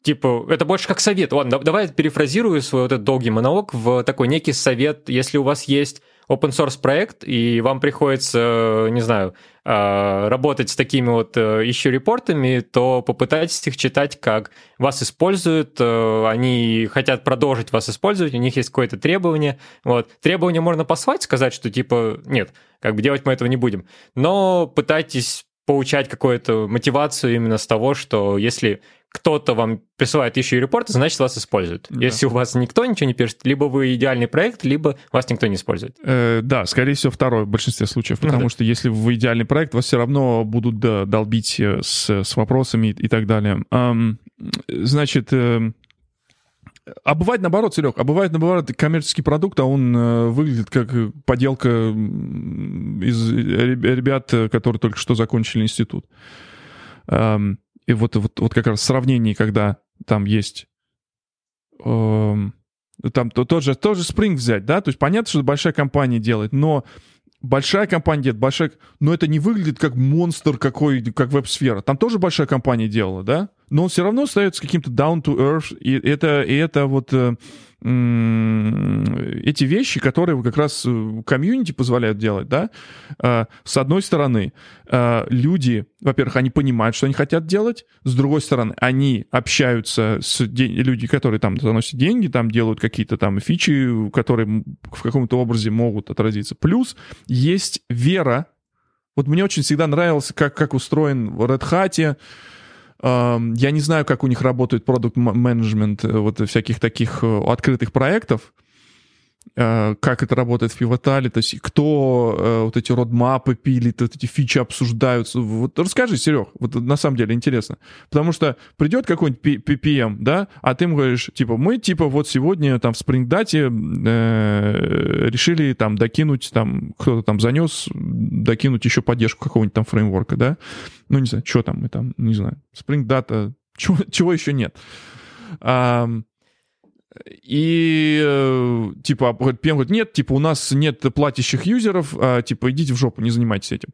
Speaker 4: типа, это больше как совет. Ладно, давай я перефразирую свой вот этот долгий монолог в такой некий совет, если у вас есть open source проект, и вам приходится, не знаю, а, работать с такими вот ищу э, репортами, то попытайтесь их читать, как вас используют, э, они хотят продолжить вас использовать, у них есть какое-то требование. Вот. Требование можно послать, сказать, что типа нет, как бы делать мы этого не будем. Но пытайтесь получать какую-то мотивацию именно с того, что если кто-то вам присылает еще и репорт, значит, вас используют. Да. Если у вас никто ничего не пишет, либо вы идеальный проект, либо вас никто не использует.
Speaker 1: Э, да, скорее всего, второе в большинстве случаев, потому ну, да. что если вы идеальный проект, вас все равно будут да, долбить э, с, с вопросами и, и так далее. Эм, значит, э, а бывает наоборот, Серег, а бывает наоборот коммерческий продукт, а он э, выглядит как поделка из ребят, которые только что закончили институт. Эм, и вот, вот, вот как раз сравнение, когда там есть э, там то, тот, же, тот же Spring взять, да, то есть понятно, что большая компания делает, но большая компания делает, большая, но это не выглядит как монстр какой, как веб-сфера. Там тоже большая компания делала, да, но он все равно остается каким-то down to earth, и это, и это вот э, эти вещи, которые как раз э, комьюнити позволяют делать, да, а, с одной стороны, а, люди, во-первых, они понимают, что они хотят делать, с другой стороны, они общаются с люди, которые там заносят деньги, там делают какие-то там фичи, которые в каком-то образе могут отразиться. Плюс есть вера. Вот мне очень всегда нравилось, как, как устроен в Red Hat, я не знаю, как у них работает продукт менеджмент э, вот всяких таких э, открытых проектов, как это работает в пивотале, то есть кто э, вот эти родмапы пилит, вот эти фичи обсуждаются. Вот расскажи, Серег, вот на самом деле интересно. Потому что придет какой-нибудь PPM, да, а ты ему говоришь, типа, мы, типа, вот сегодня там в спрингдате э, решили там докинуть, там, кто-то там занес, докинуть еще поддержку какого-нибудь там фреймворка, да, ну, не знаю, что там мы там, не знаю, спрингдата, чего, чего еще нет. И э, типа PM говорит, нет, типа у нас нет платящих юзеров, а, типа идите в жопу, не занимайтесь этим.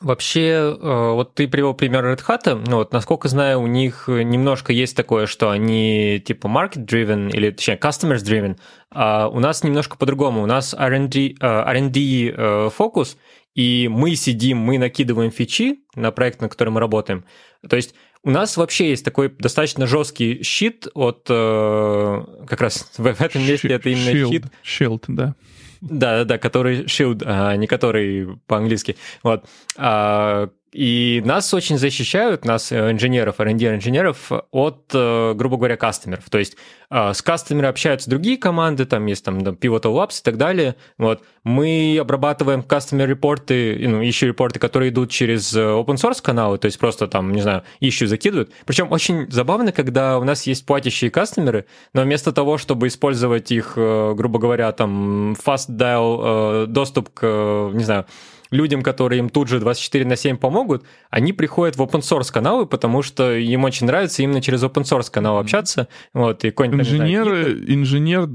Speaker 4: Вообще, э, вот ты привел пример Red Hat, ну вот, насколько знаю, у них немножко есть такое, что они типа market-driven, или точнее customers-driven, а у нас немножко по-другому, у нас R&D, э, R&D фокус, и мы сидим, мы накидываем фичи на проект, на котором мы работаем. То есть у нас вообще есть такой достаточно жесткий щит от э, как раз в этом месте Sh- это именно
Speaker 1: shield,
Speaker 4: щит.
Speaker 1: Shield, да.
Speaker 4: Да, да, да, который shield, а не который по-английски. Вот. А, и нас очень защищают, нас, э, инженеров, R&D-инженеров, от, э, грубо говоря, кастомеров. То есть э, с кастомерами общаются другие команды, там есть там Pivotal Labs и так далее. Вот. Мы обрабатываем кастомер репорты, ну, ищу репорты, которые идут через open source каналы, то есть просто там, не знаю, ищу, закидывают. Причем очень забавно, когда у нас есть платящие кастомеры, но вместо того, чтобы использовать их, грубо говоря, там, fast dial доступ к, не знаю, людям, которые им тут же 24 на 7 помогут, они приходят в open source каналы, потому что им очень нравится именно через open source канал общаться. Вот, и
Speaker 1: Инженер, знаю, инженер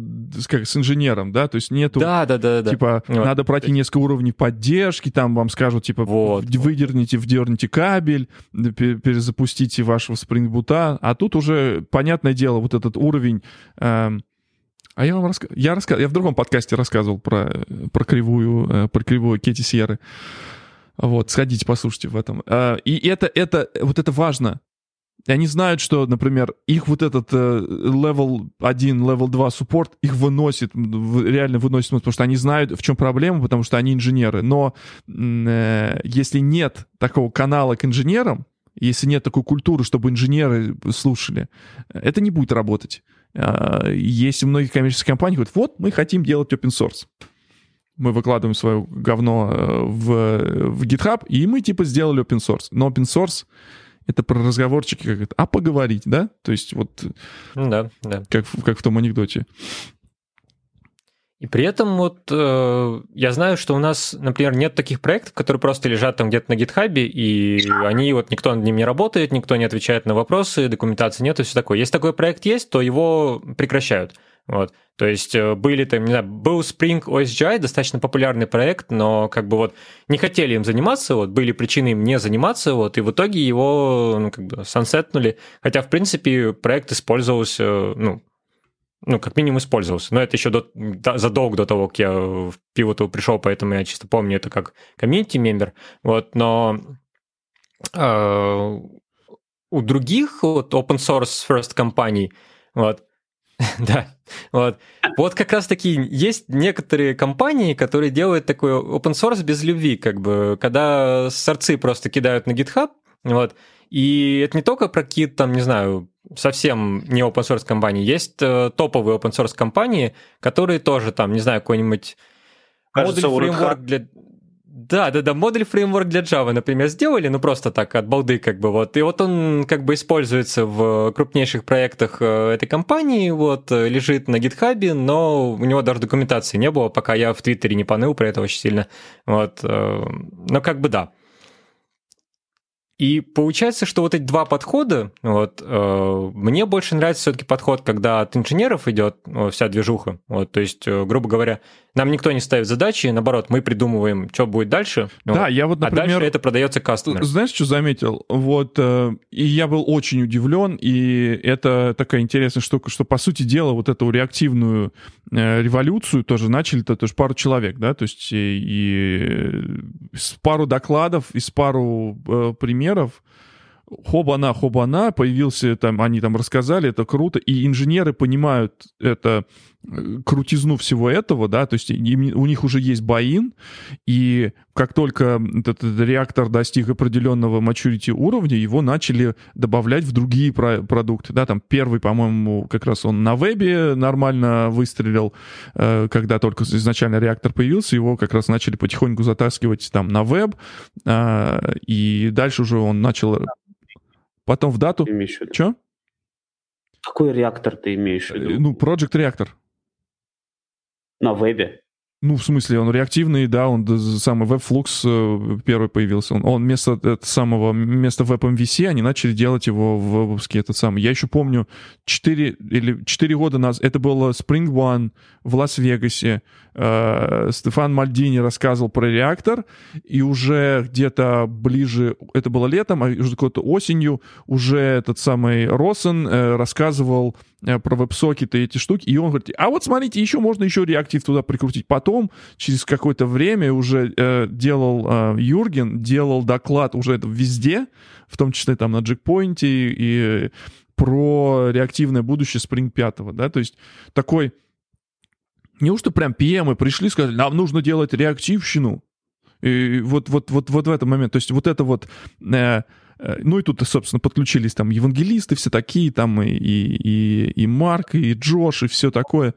Speaker 1: как с инженером, да, то есть нету...
Speaker 4: Да, да, да.
Speaker 1: да. Типа, вот. надо пройти есть... несколько уровней поддержки, там вам скажут, типа, вот, выдерните, вдерните кабель, перезапустите вашего Boot, а тут уже, понятное дело, вот этот уровень... Эм, а я вам рассказывал, я, раска... я в другом подкасте рассказывал про, про кривую, э, про кривую Кети Сьерры. Вот, сходите, послушайте в этом. А, и это, это, вот это важно. И они знают, что, например, их вот этот level 1, level 2 суппорт, их выносит, реально выносит, потому что они знают, в чем проблема, потому что они инженеры. Но э, если нет такого канала к инженерам, если нет такой культуры, чтобы инженеры слушали, это не будет работать. А, есть у многих коммерческих компаний, говорят, вот, мы хотим делать open source. Мы выкладываем свое говно э, в, в GitHub, и мы типа сделали open source. Но open source это про разговорчики, как это, а поговорить, да? То есть вот...
Speaker 4: Да, да.
Speaker 1: Как, как в том анекдоте.
Speaker 4: И при этом вот э, я знаю, что у нас, например, нет таких проектов, которые просто лежат там где-то на гитхабе, и они вот никто над ним не работает, никто не отвечает на вопросы, документации нет и все такое. Если такой проект есть, то его прекращают. Вот. То есть э, были там, не знаю, был Spring OSGI, достаточно популярный проект, но как бы вот не хотели им заниматься, вот были причины им не заниматься, вот, и в итоге его, ну, как бы сансетнули. Хотя, в принципе, проект использовался, ну, ну, как минимум использовался. Но это еще до, до, задолго до того, как я в Pivot пришел, поэтому я чисто помню это как комьюнити мембер. Вот, но э, у других вот open source first компаний, вот, да, вот. Вот как раз таки есть некоторые компании, которые делают такой open source без любви, как бы, когда сорцы просто кидают на GitHub, вот, и это не только про какие-то там, не знаю, совсем не open source компании. Есть э, топовые open source компании, которые тоже там, не знаю, какой-нибудь модуль фреймворк для... Да, да, да, модуль фреймворк для Java, например, сделали, ну просто так, от балды как бы, вот. И вот он как бы используется в крупнейших проектах э, этой компании, вот, э, лежит на гитхабе, но у него даже документации не было, пока я в Твиттере не поныл про это очень сильно, вот. Но как бы да. И получается, что вот эти два подхода, вот, э, мне больше нравится все-таки подход, когда от инженеров идет э, вся движуха. Вот, то есть, э, грубо говоря, нам никто не ставит задачи, наоборот, мы придумываем, что будет дальше.
Speaker 1: Да, вот, я вот, например...
Speaker 4: А дальше это продается кастомеру.
Speaker 1: Знаешь, что заметил? Вот, э, и я был очень удивлен, и это такая интересная штука, что, по сути дела, вот эту реактивную э, революцию тоже начали-то тоже пару человек, да, то есть и, и с пару докладов, и с пару э, примеров. Хоба-на, хоба-на, появился там, они там рассказали, это круто, и инженеры понимают это, э, крутизну всего этого, да, то есть им, у них уже есть баин, и как только этот, этот реактор достиг определенного maturity уровня, его начали добавлять в другие про продукты, да, там первый, по-моему, как раз он на вебе нормально выстрелил, э, когда только изначально реактор появился, его как раз начали потихоньку затаскивать там на веб, э, и дальше уже он начал Потом в дату... Что?
Speaker 2: Какой реактор ты имеешь в виду?
Speaker 1: Э, ну, Project реактор.
Speaker 2: На вебе?
Speaker 1: Ну, в смысле, он реактивный, да, он самый WebFlux э, первый появился. Он, он вместо этого самого, вместо WebMVC они начали делать его в вебовский этот самый. Я еще помню, 4 или 4 года назад, это было Spring One в Лас-Вегасе. Э, Стефан Мальдини рассказывал про реактор, и уже где-то ближе, это было летом, а уже какой-то осенью, уже этот самый Россен э, рассказывал про веб-сокеты эти штуки, и он говорит, а вот смотрите, еще можно еще реактив туда прикрутить. Потом, через какое-то время уже э, делал э, Юрген, делал доклад уже это везде, в том числе там на джекпоинте и, и про реактивное будущее Spring 5, да, то есть такой, неужто прям PM пришли и сказали, нам нужно делать реактивщину, И вот, вот, вот, вот в этом момент, то есть вот это вот... Э, э ну и тут, собственно, подключились там евангелисты все такие, там и, и, и, Марк, и Джош, и все такое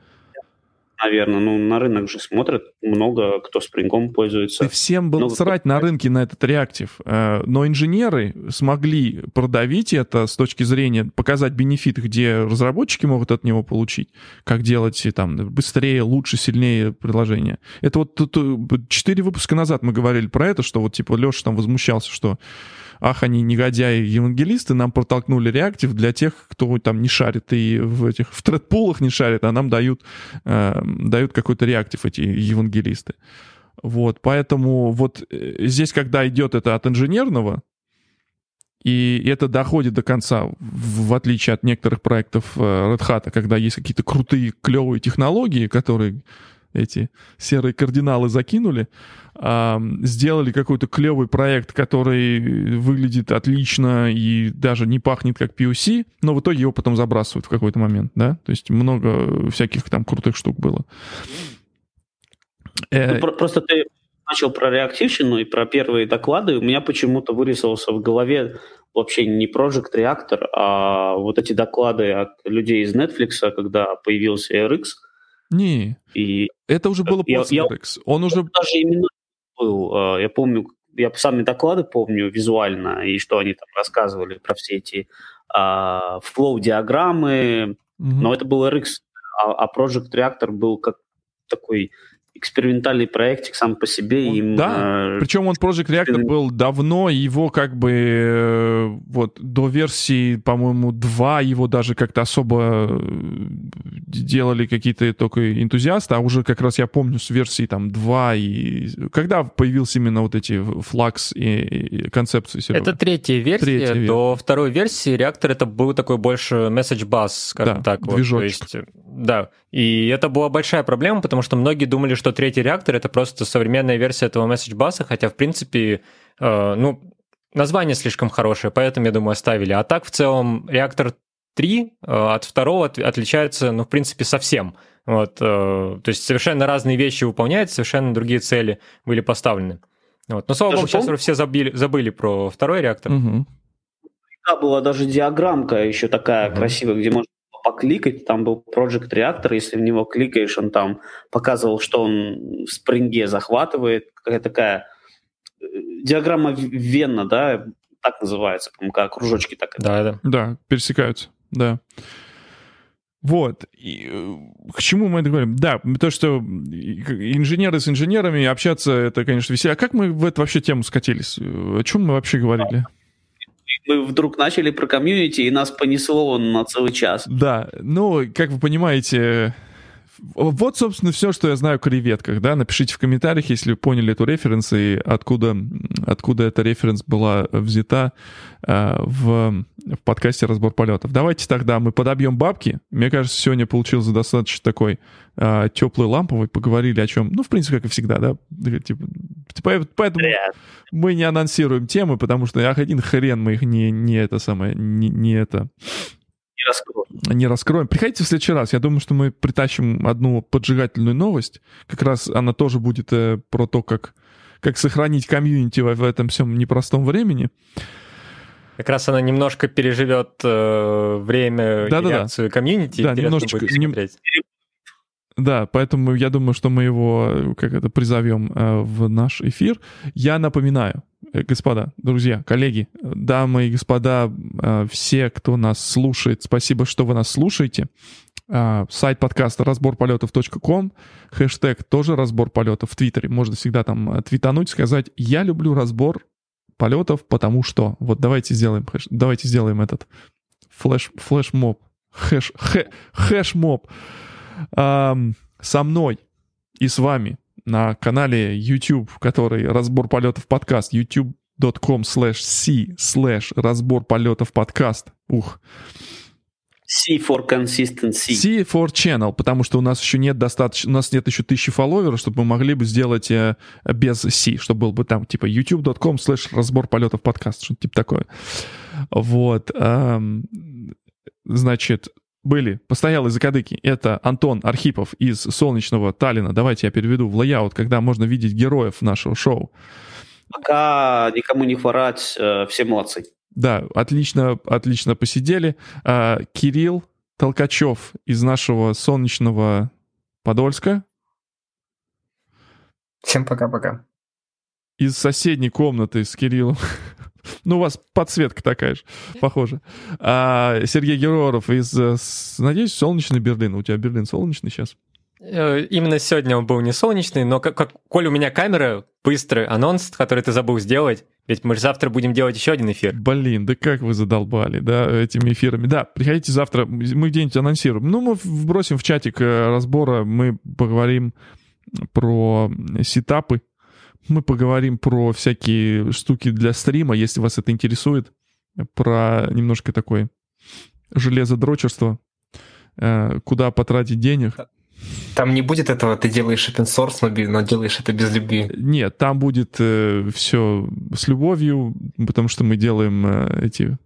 Speaker 2: наверное. Ну, на рынок же смотрят много, кто спрингом пользуется.
Speaker 1: И всем был много срать кто... на рынке на этот реактив. Э, но инженеры смогли продавить это с точки зрения показать бенефит, где разработчики могут от него получить, как делать там быстрее, лучше, сильнее приложение. Это вот четыре выпуска назад мы говорили про это, что вот типа Леша там возмущался, что ах, они негодяи евангелисты, нам протолкнули реактив для тех, кто там не шарит и в этих в тредпулах не шарит, а нам дают, э, дают какой-то реактив эти евангелисты. Вот, поэтому вот э, здесь, когда идет это от инженерного, и это доходит до конца, в, отличие от некоторых проектов э, Red Hat, когда есть какие-то крутые, клевые технологии, которые эти серые кардиналы закинули, сделали какой-то клевый проект, который выглядит отлично и даже не пахнет как POC, но в итоге его потом забрасывают в какой-то момент, да? То есть много всяких там крутых штук было.
Speaker 2: Э, ну, просто ты начал про реактивщину и про первые доклады, у меня почему-то вырисовался в голове вообще не Project Reactor, а вот эти доклады от людей из Netflix, когда появился RX.
Speaker 1: Не, и это уже было после я. Он уже...
Speaker 2: Даже именно был. А, я помню, я сами доклады помню визуально, и что они там рассказывали про все эти а, флоу-диаграммы, угу. но это был RX, а, а Project Reactor был как такой экспериментальный проектик сам по себе.
Speaker 1: Им, да, э, причем он Project Reactor был давно, его как бы э, вот до версии, по-моему, 2 его даже как-то особо э, делали какие-то только энтузиасты, а уже как раз я помню с версии там 2 и... Когда появился именно вот эти флакс и, и концепции,
Speaker 4: Серега? Это третья версия. Третья версия. До второй версии реактор это был такой больше message bus, скажем
Speaker 1: да,
Speaker 4: так.
Speaker 1: Движочек. Вот, то есть,
Speaker 4: да, и это была большая проблема, потому что многие думали, что третий реактор это просто современная версия этого bus, хотя в принципе, э, ну, название слишком хорошее, поэтому, я думаю, оставили. А так, в целом, реактор 3 э, от второго от, отличается, ну, в принципе, совсем. Вот, э, то есть совершенно разные вещи выполняют, совершенно другие цели были поставлены. Вот. Но, слава богу, сейчас уже все забили, забыли про второй реактор.
Speaker 2: Угу. Да, была даже диаграммка еще такая угу. красивая, где можно покликать, там был Project Reactor, если в него кликаешь, он там показывал, что он в спринге захватывает, какая такая э, диаграмма Венна, да, так называется, по-моему, как кружочки так.
Speaker 1: Да, да. Да, пересекаются, да. Вот. И, э, к чему мы это говорим? Да, то, что инженеры с инженерами общаться, это, конечно, весело. А как мы в эту вообще тему скатились? О чем мы вообще говорили?
Speaker 2: Мы вдруг начали про комьюнити, и нас понесло на целый час.
Speaker 1: Да, ну, как вы понимаете, вот, собственно, все, что я знаю о креветках, да, напишите в комментариях, если вы поняли эту референс и откуда, откуда эта референс была взята э, в, в подкасте «Разбор полетов». Давайте тогда мы подобьем бабки. Мне кажется, сегодня получился достаточно такой э, теплый ламповый, поговорили о чем, ну, в принципе, как и всегда, да, типа, поэтому мы не анонсируем темы, потому что, ах, один хрен мы их не, не это самое, не, не это
Speaker 2: не раскроем.
Speaker 1: Не раскроем. Приходите в следующий раз. Я думаю, что мы притащим одну поджигательную новость. Как раз она тоже будет э, про то, как, как сохранить комьюнити в, в этом всем непростом времени.
Speaker 4: Как раз она немножко переживет э, время да, и да, реакцию да. комьюнити.
Speaker 1: Да, немножечко. Нем... Да, поэтому я думаю, что мы его как это призовем э, в наш эфир. Я напоминаю, э, господа, друзья, коллеги, дамы и господа, э, все, кто нас слушает, спасибо, что вы нас слушаете. Сайт подкаста разборполетов.ком, хэштег тоже разбор полетов в Твиттере. Можно всегда там твитануть, сказать, я люблю разбор полетов, потому что. Вот давайте сделаем, давайте сделаем этот флеш, флеш-моб, хэш, хэ, хэш-моб со мной и с вами на канале YouTube, который разбор полетов подкаст, youtube.com slash c slash разбор полетов подкаст. Ух.
Speaker 2: C for consistency.
Speaker 1: C for channel, потому что у нас еще нет достаточно, у нас нет еще тысячи фолловеров, чтобы мы могли бы сделать э, без C, чтобы был бы там типа youtube.com slash разбор полетов подкаст, что-то типа такое. Вот. Эм, значит, были постоялые закадыки. Это Антон Архипов из солнечного Таллина. Давайте я переведу в layout, когда можно видеть героев нашего шоу.
Speaker 2: Пока никому не хворать, э, все молодцы.
Speaker 1: Да, отлично, отлично посидели. А, Кирилл Толкачев из нашего солнечного Подольска.
Speaker 3: Всем пока-пока.
Speaker 1: Из соседней комнаты с Кириллом. Ну, у вас подсветка такая же, похоже. А, Сергей Героров из, э, надеюсь, солнечный Берлин. У тебя Берлин солнечный сейчас?
Speaker 4: Э, именно сегодня он был не солнечный, но как, как, коль у меня камера, быстрый анонс, который ты забыл сделать, ведь мы же завтра будем делать еще один эфир.
Speaker 1: Блин, да как вы задолбали, да, этими эфирами. Да, приходите завтра, мы где-нибудь анонсируем. Ну, мы вбросим в чатик э, разбора, мы поговорим про сетапы, мы поговорим про всякие штуки для стрима, если вас это интересует, про немножко такое железодрочерство, э, куда потратить денег.
Speaker 3: Там не будет этого, ты делаешь open source, но делаешь это без любви.
Speaker 1: Нет, там будет э, все с любовью, потому что мы делаем э, эти,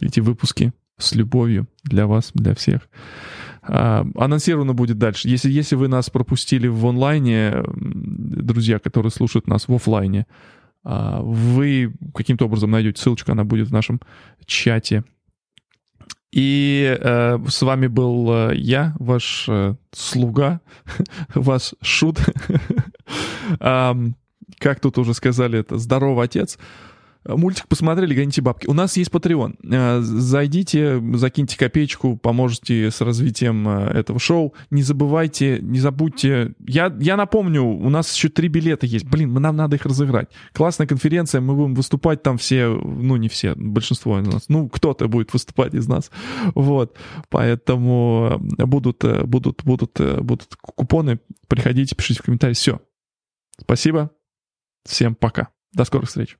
Speaker 1: эти выпуски с любовью для вас, для всех. А, анонсировано будет дальше. Если, если вы нас пропустили в онлайне, друзья, которые слушают нас в офлайне, а, вы каким-то образом найдете ссылочку, она будет в нашем чате. И э, с вами был э, я, ваш э, слуга, ваш шут. как тут уже сказали, это здоровый отец. Мультик посмотрели, гоните бабки. У нас есть Patreon. Э, зайдите, закиньте копеечку, поможете с развитием э, этого шоу. Не забывайте, не забудьте. Я, я напомню, у нас еще три билета есть. Блин, нам надо их разыграть. Классная конференция, мы будем выступать там все, ну не все, большинство из нас. Ну, кто-то будет выступать из нас. Вот. Поэтому будут, э, будут, будут, будут купоны. Приходите, пишите в комментарии. Все. Спасибо. Всем пока. До скорых встреч.